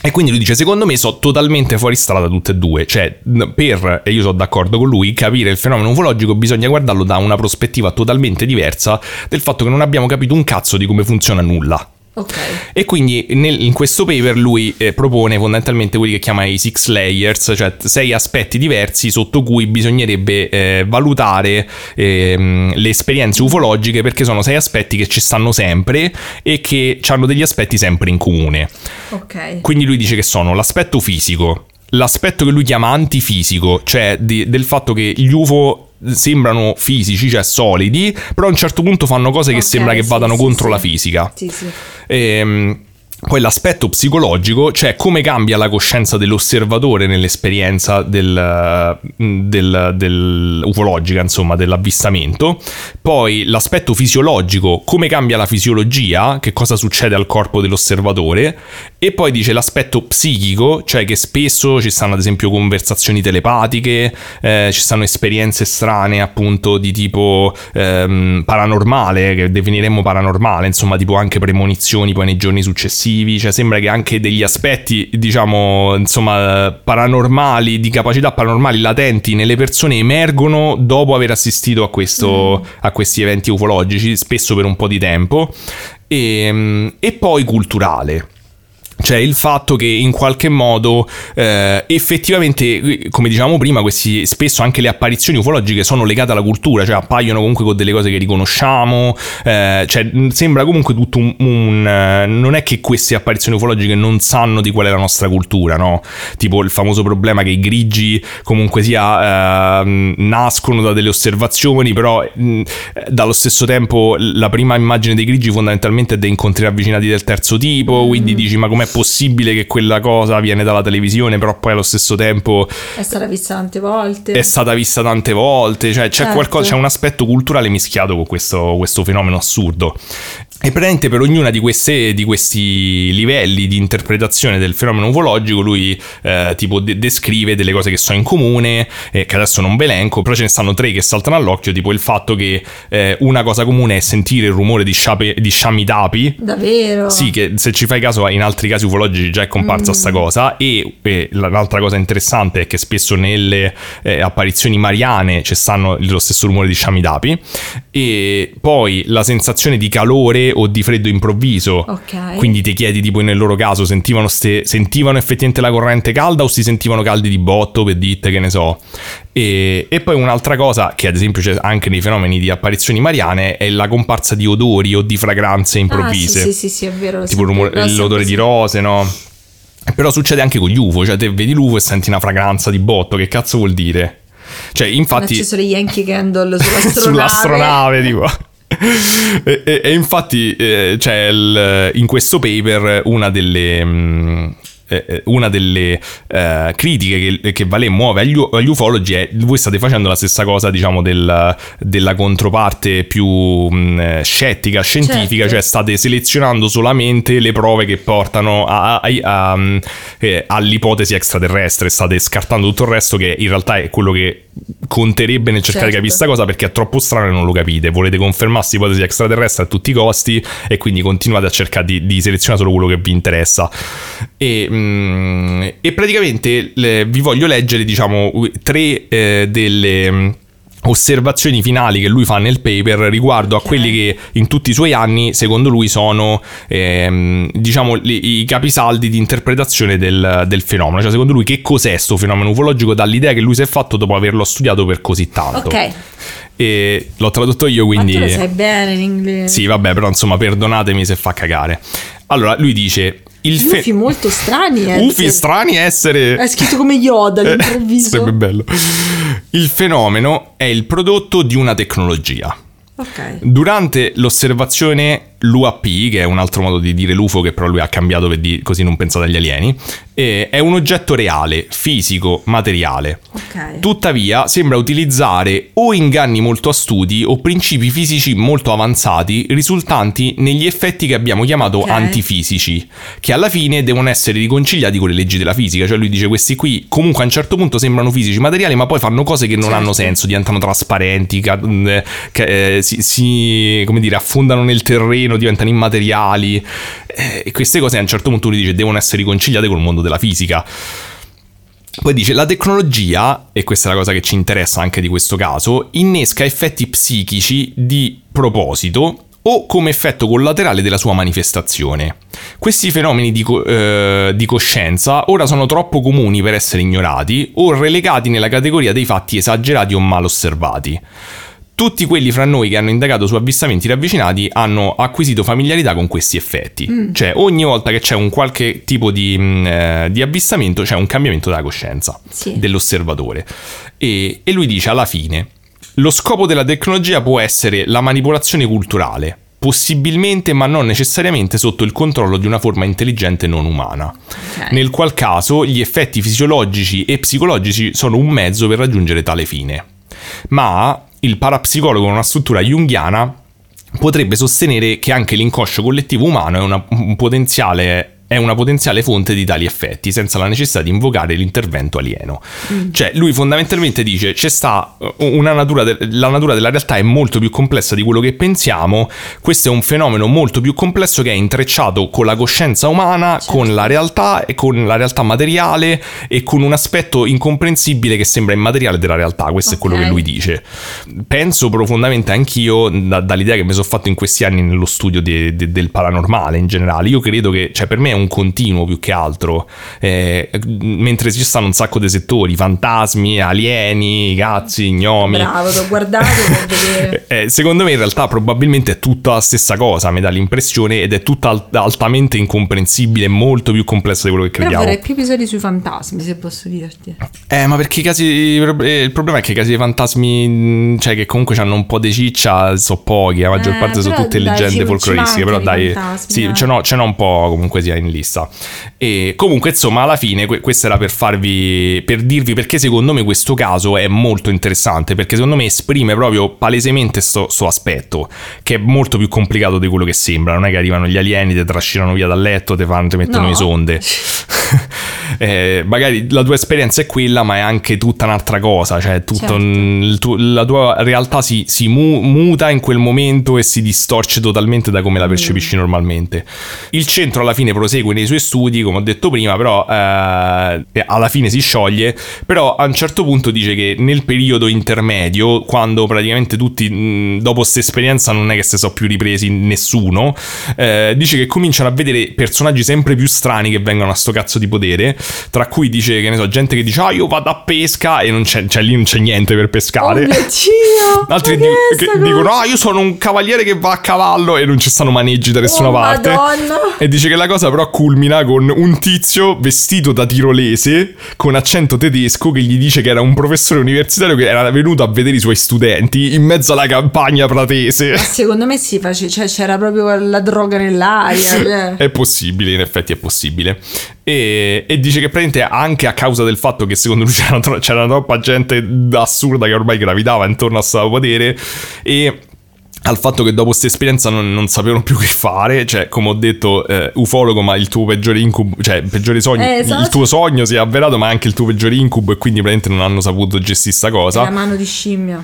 E quindi lui dice: Secondo me sono totalmente fuori strada tutte e due. Cioè, per, e io sono d'accordo con lui, capire il fenomeno ufologico bisogna guardarlo da una prospettiva totalmente diversa del fatto che non abbiamo capito un cazzo di come funziona nulla. Ok. E quindi nel- in questo paper lui eh, propone fondamentalmente quelli che chiama i six layers, cioè sei aspetti diversi sotto cui bisognerebbe eh, valutare ehm, le esperienze ufologiche perché sono sei aspetti che ci stanno sempre e che hanno degli aspetti sempre in comune. Ok. Quindi lui dice che sono l'aspetto fisico, l'aspetto che lui chiama antifisico, cioè di- del fatto che gli UFO sembrano fisici, cioè solidi, però a un certo punto fanno cose che Ok, sembra che sì, vadano sì, contro sì. la fisica. Sì, sì. Ehm, poi l'aspetto psicologico, cioè come cambia la coscienza dell'osservatore nell'esperienza del, del, del- ufologica, insomma, dell'avvistamento. Poi l'aspetto fisiologico, come cambia la fisiologia, che cosa succede al corpo dell'osservatore. E poi dice l'aspetto psichico, cioè che spesso ci stanno ad esempio conversazioni telepatiche, eh, ci stanno esperienze strane appunto di tipo ehm, paranormale, che definiremmo paranormale, insomma tipo anche premonizioni poi nei giorni successivi, cioè sembra che anche degli aspetti diciamo insomma paranormali, di capacità paranormali latenti nelle persone emergono dopo aver assistito a, questo, a questi eventi ufologici, spesso per un po' di tempo, e, e poi culturale. Cioè il fatto che in qualche modo eh, effettivamente, come dicevamo prima, questi, spesso anche le apparizioni ufologiche sono legate alla cultura, cioè appaiono comunque con delle cose che riconosciamo, eh, cioè sembra comunque tutto un... un, eh, non è che queste apparizioni ufologiche non sanno di qual è la nostra cultura, no? Tipo il famoso problema che i grigi comunque sia ehm, nascono da delle osservazioni, però mh, dallo stesso tempo la prima immagine dei grigi fondamentalmente è dei incontri ravvicinati del terzo tipo, quindi dici ma com'è possibile che quella cosa viene dalla televisione, però poi allo stesso tempo È stata vista tante volte. è stata vista tante volte, cioè c'è Certo. qualcosa, c'è un aspetto culturale mischiato con questo, questo fenomeno assurdo. E praticamente per ognuna di, queste, di questi livelli di interpretazione del fenomeno ufologico lui eh, tipo de- descrive delle cose che sono in comune, eh, che adesso non ve elenco, però ce ne stanno tre che saltano all'occhio, tipo il fatto che eh, una cosa comune è sentire il rumore di, sciape- di sciami d'api, Davvero? sì, che se ci fai caso in altri casi ufologici già è comparsa sta cosa e, e l'altra cosa interessante è che spesso nelle eh, apparizioni mariane ci stanno lo stesso rumore di sciami d'api e poi la sensazione di calore o di freddo improvviso. Ok. Quindi ti chiedi tipo nel loro caso sentivano, ste- sentivano effettivamente la corrente calda o si sentivano caldi di botto per dite che ne so. E, e poi un'altra cosa che ad esempio c'è anche nei fenomeni di apparizioni mariane è la comparsa di odori o di fragranze improvvise Ah, sì, sì, sì, sì, è vero. tipo sempre- rumore- l'ho l'odore di sempre rose, no? Però succede anche con gli UFO, cioè te vedi l'UFO e senti una fragranza di botto, che cazzo vuol dire? Cioè, infatti... acceso le Yankee Candle sull'astronave. sull'astronave, tipo. E, e- e infatti eh, c'è il- in questo paper una delle... mm, eh, eh, una delle eh, critiche che, che Valè muove agli, agli ufologi è voi state facendo la stessa cosa diciamo del- della controparte più mh, eh, scettica scientifica Certo. cioè state selezionando solamente le prove che portano a- a- a- mm, eh, all'ipotesi extraterrestre state scartando tutto il resto che in realtà è quello che conterebbe nel cercare Certo. di capire questa cosa perché è troppo strano e non lo capite. Volete confermarsi ipotesi extraterrestre a tutti i costi e quindi continuate a cercare di, di selezionare solo quello che vi interessa. E, mm, e praticamente le- vi voglio leggere, diciamo, tre eh, delle. Osservazioni finali che lui fa nel paper riguardo a quelli che in tutti i suoi anni secondo lui sono ehm, diciamo li- i capisaldi di interpretazione del, del fenomeno. Cioè secondo lui che cos'è sto fenomeno ufologico? Dall'idea che lui si è fatto dopo averlo studiato per così tanto. Ok. e l'ho tradotto io quindi Ma tu lo sai bene in inglese. sì vabbè però insomma perdonatemi se fa cagare. Allora lui dice il fe- Ufi molto strani. Eh, Ufi strani essere È scritto come Yoda all'improvviso. Sarebbe bello. Il fenomeno è il prodotto di una tecnologia. Ok. Durante l'osservazione l'UAP, che è un altro modo di dire l'UFO che però lui ha cambiato per dire così non pensate agli alieni, eh, è un oggetto reale, fisico, materiale. Ok. Tuttavia sembra utilizzare o inganni molto astuti o principi fisici molto avanzati risultanti negli effetti che abbiamo chiamato Ok. antifisici, che alla fine devono essere riconciliati con le leggi della fisica. Cioè lui dice questi qui comunque a un certo punto sembrano fisici materiali ma poi fanno cose che non Certo. hanno senso, diventano trasparenti, ca- eh, che, eh, si, si- come dire, affondano nel terreno, diventano immateriali. Eh, e queste cose a un certo punto lui dice devono essere riconciliate col mondo della fisica. Poi dice, la tecnologia, e questa è la cosa che ci interessa anche di questo caso, innesca effetti psichici di proposito o come effetto collaterale della sua manifestazione. Questi fenomeni di, co- eh, di coscienza ora sono troppo comuni per essere ignorati o relegati nella categoria dei fatti esagerati o mal osservati. Tutti quelli fra noi che hanno indagato su avvistamenti ravvicinati hanno acquisito familiarità con questi effetti. Cioè, ogni volta che c'è un qualche tipo di, mh, eh, di avvistamento c'è un cambiamento della coscienza Sì. dell'osservatore. E, e lui dice alla fine: lo scopo della tecnologia può essere la manipolazione culturale. Possibilmente, ma non necessariamente sotto il controllo di una forma intelligente non umana. Ok. Nel qual caso gli effetti fisiologici e psicologici sono un mezzo per raggiungere tale fine. Ma il parapsicologo con una struttura junghiana potrebbe sostenere che anche l'inconscio collettivo umano è una, un potenziale è una potenziale fonte di tali effetti, senza la necessità di invocare l'intervento alieno. Cioè, lui fondamentalmente dice: c'è sta una natura, de- la natura della realtà è molto più complessa di quello che pensiamo. Questo è un fenomeno molto più complesso che è intrecciato con la coscienza umana, con la realtà e con la realtà materiale e con un aspetto incomprensibile che sembra immateriale della realtà. Questo è quello che lui dice. Penso profondamente anch'io, da- dall'idea che mi sono fatto in questi anni nello studio de- de- del paranormale in generale, io credo che, cioè, per me è un continuo più che altro, eh, mentre ci stanno un sacco di settori, fantasmi, alieni, cazzi, gnomi. Bravo, t'ho guardato per vedere. Eh, secondo me in realtà probabilmente è tutta la stessa cosa, mi dà l'impressione, ed è tutta alt- altamente incomprensibile, molto più complessa di quello che Però crediamo. vorrei più episodi sui fantasmi, se posso dirti. Eh, ma perché i casi. eh, Il problema è che i casi dei fantasmi, cioè che comunque hanno un po' di ciccia, sono pochi, la maggior Eh, parte sono però tutte dai, leggende folcloristiche. Però dai, fantasmi, sì, eh. ce n'ho, ce n'ho un po' comunque sia in lista. E comunque, insomma, alla fine, que- questo era per farvi. per dirvi perché secondo me questo caso è molto interessante. Perché secondo me esprime proprio palesemente sto, sto aspetto, che è molto più complicato di quello che sembra. Non è che arrivano gli alieni, ti trascinano via dal letto, ti fanno, ti mettono No. i sonde. Eh, magari la tua esperienza è quella, ma è anche tutta un'altra cosa. Cioè, tutto Certo. un- tuo- la tua realtà si, si mu- muta in quel momento e si distorce totalmente da come la percepisci Mm. normalmente. Il centro alla fine prosegue nei suoi studi, come ho detto prima, però eh, alla fine si scioglie. Però a un certo punto dice che nel periodo intermedio, quando praticamente tutti mh, dopo questa esperienza non è che si sono più ripresi nessuno, eh, dice che cominciano a vedere personaggi sempre più strani che vengono a sto cazzo di potere. Tra cui dice che ne so, gente che dice ah io vado a pesca e non c'è, cioè, lì non c'è niente per Oh pescare. mio Dio! Altri di- che dicono? Ah, io sono un cavaliere che va a cavallo e non ci stanno maneggi da nessuna Oh, parte. Madonna! E dice che la cosa però culmina con un tizio vestito da tirolese con accento tedesco che gli dice che era un professore universitario che era venuto a vedere i suoi studenti in mezzo alla campagna pratese. Secondo me sì, face- cioè, c'era proprio la droga nell'aria. cioè. È possibile, in effetti è possibile. E, e dice che praticamente anche a causa del fatto che secondo lui c'era, tro- c'era troppa gente assurda che ormai gravitava intorno a questo potere e al fatto che dopo questa esperienza non, non sapevano più che fare, cioè come ho detto eh, ufologo ma il tuo peggiore incubo, cioè peggiore sogno, Eh, esatto. il tuo sogno si è avverato ma anche il tuo peggiore incubo e quindi praticamente non hanno saputo gestire sta La cosa. mano di scimmia.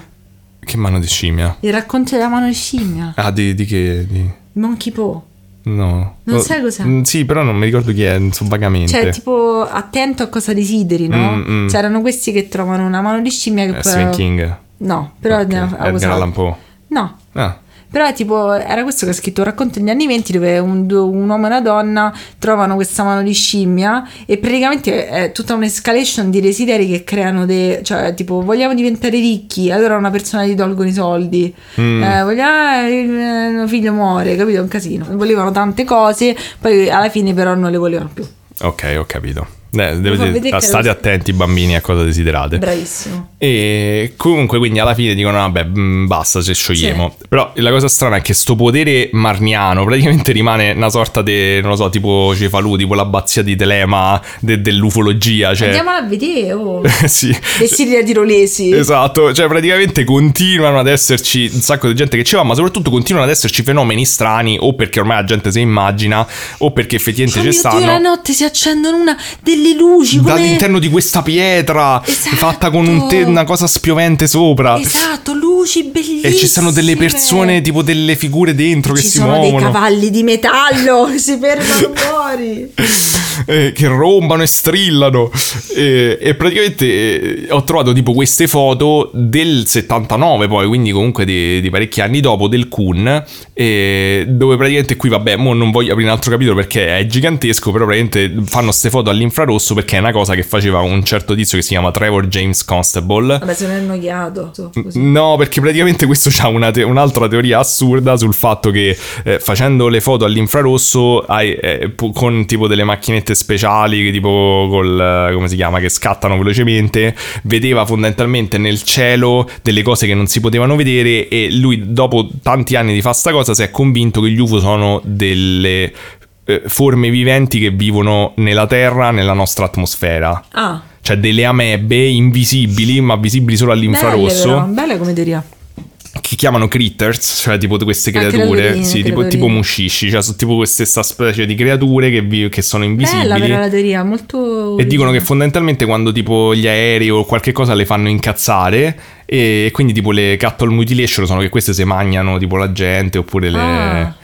Che mano di scimmia? Il racconto della mano di scimmia. Ah, di, di che? Di... Monkey Paw. No. Non No, sai cos'è? mm, Sì, però non mi ricordo chi è, non so vagamente. Cioè, tipo, attento a cosa desideri, no? Mm, mm. C'erano questi che trovano una mano di scimmia che Eh, poi... Stephen King. No, però Ok, ne ha, ha Edgar. Allan Poe. No, Ah, però tipo, era questo che ha scritto un racconto negli anni 20 dove un, un uomo e una donna trovano questa mano di scimmia e praticamente è tutta un'escalation di desideri che creano dei, cioè tipo vogliamo diventare ricchi, allora una persona ti tolgono i soldi, Mm. eh, vogliamo, eh, il mio figlio muore, capito? È un casino, volevano tante cose, poi alla fine però non le volevano più. ok, ho capito. Eh, vedere che state lo- attenti bambini a cosa desiderate. Bravissimo. E comunque quindi alla fine dicono vabbè mm, basta se sciogliemo Però la cosa strana è che sto potere marniano praticamente rimane una sorta di non lo so tipo Cefalù tipo l'abbazia di Telema de- dell'ufologia cioè Andiamola a vedere, oh. sì Vestiti da tirolesi. Esatto, cioè praticamente continuano ad esserci un sacco di gente che ci va, ma soprattutto continuano ad esserci fenomeni strani, o perché ormai la gente si immagina, o perché effettivamente Oh ci mio Dio, stanno. la notte si accendono una delle luci come... Dall'interno di questa pietra Esatto. fatta con un te- una cosa spiovente sopra. Esatto, luci bellissime. E ci stanno delle persone, tipo delle figure dentro che Ci si sono dei muovono, cavalli di metallo che si fermano fuori. eh, che rombano e strillano. E, e praticamente eh, ho trovato tipo queste foto del 79, poi, quindi comunque di, di parecchi anni dopo, del Kun, eh, dove praticamente qui, vabbè, mo non voglio aprire un altro capitolo perché è gigantesco, però praticamente fanno queste foto all'infrarosso perché è una cosa che faceva un certo tizio che si chiama Trevor James Constable. Vabbè, se non è annoiato. così. No, perché praticamente questo una te- un'altra teoria assurda sul fatto che eh, facendo le foto all'infrarosso hai, eh, pu- con tipo delle macchinette speciali, tipo col come si chiama, che scattano velocemente, vedeva fondamentalmente nel cielo delle cose che non si potevano vedere e lui dopo tanti anni di fare sta cosa si è convinto che gli UFO sono delle eh, forme viventi che vivono nella Terra, nella nostra atmosfera. Ah, Cioè delle amebe invisibili, ma visibili solo belle all'infrarosso però, bella come teoria. che chiamano critters, cioè tipo queste Ah, creature, creaturine, sì, tipo, tipo muscisci, cioè sono tipo queste sta specie di creature che, vi- che sono invisibili. Bella però la teoria, molto... E dicono che fondamentalmente quando tipo gli aerei o qualche cosa le fanno incazzare e quindi tipo le cattle mutilation sono che queste si mangiano tipo la gente oppure le... Ah.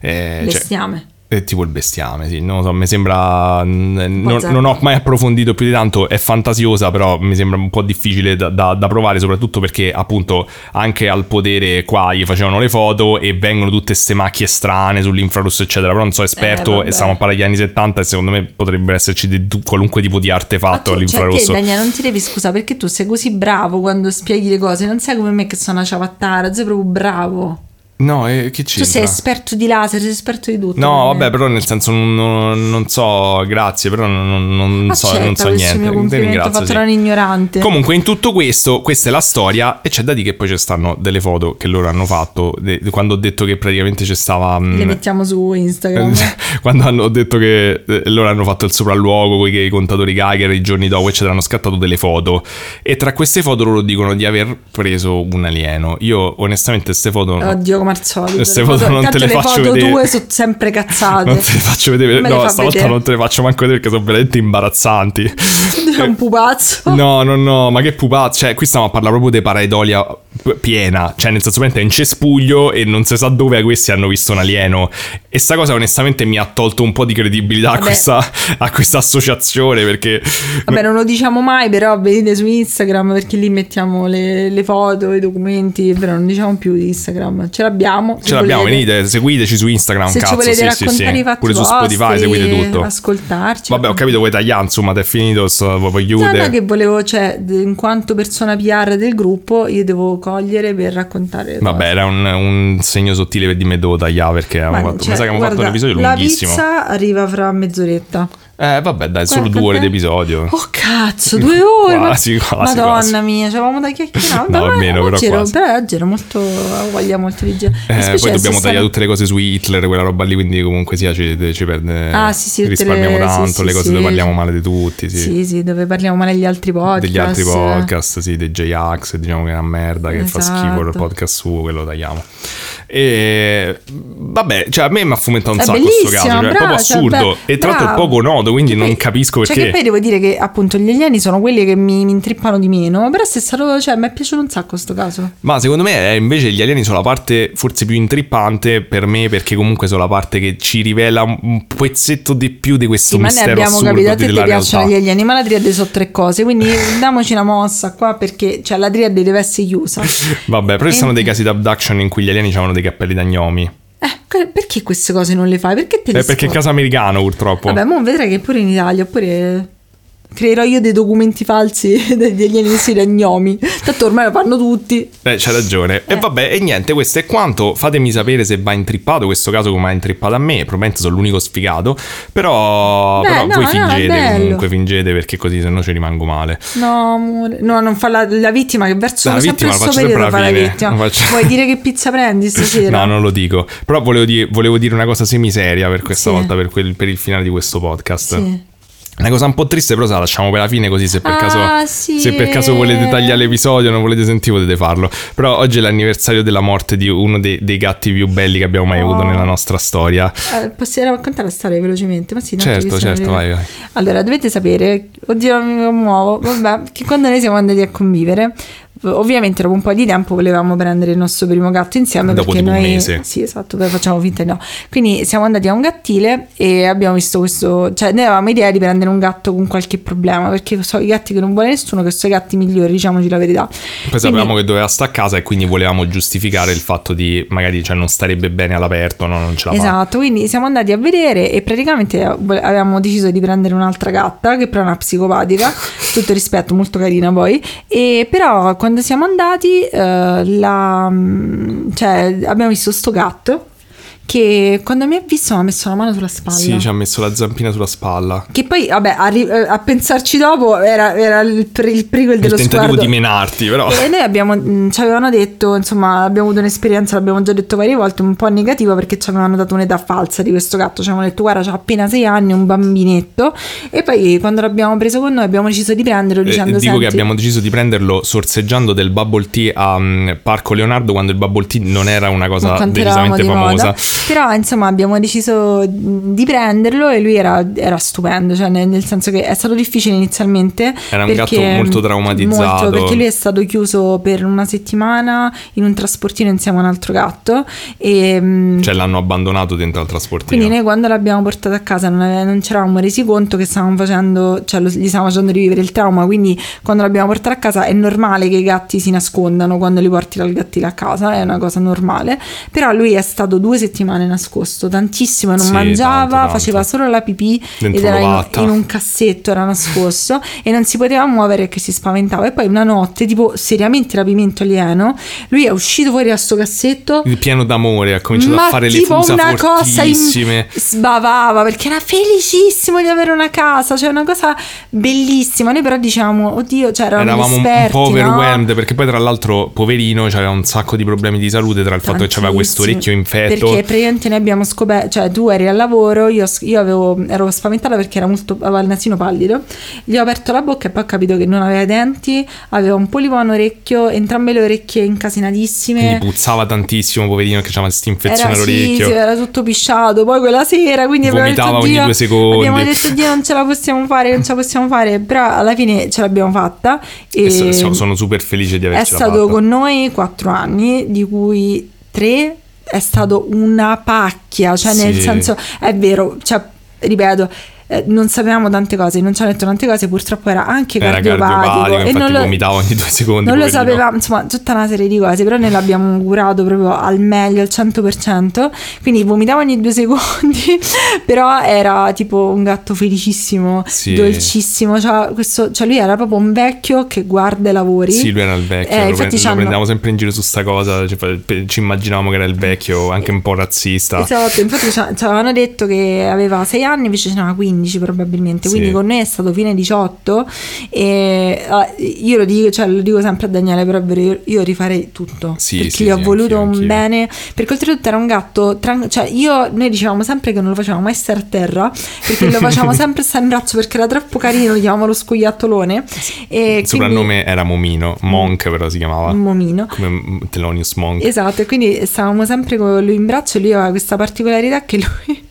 eh, cioè, Bestiame. È tipo il bestiame, sì, non lo so, mi sembra... Non, non ho mai approfondito più di tanto, è fantasiosa, però mi sembra un po' difficile da, da- da provare, soprattutto perché appunto anche al potere qua gli facevano le foto e vengono tutte queste macchie strane sull'infrarosso, eccetera, però non sono esperto vabbè. e stiamo a parlare degli anni 70 e secondo me potrebbe esserci di qualunque tipo di artefatto tu, cioè, te, all'infrarosso. Daniele, non ti devi scusare perché tu sei così bravo quando spieghi le cose. Non sei come me che sono una ciabattara, sei proprio bravo. No, eh, che Tu c'entra? sei esperto di laser, sei esperto di tutto. No, vabbè, però nel senso non, non- non so, grazie, però non, non- so, Accetta non so niente. mio Ti ringrazio, fatto sì. ignorante. Comunque, in tutto questo, questa è la storia. E c'è da dire che poi ci stanno delle foto che loro hanno fatto. de- quando ho detto che praticamente c'è stava. mm, Le mettiamo su Instagram. quando hanno detto che eh, loro hanno fatto il sopralluogo con i contatori Geiger i giorni dopo, eccetera, hanno scattato delle foto. E tra queste foto loro dicono di aver preso un alieno. Io, onestamente, queste foto. Oddio, come al solito. Queste Le foto non tanto te le faccio foto vedere. tue sono sempre cazzate. Non te le faccio vedere. Me le No, stavolta vedere. non te le faccio manco vedere perché sono veramente imbarazzanti. È un pupazzo. No, no, no, ma che pupazzo. Cioè, qui stiamo a parlare proprio di pareidolia piena. Cioè, nel senso, è in cespuglio e non si sa dove questi hanno visto un alieno. E sta cosa, onestamente, mi ha tolto un po' di credibilità a questa, a questa associazione. Perché. Vabbè, non lo diciamo mai, però venite su Instagram perché lì mettiamo le, le foto, i documenti, però non diciamo più di Instagram. Ce l'abbiamo. Ce l'abbiamo, volete. venite, seguiteci su Instagram, Se cazzo. ci volete sì, sì, raccontare sì. i fatti Pure su Spotify, seguite tutto. ascoltarci. Vabbè, ho capito, vuoi tagliare, insomma, ti è finito, sto, vuoi No, chiudere. no, che volevo, cioè, in quanto persona PR del gruppo, io devo cogliere per raccontare. Vabbè, cose. era un, un segno sottile per di me devo tagliare perché avevamo fatto, c'è- mi sa che abbiamo fatto un episodio La lunghissimo. pizza arriva fra mezz'oretta. Eh, vabbè, dai, solo due ore d'episodio. Oh cazzo, due ore! Quasi, quasi, Madonna quasi. mia, c'avevamo da chiacchierare. No, Ma- è meno, però oggi ero- quasi. però oggi ero molto. voglia molto. Mi Eh, poi dobbiamo tagliare tutte le cose su Hitler, quella roba lì, quindi comunque sia ci, ci perde. Ah, sì, sì, risparmiamo le- tanto, sì, le cose dove parliamo male di tutti, sì. Sì, sì, dove parliamo male degli altri podcast. Degli altri podcast, sì, dei J-Ax, diciamo che è una merda, che fa Esatto. schifo il podcast suo, quello tagliamo. E vabbè, cioè a me mi ha fomentato un È sacco questo caso, cioè, è bravo, proprio cioè, assurdo. beh, e tra l'altro è poco noto, quindi Che non poi- capisco Cioè, perché. che poi devo dire che appunto gli alieni sono quelli che mi, mi intrippano di meno. Però se è stato. Cioè, mi è piaciuto un sacco sto caso. Ma secondo me è invece gli alieni sono la parte forse più intrippante per me perché comunque sono la parte che ci rivela un- pezzetto di più di questo Sì, ma ne mistero abbiamo capito. A te ti piacciono realtà. gli alieni, ma la triade sono tre cose. Quindi diamoci una mossa qua perché cioè, la triade deve essere chiusa. Vabbè, però ci sono dei casi di abduction in cui gli alieni avevano dei cappelli da gnomi. Eh, perché queste cose non le fai? Perché te le Eh, perché è caso americano purtroppo. Vabbè, mo vedrai che pure in Italia, oppure creerò io dei documenti falsi degli alieni vestiti da gnomi. Tanto ormai lo fanno tutti. Eh, c'è ragione. E Eh. vabbè, e niente, questo è quanto. Fatemi sapere se va intrippato. Questo caso come ha intrippato a me. Probabilmente sono l'unico sfigato. Però, Beh, però no, voi no, fingete comunque, fingete perché così se no ci rimango male. No, amore. No, non fa la, la vittima che verso La vittima la faccio sempre alla fa la fine. faccio- Vuoi dire che pizza prendi stasera? No, non lo dico. Però volevo dire, volevo dire una cosa semiseria per questa Sì. volta, per, quel- per il finale di questo podcast. Sì. Una cosa un po' triste, però se la lasciamo per la fine, così se per, Ah, caso, sì. se per caso volete tagliare l'episodio, non volete sentire, potete farlo. Però oggi è l'anniversario della morte di uno dei, dei gatti più belli che abbiamo mai avuto Oh. nella nostra storia. Eh, possiamo raccontare la storia velocemente? Ma sì, Certo, certo, vai, vai. Allora, dovete sapere, oddio, mi commuovo, vabbè, che quando noi siamo andati a convivere, ovviamente dopo un po' di tempo volevamo prendere il nostro primo gatto insieme Dopo perché tipo un noi mese. sì, esatto, poi facciamo finta di no. Quindi siamo andati a un gattile e abbiamo visto questo, cioè noi avevamo idea di prendere un gatto con qualche problema, perché so i gatti che non vuole nessuno, che sono i gatti migliori, diciamoci la verità. Poi sapevamo che doveva stare a casa e quindi volevamo giustificare il fatto di magari cioè, non starebbe bene all'aperto, no? non ce la fa. Esatto, quindi siamo andati a vedere e praticamente avevamo deciso di prendere un'altra gatta che però è una psicopatica, tutto rispetto, molto carina poi, e però quando siamo andati eh, la, mm, cioè, abbiamo visto sto gatto che quando mi ha visto mi ha messo la mano sulla spalla. Sì, ci ha messo la zampina sulla spalla. Che poi, vabbè, a, ri- eh, a pensarci dopo era, era il, pre- il prequel Il dello tentativo sguardo. di menarti, però. E noi abbiamo, mh, ci avevano detto, insomma, abbiamo avuto un'esperienza, l'abbiamo già detto varie volte, un po' negativa perché ci avevano dato un'età falsa di questo gatto. Ci avevano detto, guarda, c'ha appena sei anni, un bambinetto. E poi quando l'abbiamo preso con noi abbiamo deciso di prenderlo Eh, dicendo, dico che "Senti, abbiamo deciso di prenderlo sorseggiando del bubble tea a mm, Parco Leonardo quando il bubble tea non era una cosa decisamente famosa. moda. Però insomma abbiamo deciso di prenderlo e lui era, era stupendo, cioè nel, nel senso che è stato difficile inizialmente. Era un perché- gatto molto traumatizzato. molto, perché lui è stato chiuso per una settimana in un trasportino insieme a un altro gatto e... Cioè l'hanno abbandonato dentro al trasportino. quindi noi quando l'abbiamo portato a casa non, ave- non ci eravamo resi conto che stavamo facendo, cioè lo- gli stavamo facendo rivivere il trauma, quindi quando l'abbiamo portato a casa è normale che i gatti si nascondano quando li porti dal gattile a casa, è una cosa normale, però lui è stato due settimane nascosto, tantissimo, non Sì, mangiava, tanto, tanto. faceva solo la pipì Dentro ed era in, in un cassetto, era nascosto e non si poteva muovere perché si spaventava e poi una notte, tipo seriamente rapimento alieno, lui è uscito fuori da sto cassetto Il pieno d'amore, ha cominciato a fare le fusa una cosa in- fortissime. sbavava perché era felicissimo di avere una casa, cioè una cosa bellissima. Noi però diciamo, oddio, cioè eravamo, Eravamo esperti, un po' no? overwhelmed perché poi tra l'altro poverino aveva un sacco di problemi di salute tra il fatto che aveva questo orecchio infetto. Perché praticamente noi abbiamo scoperto, cioè tu eri al lavoro, io, io avevo, ero spaventata perché era molto, aveva il nasino pallido, gli ho aperto la bocca e poi ho capito che non aveva i denti, aveva un polipo a un orecchio, entrambe le orecchie incasinatissime. Quindi puzzava tantissimo, poverino, che aveva questa infezione Era, sì, all'orecchio. sì, era tutto pisciato. Poi quella sera, quindi abbiamo detto, Vomitava ogni "Dio", due secondi. Abbiamo detto, Dio, non ce la possiamo fare, non ce la possiamo fare. Però alla fine ce l'abbiamo fatta. E, E so- so- sono super felice di è avercela stato fatta. con noi quattro anni, di cui tre è stato una pacchia. Cioè, nel Sì. senso, è vero, cioè, ripeto. Eh, non sapevamo tante cose, non ci hanno detto tante cose, purtroppo era anche Era cardiopatico, e non lo, vomitava ogni due secondi. non lo sapevamo, insomma, tutta una serie di cose, però noi l'abbiamo curato proprio al meglio, al 100%, quindi vomitava ogni due secondi, però era tipo un gatto felicissimo, Sì. dolcissimo, cioè, questo, cioè lui era proprio un vecchio che guarda i lavori. Sì, lui era il vecchio, Eh, lo, pre- lo prendevamo sempre in giro su sta cosa, ci, fa- pe- ci immaginavamo che era il vecchio, anche un po' razzista. Esatto, infatti ci avevano detto che aveva 6 anni, invece ce n'aveva 15. 15 probabilmente, quindi Sì. con noi è stato fine 18 e eh, io lo dico, cioè, lo dico sempre a Daniele, però io, io rifarei tutto Sì, perché sì, gli ho voluto anch'io, un anch'io. bene, perché oltretutto era un gatto, tran- cioè io, noi dicevamo sempre che non lo facevamo mai stare a terra perché lo facevamo sempre stare in braccio perché era troppo carino, lo chiamavamo lo scoiattolone e Il soprannome era Momino, Monk però si chiamava. quindi, momino. Come mm, Thelonious Monk. Esatto, e quindi stavamo sempre con lui in braccio e lui aveva questa particolarità che lui,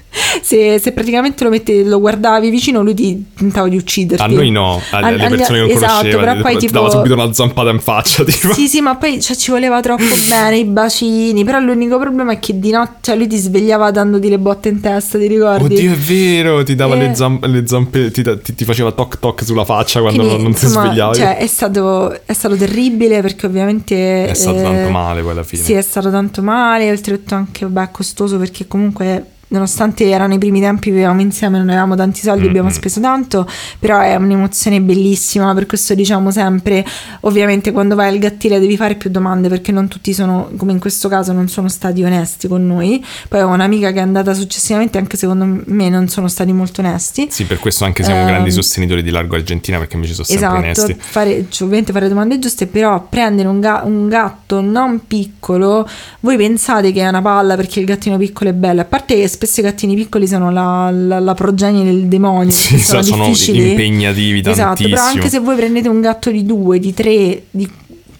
se, se praticamente lo, mette, lo guardavi vicino, lui ti tentava di ucciderti. A noi no, alle, persone che non esatto, conosceva, però poi tipo... dava subito una zampata in faccia. Tipo. Sì, sì, ma poi cioè, ci voleva troppo bene i bacini. Però l'unico problema è che di notte cioè, lui ti svegliava dandoti le botte in testa, ti ricordi? Oddio, è vero, ti dava Eh. le, zampe, le zampe, ti, ti- ti faceva toc toc sulla faccia quando Quindi, non, non ti insomma, svegliavi. Cioè, è stato, è stato terribile perché ovviamente. è stato eh, tanto male poi alla fine. Sì, è stato tanto male, oltretutto anche vabbè, costoso perché comunque nonostante erano i primi tempi vivevamo insieme, non avevamo tanti soldi, Mm-hmm. abbiamo speso tanto, però è un'emozione bellissima, per questo diciamo sempre, ovviamente quando vai al gattile devi fare più domande perché non tutti sono, come in questo caso, non sono stati onesti con noi. Poi ho un'amica che è andata successivamente, anche secondo me non sono stati molto onesti. Sì, per questo anche siamo Ehm, grandi sostenitori di Largo Argentina perché invece sono sempre Esatto, onesti. fare, cioè, ovviamente fare domande giuste, però prendere un, ga- un gatto non piccolo, voi pensate che è una palla perché il gattino piccolo è bello, a parte che spesso i gattini piccoli sono la, la- la progenie del demonio, Sì, sono, sono impegnativi Esatto, tantissimo. però anche se voi prendete un gatto di 2, di 3, di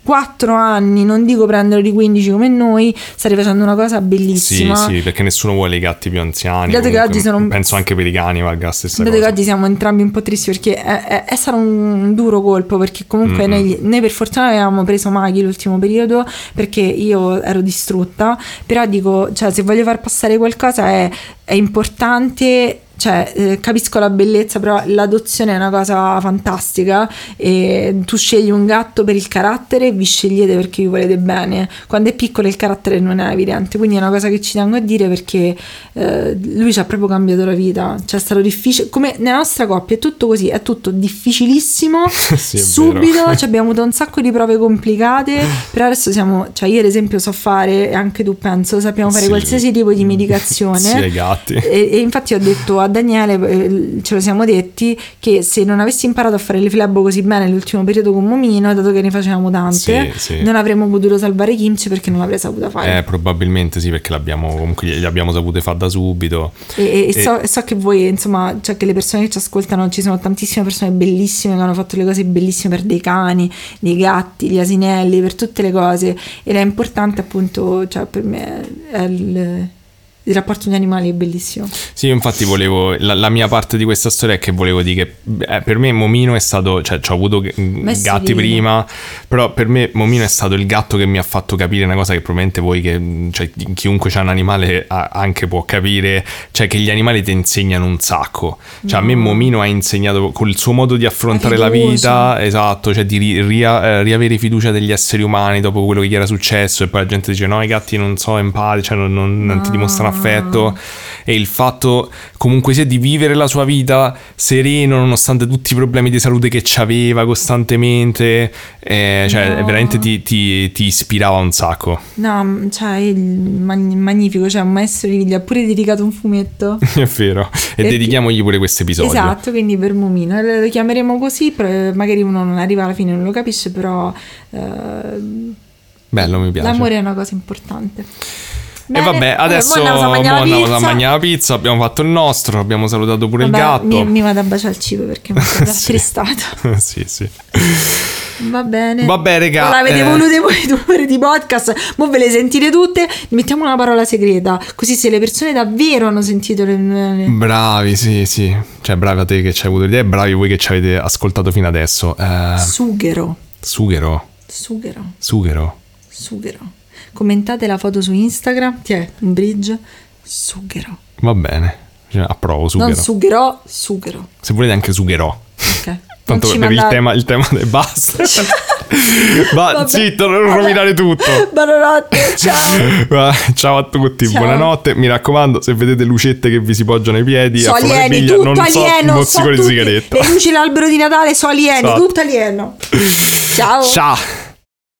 4 anni, non dico prenderlo di 15 come noi, state facendo una cosa Sì, bellissima. sì, perché nessuno vuole i gatti più anziani. Dato che comunque, oggi sono- Penso anche per i cani valga la stessa Dato cosa. che oggi siamo entrambi un po' tristi perché è, è- è stato un duro colpo perché comunque Mm-mm. noi, noi per fortuna avevamo preso Maghi l'ultimo periodo perché io ero distrutta, però dico, cioè se voglio far passare qualcosa è, è importante cioè, eh, capisco la bellezza, però l'adozione è una cosa fantastica e tu scegli un gatto per il carattere e vi scegliete perché vi volete bene. Quando è piccolo il carattere non è evidente, quindi è una cosa che ci tengo a dire perché eh, lui ci ha proprio cambiato la vita. Cioè, è stato difficile, come nella nostra coppia è tutto così, è tutto difficilissimo. Sì, è subito cioè, abbiamo avuto un sacco di prove complicate, però adesso siamo, cioè io ad esempio so fare, e anche tu penso, sappiamo fare Sì. qualsiasi tipo di medicazione. Sì, ai gatti. E, e infatti ho detto a Daniele, eh, ce lo siamo detti, che se non avessi imparato a fare le flebo così bene nell'ultimo periodo con Momino, dato che ne facevamo tante, Sì, sì. non avremmo potuto salvare Kimchi perché non l'avrei saputa fare. Eh, probabilmente sì, perché l'abbiamo comunque gli abbiamo sapute fare da subito. E, e- e E- so, so che voi, insomma, cioè che le persone che ci ascoltano, ci sono tantissime persone bellissime che hanno fatto le cose bellissime per dei cani, dei gatti, gli asinelli, per tutte le cose. Ed è importante, appunto, cioè per me è il, il rapporto con gli animali è bellissimo. Sì, infatti volevo. La, la mia parte di questa storia è che volevo dire che eh, per me Momino è stato. Cioè, ci ho avuto sì. gatti prima, però per me Momino è stato il gatto che mi ha fatto capire una cosa che probabilmente voi, che, cioè, chiunque ha un animale ha- anche può capire, cioè che gli animali ti insegnano un sacco. Cioè, a me No. Momino ha insegnato col suo modo di affrontare la vita, esatto, cioè di ri- ria- eh, riavere fiducia degli esseri umani dopo quello che gli era successo, e poi la gente dice: No, i gatti non so empatici, cioè non, non- non ti dimostrano affetto. E il fatto comunque sia di vivere la sua vita sereno nonostante tutti i problemi di salute che c'aveva costantemente, eh, cioè No. veramente ti, ti- ti ispirava un sacco. No, cioè, mag- magnifico, cioè un maestro di viglia, ha pure dedicato un fumetto. È vero. E Perché- dedichiamogli pure questo episodio. Esatto, quindi per Momino Eh, lo chiameremo così, però magari uno non arriva alla fine, non lo capisce, però eh, Bello, mi piace. l'amore è una cosa importante. E Bene, vabbè, adesso mo andiamo a mangiare la pizza. mangiare la pizza, abbiamo fatto il nostro, abbiamo salutato pure Vabbè, il gatto. Mi, mi vado a baciare il cibo perché mi sono Sì. attristata. sì, sì. Va bene. Vabbè, regà, Ora avete eh. volute voi due ore di podcast, mo ve le sentite tutte. Mettiamo una parola segreta, così se le persone davvero hanno sentito le. le- Bravi, sì, sì. Cioè, bravi a te che ci hai avuto l'idea e bravi voi che ci avete ascoltato fino adesso. Eh, Sughero. sughero, Sughero. sughero. Sughero. Commentate la foto su Instagram. Ti è un bridge? Sughero. Va bene. Cioè, approvo, sughero. Non sugherò, sughero. Se volete anche sugherò. Ok. Tanto per ci il tema, il tema del basta. Va, Vabbè. zitto, non rovinare tutto. Buonanotte, ciao. Va, Ciao a tutti, Ciao. buonanotte. Mi raccomando, se vedete lucette che vi si poggiano ai piedi, So alieni, tutto non so alieno. so di tutti- sigaretta. Le luci l'albero di Natale so alieni, Esatto. tutto alieno. Ciao. Ciao.